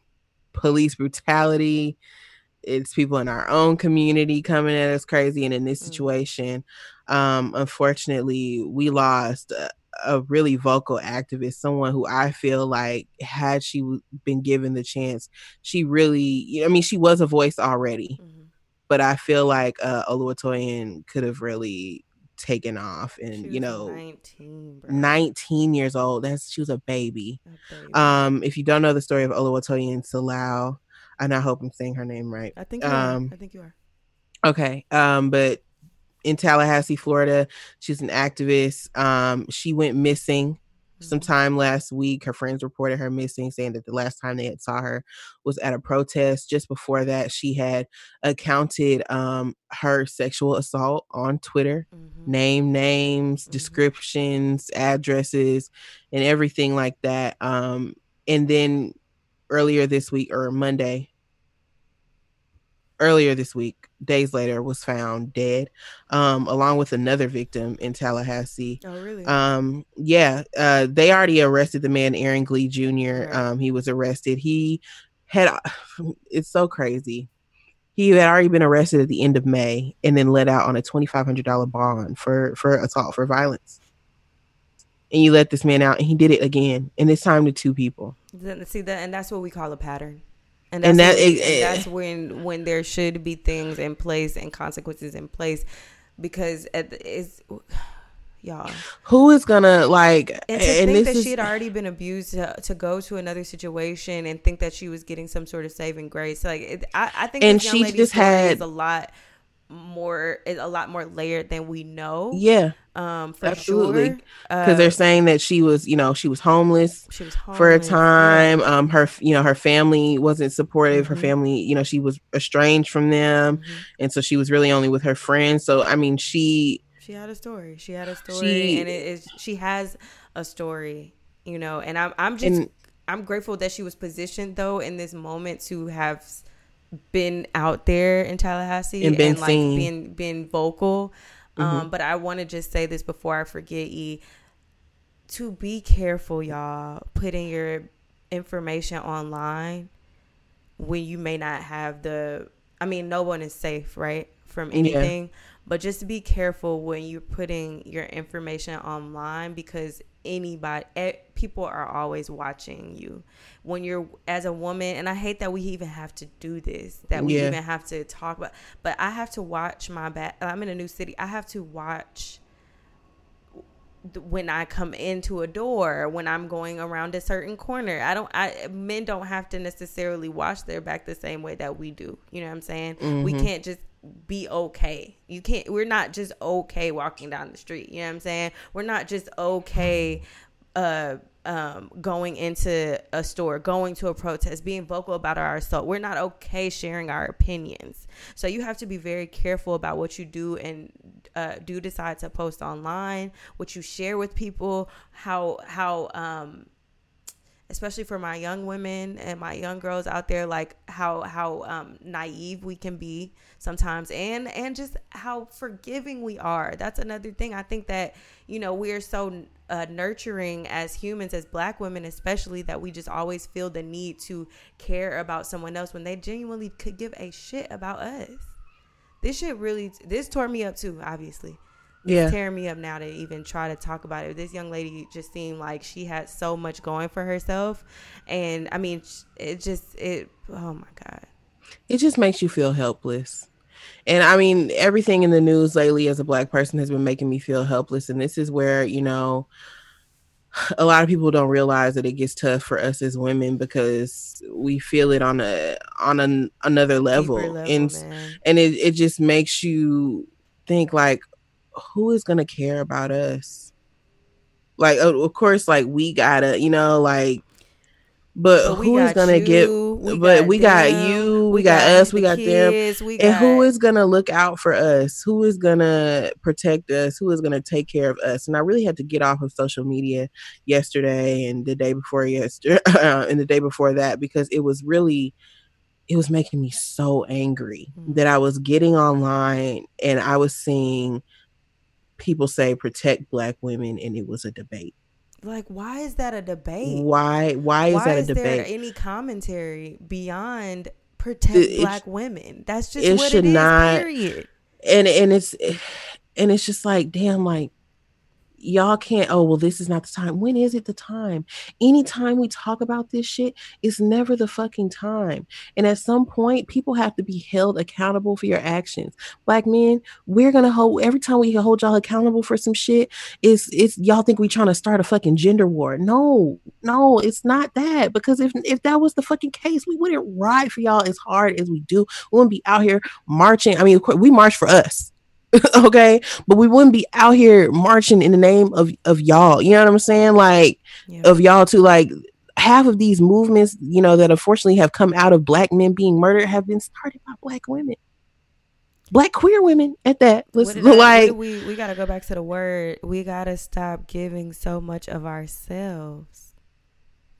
B: police brutality, it's people in our own community coming at us crazy. And in this mm. situation, um, unfortunately, we lost a, a, really vocal activist, someone who I feel like had she been given the chance, she really, I mean, she was a voice already, mm-hmm. but I feel like uh, Oluwatoyin could have really taken off and you know
A: 19,
B: 19 years old that's she was a baby
A: A baby.
B: um if you don't know the story of Oluwatoyin and Salau and I hope I'm saying her name right
A: I think
B: um.
A: I think you are.
B: Okay. Um, but in Tallahassee, Florida, she's an activist. Um, she went missing. Sometime last week. Her friends reported her missing, saying that the last time they had saw her was at a protest. Just before that, she had accounted um her sexual assault on Twitter.
A: Mhm.
B: Name names,
A: Mhm.
B: descriptions, addresses, and everything like that. Um, and then earlier this week or Monday, earlier this week, days later, was found dead, um, along with another victim in Tallahassee.
A: Oh, really?
B: Um, yeah, uh, they already arrested the man, Aaron Glee Jr. Um, he was arrested. He had, it's so crazy. He had already been arrested at the end of May and then let out on a twenty five hundred dollar bond for for assault for violence. And you let this man out, and he did it again, and this time to two people.
A: See that, and that's what we call a pattern. And
B: And
A: that's,
B: that,
A: when,
B: it, it,
A: that's when when there should be things in place and consequences in place, because at the, it's y'all.
B: Who is gonna like?
A: And to think
B: this
A: that
B: is-
A: she had already been abused to, to go to another situation and think that she was getting some sort of saving grace, like it, I, I think
B: And she just had-
A: is a lot more is a lot more layered than we know.
B: yeah,
A: um, for
B: absolutely.
A: sure.
B: because
A: Uh,
B: they're saying that she was, you know, she was homeless.
A: she was
B: for a
A: homeless,
B: time um her you know her family wasn't supportive her
A: Mhm.
B: family you know she was estranged from them
A: Mhm.
B: and so she was really only with her friends so i mean she
A: She had a story. She had a story,
B: She-
A: and it is she has a story, you know. And I'm I'm just
B: And-
A: I'm grateful that she was positioned though in this moment to have been out there in Tallahassee
B: And been
A: like
B: seen.
A: being being vocal.
B: Mhm.
A: Um, but I want to just say this before I forget, E, to be careful, y'all, putting your information online when you may not have the. I mean, no one is safe, right, from
B: Yeah.
A: But just be careful when you're putting your information online because anybody, people are always watching you. When you're as a woman, and I hate that we even have to do this, that we
B: Yeah.
A: even have to talk about. But I have to watch my back. I'm in a new city. I have to watch when I come into a door, when I'm going around a certain corner. I don't I men don't have to necessarily watch their back the same way that we do. You know what I'm saying? We
B: Mhm.
A: can't just be okay. You can't we're not just okay walking down the street. You know what I'm saying? We're not just okay uh um going into a store, going to a protest, being vocal about our assault. We're not okay sharing our opinions. So you have to be very careful about what you do and uh, do decide to post online, what you share with people, how how um especially for my young women and my young girls out there like how how um naive we can be sometimes and and just how forgiving we are. That's another thing i think that you know we're so uh, nurturing as humans as black women especially that we just always feel the need to care about someone else when they genuinely could give a shit about us. This shit really this tore me up too obviously
B: yeah
A: tearing me up now to even try to talk about it. This young lady just seemed like she had so much going for herself, and I mean, it just it. Oh my god.
B: it just makes you feel helpless and i mean everything in the news lately as a black person has been making me feel helpless and this is where you know a lot of people don't realize that it gets tough for us as women because we feel it on a on an, another level,
A: level,
B: and
A: man.
B: and it, it just makes you think like who is gonna care about us? Like of course like we gotta you know like but,
A: But we
B: who is gonna get
A: you,
B: but we got you, we got us, we
A: the
B: got them,
A: kids, We
B: and who
A: got-
B: is gonna look out for us? Who is gonna protect us? Who is gonna take care of us? And i really had to get off of social media yesterday and the day before yesterday and the day before that because it was really it was making me so angry
A: Mhm.
B: that i was getting online and i was seeing people say protect black women and it was a debate
A: like why is that a debate?
B: why why is
A: why
B: that a debate?
A: is there
B: debate
A: any commentary beyond protect
B: it-
A: black women? That's just
B: it
A: what
B: should
A: it is.
B: not-
A: Period.
B: and and it's and it's just like damn like y'all can't oh well this is not the time. When is it the time? Anytime we talk about this shit it's never the fucking time. And at some point people have to be held accountable for your actions. Black men we're gonna hold every time we hold y'all accountable for some shit it's it's y'all think we trying to start a fucking gender war. No no it's not that. Because if if that was the fucking case we wouldn't ride for y'all as hard as we do. We wouldn't be out here marching. I mean we march for us okay? But we wouldn't be out here marching in the name of of y'all. You know what i'm saying? Like yeah. of y'all too. Like half of these movements you know that unfortunately have come out of black men being murdered have been started by black women. Black queer women at that.
A: Let's, like we we got to go back to the word. We got to stop giving so much of ourselves.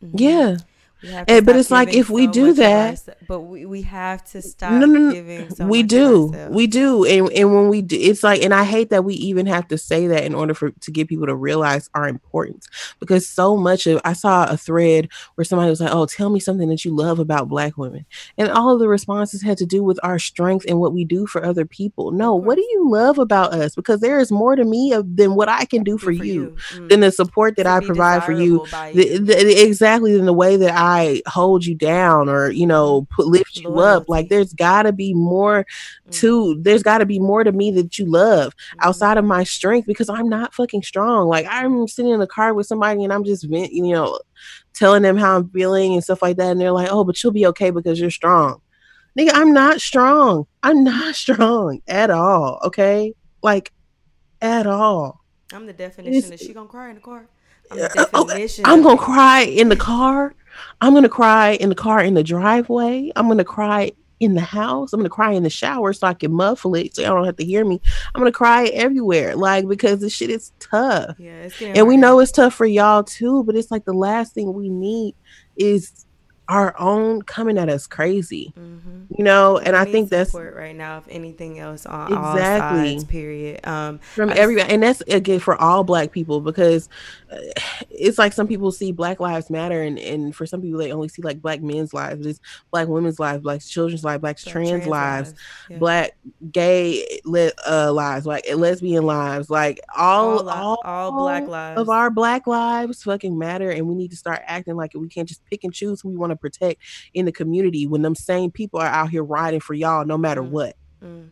B: Mm-hmm. yeah and, but it's like if we so do that,
A: but we, we have to stop. No, no, no. So
B: we do, we do, and and when we do, it's like, and I hate that we even have to say that in order for to get people to realize our importance, because so much of I saw a thread where somebody was like, "Oh, tell me something that you love about Black women," and all of the responses had to do with our strength and what we do for other people. No, what do you love about us? Because there is more to me of, than what I can do for, for you, you. Mm. than the support that to I provide for you. you. The, the, exactly in the way that I I hold you down or you know put lift you up. Like there's got to be more to mm. there's got to be more to me that you love mm-hmm. outside of my strength because I'm not fucking strong. Like I'm sitting in the car with somebody and I'm just you know telling them how I'm feeling and stuff like that, and they're like, "Oh, but you'll be okay because you're strong." Nigga, I'm not strong. I'm not strong at all. Okay, like at all.
A: I'm the definition. Is she gonna cry in the car? I'm the definition.
B: I'm gonna cry in the car. I'm gonna cry in the car in the driveway. I'm gonna cry in the house. I'm gonna cry in the shower so I can muffle it so y'all don't have to hear me. I'm gonna cry everywhere, like because the shit is tough. Yeah, and we know it's tough for y'all too. But it's like the last thing we need is our own coming at us crazy, mm-hmm. you know. And I think that's
A: right now. If anything else on exactly sides, period. Um,
B: from everybody, and that's again for all Black people because uh, it's like some people see Black Lives Matter, and and for some people they only see like Black men's lives, it's Black women's lives, Black children's lives, Black, Black trans, trans, lives, lives. Yeah. Black gay le- uh, lives, like lesbian lives, like all all, all,
A: all Black lives
B: of our Black lives fucking matter, and we need to start acting like. We can't just pick and choose who we want to protect in the community when them same people are out here riding for y'all no matter mm. what. Mm.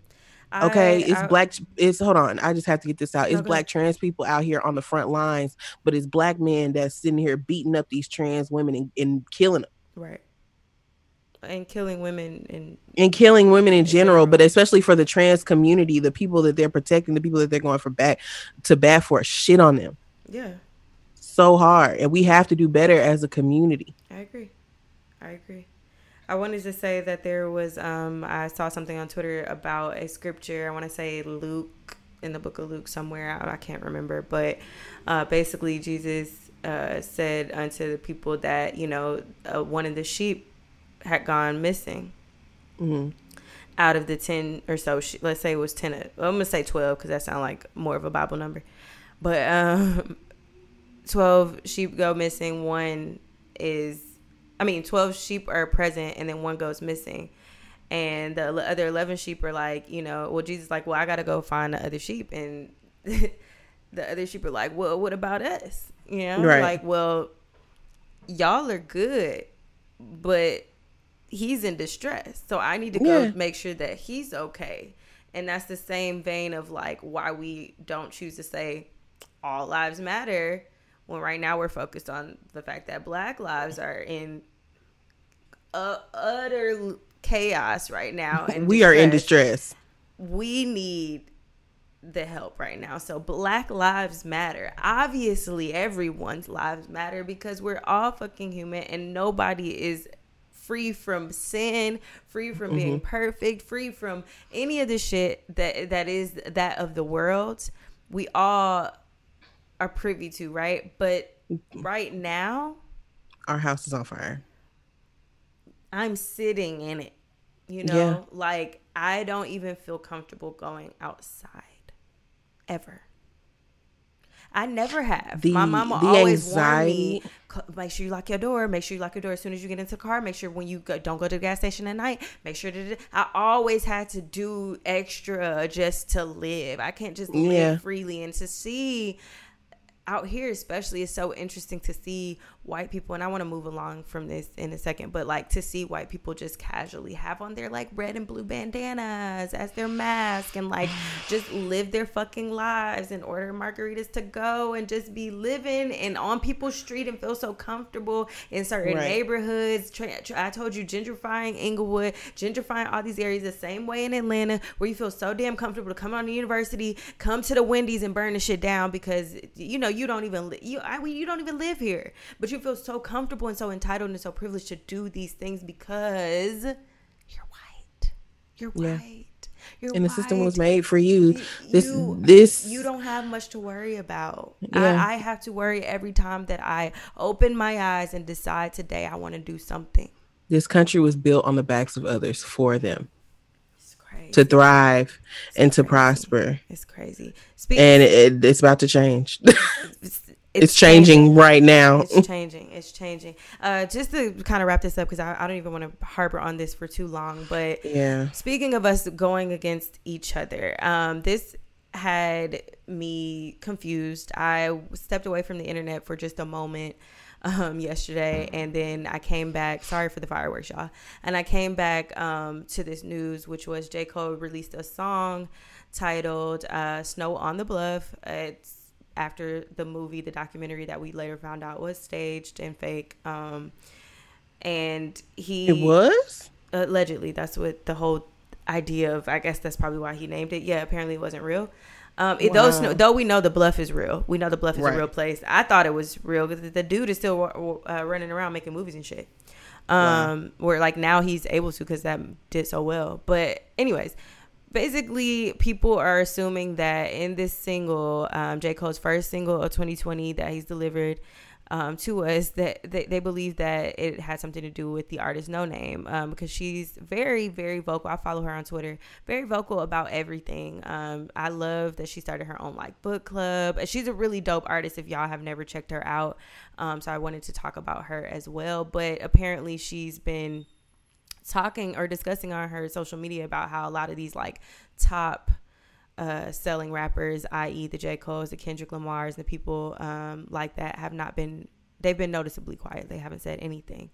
B: Okay, I, it's I, black. It's hold on. I just have to get this out. It's okay. black trans people out here on the front lines, but it's black men that's sitting here beating up these trans women and, and killing them.
A: Right. And killing women and
B: and killing women in, in general, general, but especially for the trans community, the people that they're protecting, the people that they're going for back to bat for, shit on them.
A: Yeah.
B: So hard, and we have to do better as a community.
A: I agree. I agree. I wanted to say that there was um I saw something on Twitter about a scripture. I want to say Luke in the book of Luke somewhere. I, I can't remember, but uh, basically Jesus uh, said unto the people that you know uh, one of the sheep had gone missing. Mm-hmm. Out of the ten or so, let's say it was ten. I'm gonna say twelve because that sounds like more of a Bible number, but um, twelve sheep go missing. One is I mean, 12 sheep are present and then one goes missing. And the other 11 sheep are like, you know, well, Jesus like, well, I got to go find the other sheep. And the other sheep are like, well, what about us? You know, right. like, well, y'all are good, but he's in distress. So I need to go yeah. make sure that he's okay. And that's the same vein of like why we don't choose to say all lives matter when right now we're focused on the fact that black lives are in uh, utter chaos right now and
B: we distress. are in distress
A: we need the help right now so black lives matter obviously everyone's lives matter because we're all fucking human and nobody is free from sin free from mm-hmm. being perfect free from any of the shit that that is that of the world we all are privy to, right? But mm-hmm. right now,
B: our house is on fire.
A: I'm sitting in it. You know, yeah. like I don't even feel comfortable going outside ever. I never have. The, My mama always anxiety. warned me: make sure you lock your door. Make sure you lock your door as soon as you get into the car. Make sure when you go, don't go to the gas station at night. Make sure that I always had to do extra just to live. I can't just live yeah. freely and to see out here especially it's so interesting to see white people and i want to move along from this in a second but like to see white people just casually have on their like red and blue bandanas as their mask and like just live their fucking lives and order margaritas to go and just be living and on people's street and feel so comfortable in certain right. neighborhoods i told you gentrifying inglewood gentrifying all these areas the same way in atlanta where you feel so damn comfortable to come on the university come to the wendy's and burn the shit down because you know you don't even li- you I, you don't even live here, but you feel so comfortable and so entitled and so privileged to do these things because you're white. You're yeah. white. You're white
B: and the system was made for you. This you, this
A: you don't have much to worry about. Yeah. I, I have to worry every time that I open my eyes and decide today I want to do something.
B: This country was built on the backs of others for them to thrive it's and crazy. to prosper.
A: It's crazy.
B: Speaking and it, it's about to change. it's, it's, changing, changing, right now.
A: It's changing. It's changing. Uh, just to kind of wrap this up because I, I, don't even want to harbor on this for too long. But
B: yeah,
A: speaking of us going against each other, um, this had me confused. I stepped away from the internet for just a moment um, yesterday, and then I came back. Sorry for the fireworks, y'all. And I came back um, to this news, which was J. Cole released a song titled uh, "Snow on the Bluff." It's after the movie, the documentary that we later found out was staged and fake. Um, and he
B: it was
A: allegedly that's what the whole idea of. I guess that's probably why he named it. Yeah, apparently it wasn't real. Um, wow. though, though we know the bluff is real, we know the bluff is right. a real place. I thought it was real because the dude is still uh, running around making movies and shit. Um, wow. where like now he's able to because that did so well. But anyways, basically people are assuming that in this single, um, J Cole's first single of 2020 that he's delivered, um, to us that they, they believe that it had something to do with the artist Noname um, because she's very very vocal. I follow her on Twitter, very vocal about everything. Um, I love that she started her own like book club. She's a really dope artist. If y'all have never checked her out, um, so I wanted to talk about her as well. But apparently she's been talking or discussing on her social media about how a lot of these like top uh, selling rappers, i.e., the J. Cole's, the Kendrick Lamar's, and the people um, like that have not been, they've been noticeably quiet. They haven't said anything.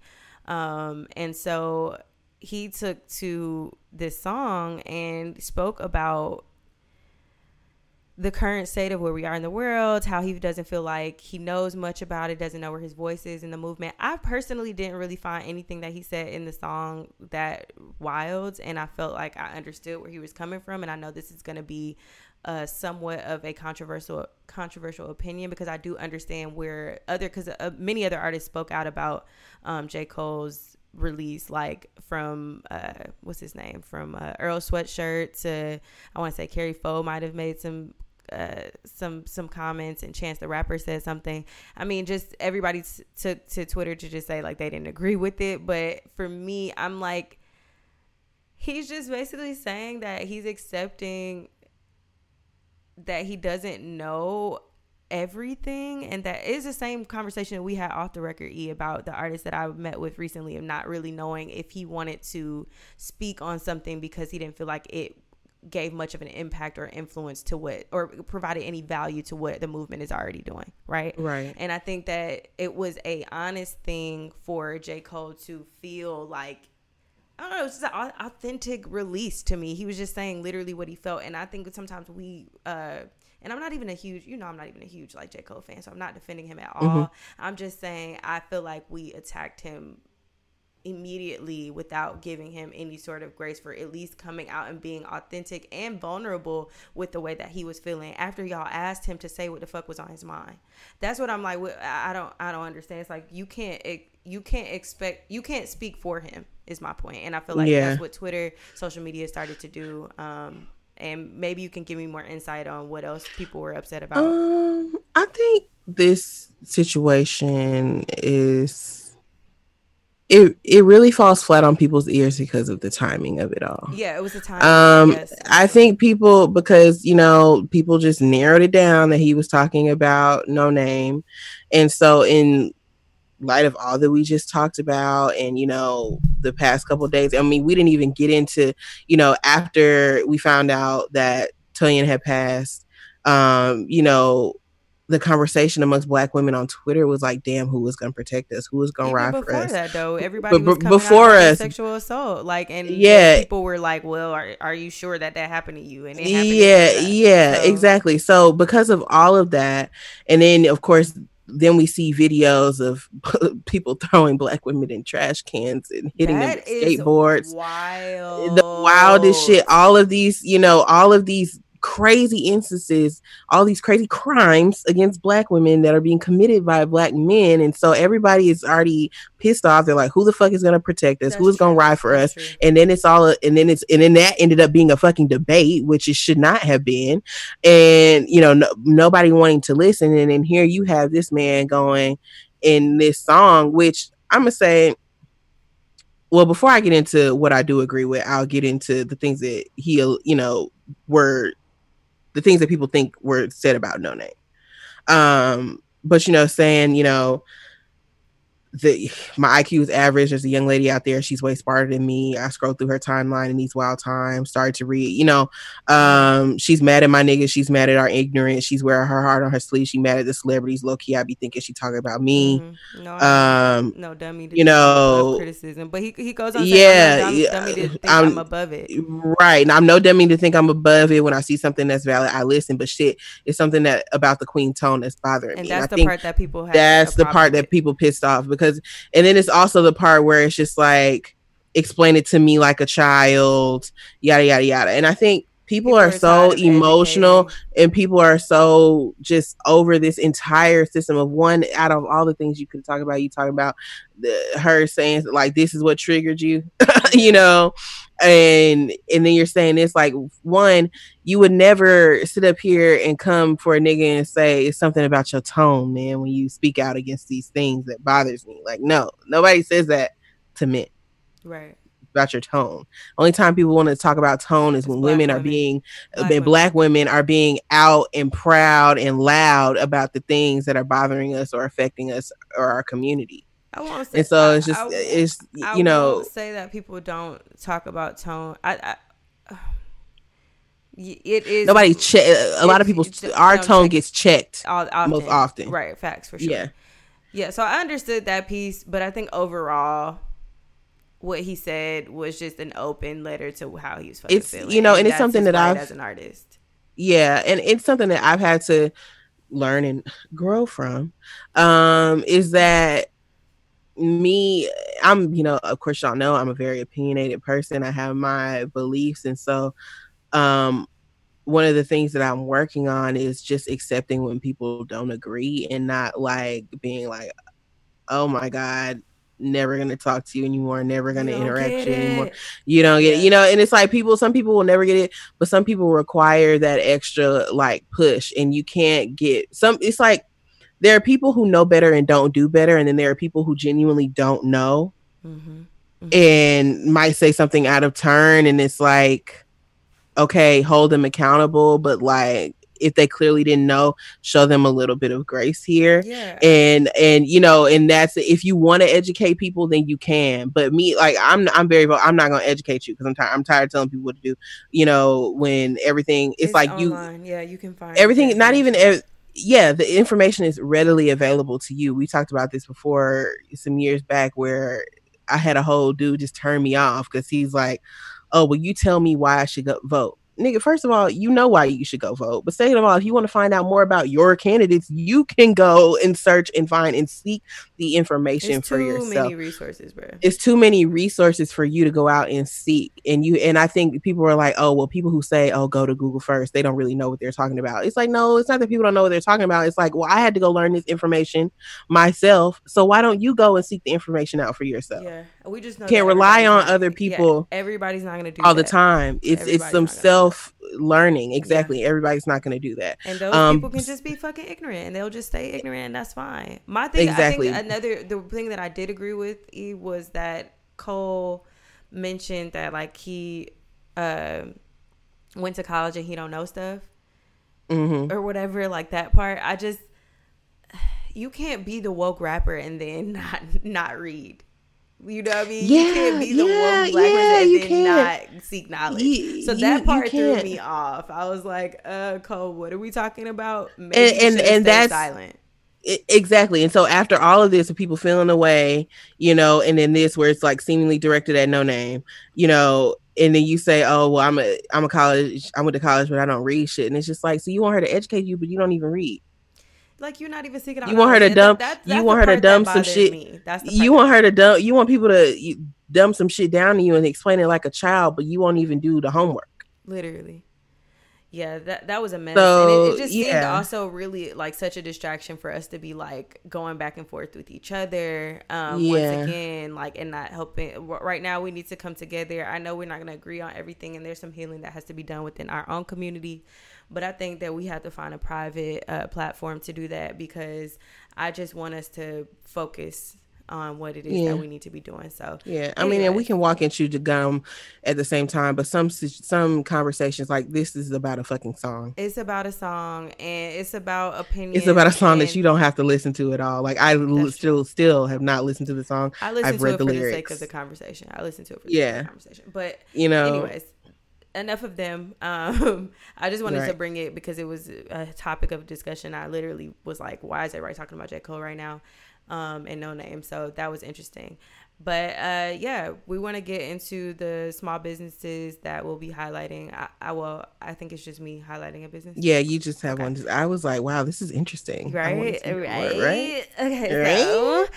A: Um, and so he took to this song and spoke about the current state of where we are in the world, how he doesn't feel like he knows much about it, doesn't know where his voice is in the movement. I personally didn't really find anything that he said in the song that wild, and I felt like I understood where he was coming from, and I know this is going to be uh, somewhat of a controversial controversial opinion because I do understand where other because uh, many other artists spoke out about um, J Cole's release like from uh what's his name from uh, Earl Sweatshirt to I want to say Kari Faux might have made some uh, some some comments and Chance the Rapper said something. I mean, just everybody t- took to Twitter to just say like they didn't agree with it. But for me, I'm like, he's just basically saying that he's accepting that he doesn't know everything and that is the same conversation that we had off the record e about the artist that i met with recently of not really knowing if he wanted to speak on something because he didn't feel like it gave much of an impact or influence to what or provided any value to what the movement is already doing right
B: right
A: and i think that it was a honest thing for j cole to feel like I don't know. It's just an authentic release to me. He was just saying literally what he felt, and I think sometimes we, uh, and I'm not even a huge, you know, I'm not even a huge like J Cole fan, so I'm not defending him at all. Mm-hmm. I'm just saying I feel like we attacked him immediately without giving him any sort of grace for at least coming out and being authentic and vulnerable with the way that he was feeling after y'all asked him to say what the fuck was on his mind. That's what I'm like. I don't. I don't understand. It's like you can't. You can't expect. You can't speak for him. Is my point. And I feel like yeah. that's what Twitter, social media started to do. Um, and maybe you can give me more insight on what else people were upset about.
B: Um, I think this situation is it it really falls flat on people's ears because of the timing of it all.
A: Yeah, it was the time.
B: Um, I think people because you know people just narrowed it down that he was talking about Noname, and so in light of all that we just talked about, and you know the past couple days, I mean we didn't even get into you know after we found out that Toyin had passed, um, you know the conversation amongst black women on Twitter was like, damn, who was gonna protect us? Who was gonna
A: Even
B: ride
A: before
B: for us?
A: that though, everybody was coming
B: before
A: out
B: us-
A: sexual assault. Like, and
B: Yeah.
A: people were like, "Well, are, are you sure that that happened to you?" And it happened
B: yeah yeah
A: So-
B: exactly so because of all of that and then of course then we see videos of people throwing black women in trash cans and hitting them with skateboards
A: Wild.
B: the wildest shit all of these you know all of these crazy instances all these crazy crimes against black women that are being committed by black men. And so everybody is already pissed off. They're like who the fuck is going to protect us?
A: That's
B: who is going to ride for us?
A: true.
B: and then it's all and then it's and then that ended up being a fucking debate which it should not have been. And you know no, nobody wanting to listen. And then here you have this man going in this song which i'm gonna say well before i get into what i do agree with i'll get into the things that he you know were the things that people think were said about Noname um but you know saying you know the my IQ is average. There's a young lady out there. She's way smarter than me. I scrolled through her timeline in these wild times. Started to read. You know, um, she's mad at my niggas. She's mad at our ignorance. She's wearing her heart on her sleeve. She mad at the celebrities. Low key, I be thinking she talking about me.
A: Mhm. No,
B: Um,
A: no dummy.
B: You
A: think I'm above
B: know,
A: criticism, but he he goes on. Saying,
B: yeah,
A: I'm
B: yeah,
A: not dumb, dummy think
B: I'm-
A: I'm, above it.
B: Right. And I'm no dummy to think I'm above it. When I see something that's valid, I listen. But shit, it's something that about the Queen tone that's bothering
A: And
B: me.
A: that's
B: I
A: the part that people have.
B: that's the part that people pissed off because and then it's also the part where it's just like explain it to me like a child yada yada yada. And i think people,
A: People
B: are,
A: are
B: so emotional and people are so just over this entire system of one out of all the things you could talk about you talk about the, her saying like this is what triggered you you know and and then you're saying this like one you would never sit up here and come for a nigga and say something about your tone man when you speak out against these things that bothers me like no nobody says that to men
A: Right.
B: about your tone. Only time people want to talk about tone is
A: It's
B: when women are
A: women.
B: being uh,
A: Black
B: black,
A: women.
B: black women are being out and proud and loud about the things that are bothering us or affecting us or our community.
A: I won't say.
B: And so
A: I-
B: it's just
A: I
B: it's
A: I
B: you know
A: say that people don't talk about tone. I. It is
B: nobody check a lot of people our
A: no,
B: tone gets checked.
A: all, often.
B: most often.
A: Right. Facts for sure.
B: Yeah.
A: Yeah. So I understood that piece, but I think overall, what he said was just an open letter to how he was fucking
B: It's-
A: feeling.
B: you know, and it's something that I've-
A: as an artist.
B: yeah and it's something that i've had to learn and grow from um is that me i'm you know of course y'all know i'm a very opinionated person. I have my beliefs. And so um one of the things that i'm working on is just accepting when people don't agree and not like being like oh my god never gonna talk to you anymore never gonna
A: You
B: interact with you anymore. you don't get it, you know and it's like people some people will never get it but some people require that extra like push and you can't get some it's like there are people who know better and don't do better and then there are people who genuinely don't know
A: Mhm.
B: and might say something out of turn and it's like okay hold them accountable but like if they clearly didn't know show them a little bit of grace here
A: Yeah.
B: and and you know and that's if you want to educate people then you can but me like i'm i'm very i'm not going to educate you because i'm tired i'm tired of telling people what to do you know when everything it's, like you.
A: Yeah, you can find
B: everything not even ev- yeah the information is readily available to you. We talked about this before some years back where i had a whole dude just turn me off because he's like oh well you tell me why i should go vote nigga first of all you know why you should go vote but second of all if you want to find out more about your candidates you can go and search and find and seek the information
A: It's
B: for yourself.
A: too many resources, bro.
B: it's too many resources for you to go out and seek and you and i think people are like oh well people who say oh go to google first they don't really know what they're talking about it's like no it's not that people don't know what they're talking about it's like well i had to go learn this information myself so why don't you go and seek the information out for yourself
A: Yeah, we just know
B: Can't rely
A: everybody's
B: on other
A: yeah,
B: people
A: everybody's not gonna do
B: all the time it's it's some
A: not gonna do that.
B: self learning exactly everybody's not going to do that
A: And those
B: Um,
A: people can just be fucking ignorant, and they'll just stay ignorant, and that's fine. My thing,
B: Exactly.
A: I think another the thing that I did agree with E was that Cole mentioned that like he um went to college and he don't know stuff
B: hmm
A: or whatever. Like that part, I just you can't be the woke rapper and then not not read You know what I mean? Yeah, you can't be the yeah, one black yeah, person and then can't. seek knowledge. You, so that you, part threw me off. I was like, uh, Cole, what are we talking about?
B: Maybe and and, and that's silent. exactly. And so after all of this of people feeling away, you know, and then this where it's like seemingly directed at Noname, you know, and then you say, "Oh, well, I'm a I'm a college I went to college, but I don't read shit," and it's just like, so you want her to educate you, but you don't even read.
A: Like you're not even seeking out.
B: You want her to dump. That, that, you want her to dump some shit. Me. That's you want her to dump. You want people to dump some shit down to you and explain it like a child, but you won't even do the homework.
A: Literally. Yeah, that that was a mess. So, and it, it just yeah. seemed also really like such a distraction for us to be like going back and forth with each other. Um yeah. once again, like and not helping right now we need to come together. I know we're not gonna agree on everything and there's some healing that has to be done within our own community. But I think that we have to find a private uh, platform to do that because I just want us to focus on what it is yeah. that we need to be doing. So
B: yeah, I mean, and we can walk and chew the gum at the same time, but some some conversations like this is about a fucking song.
A: It's about a song, and it's about opinion.
B: It's about a song that you don't have to listen to at all. Like I still still have not listened to the song.
A: I listened I've to read it the for lyrics. the sake of the conversation. I listened to it for the yeah. conversation. But
B: you know,
A: anyways. Enough of them. Um, I just wanted right. to bring it because it was a topic of discussion. I literally was like, "Why is everybody talking about J Cole right now?" Um, and Noname. So that was interesting. But uh, yeah, we want to get into the small businesses that we'll be highlighting. I, I will. I think it's just me highlighting a business.
B: Yeah, you just have okay. one. I was like, wow, this is interesting.
A: Right, right, right. Okay, right? so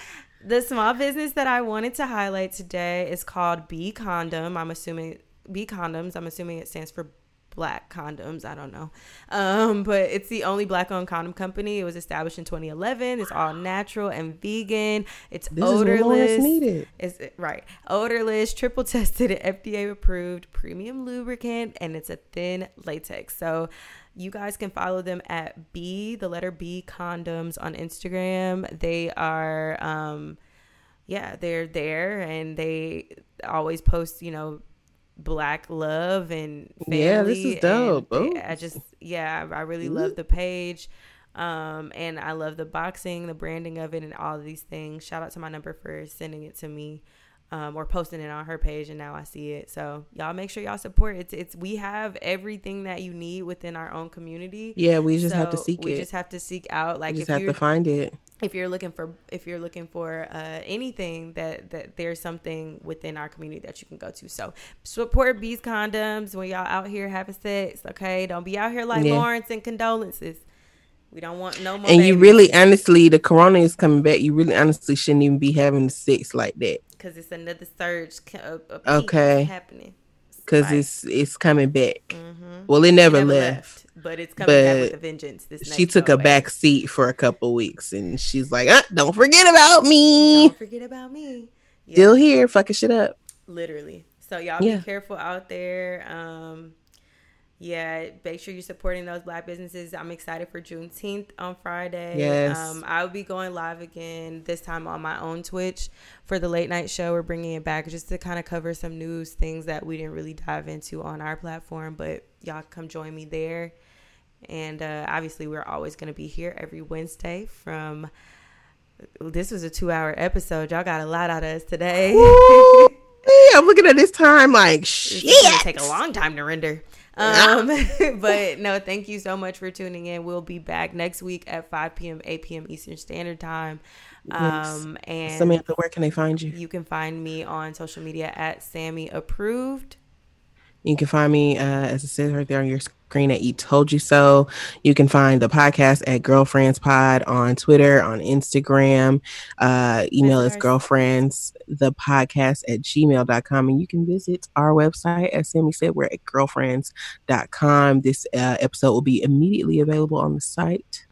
A: the small business that I wanted to highlight today is called B Condom. I'm assuming B Condoms. I'm assuming it stands for black condoms. I don't know. Um, but it's the only black owned condom company. It was established in 2011. It's all natural and vegan. It's this odorless. needed. It's right. Odorless, triple tested, FDA approved, premium lubricant, and it's a thin latex. So you guys can follow them at B, the letter B condoms on Instagram. They are um yeah, they're there and they always post, you know, black love and family.
B: Yeah, this is dope.
A: I just yeah, I really love the page. Um, and I love the boxing, the branding of it, and all of these things. Shout out to my number for sending it to me, um, or posting it on her page, and now I see it. So y'all make sure y'all support. It's it's we have everything that you need within our own community.
B: Yeah, we just so have to seek
A: we
B: it.
A: We just have to seek out. Like
B: we just if have to find it
A: if you're looking for if you're looking for uh, anything that that there's something within our community that you can go to so support bees condoms when y'all out here having sex okay don't be out here like yeah. lawrence and condolences we don't want no more
B: and babies. you really honestly the corona is coming back you really honestly shouldn't even be having sex like that
A: because it's another surge of
B: okay
A: happening
B: because it's it's coming back mm-hmm. well it never, it never left. left
A: but it's coming but back with a vengeance. This
B: she took a back seat for a couple weeks, and she's like, ah, "Don't forget about me.
A: Don't forget about me.
B: Yeah. Still here, fucking shit up.
A: Literally. So y'all yeah. be careful out there. Um, yeah, make sure you're supporting those black businesses. I'm excited for Juneteenth on Friday.
B: Yes.
A: Um, I'll be going live again this time on my own Twitch for the late night show. We're bringing it back just to kind of cover some news, things that we didn't really dive into on our platform, but y'all come join me there. And uh, obviously, we're always going to be here every Wednesday from. This was a two hour episode. Y'all got a lot out of us today.
B: I'm looking at this time like shit. It's
A: gonna take a long time to render. Um, but no, thank you so much for tuning in. We'll be back next week at 5 p.m., 8 p.m. Eastern Standard Time. Um, and
B: Samantha, where can they find you?
A: You can find me on social media at Sammy Approved.
B: You can find me, uh, as it says right there on your screen, at Eat Told You So. You can find the podcast at Girlfriends Pod on Twitter, on Instagram. Uh, email is girlfriends, the podcast at gmail.com. And you can visit our website, as Sammy said, we're at girlfriends.com. This uh, episode will be immediately available on the site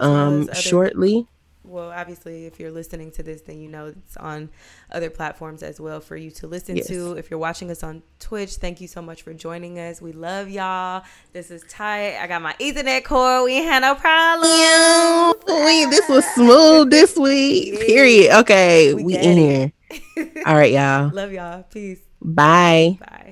B: um, shortly
A: well, obviously, if you're listening to this, then you know it's on other platforms as well for you to listen yes. to. If you're watching us on Twitch, thank you so much for joining us. We love y'all. This is tight. I got my Ethernet cord. We ain't had no problem.
B: Yeah, this was smooth this week. Period. Okay, we, we in here. All right, y'all.
A: Love y'all. Peace.
B: Bye.
A: Bye.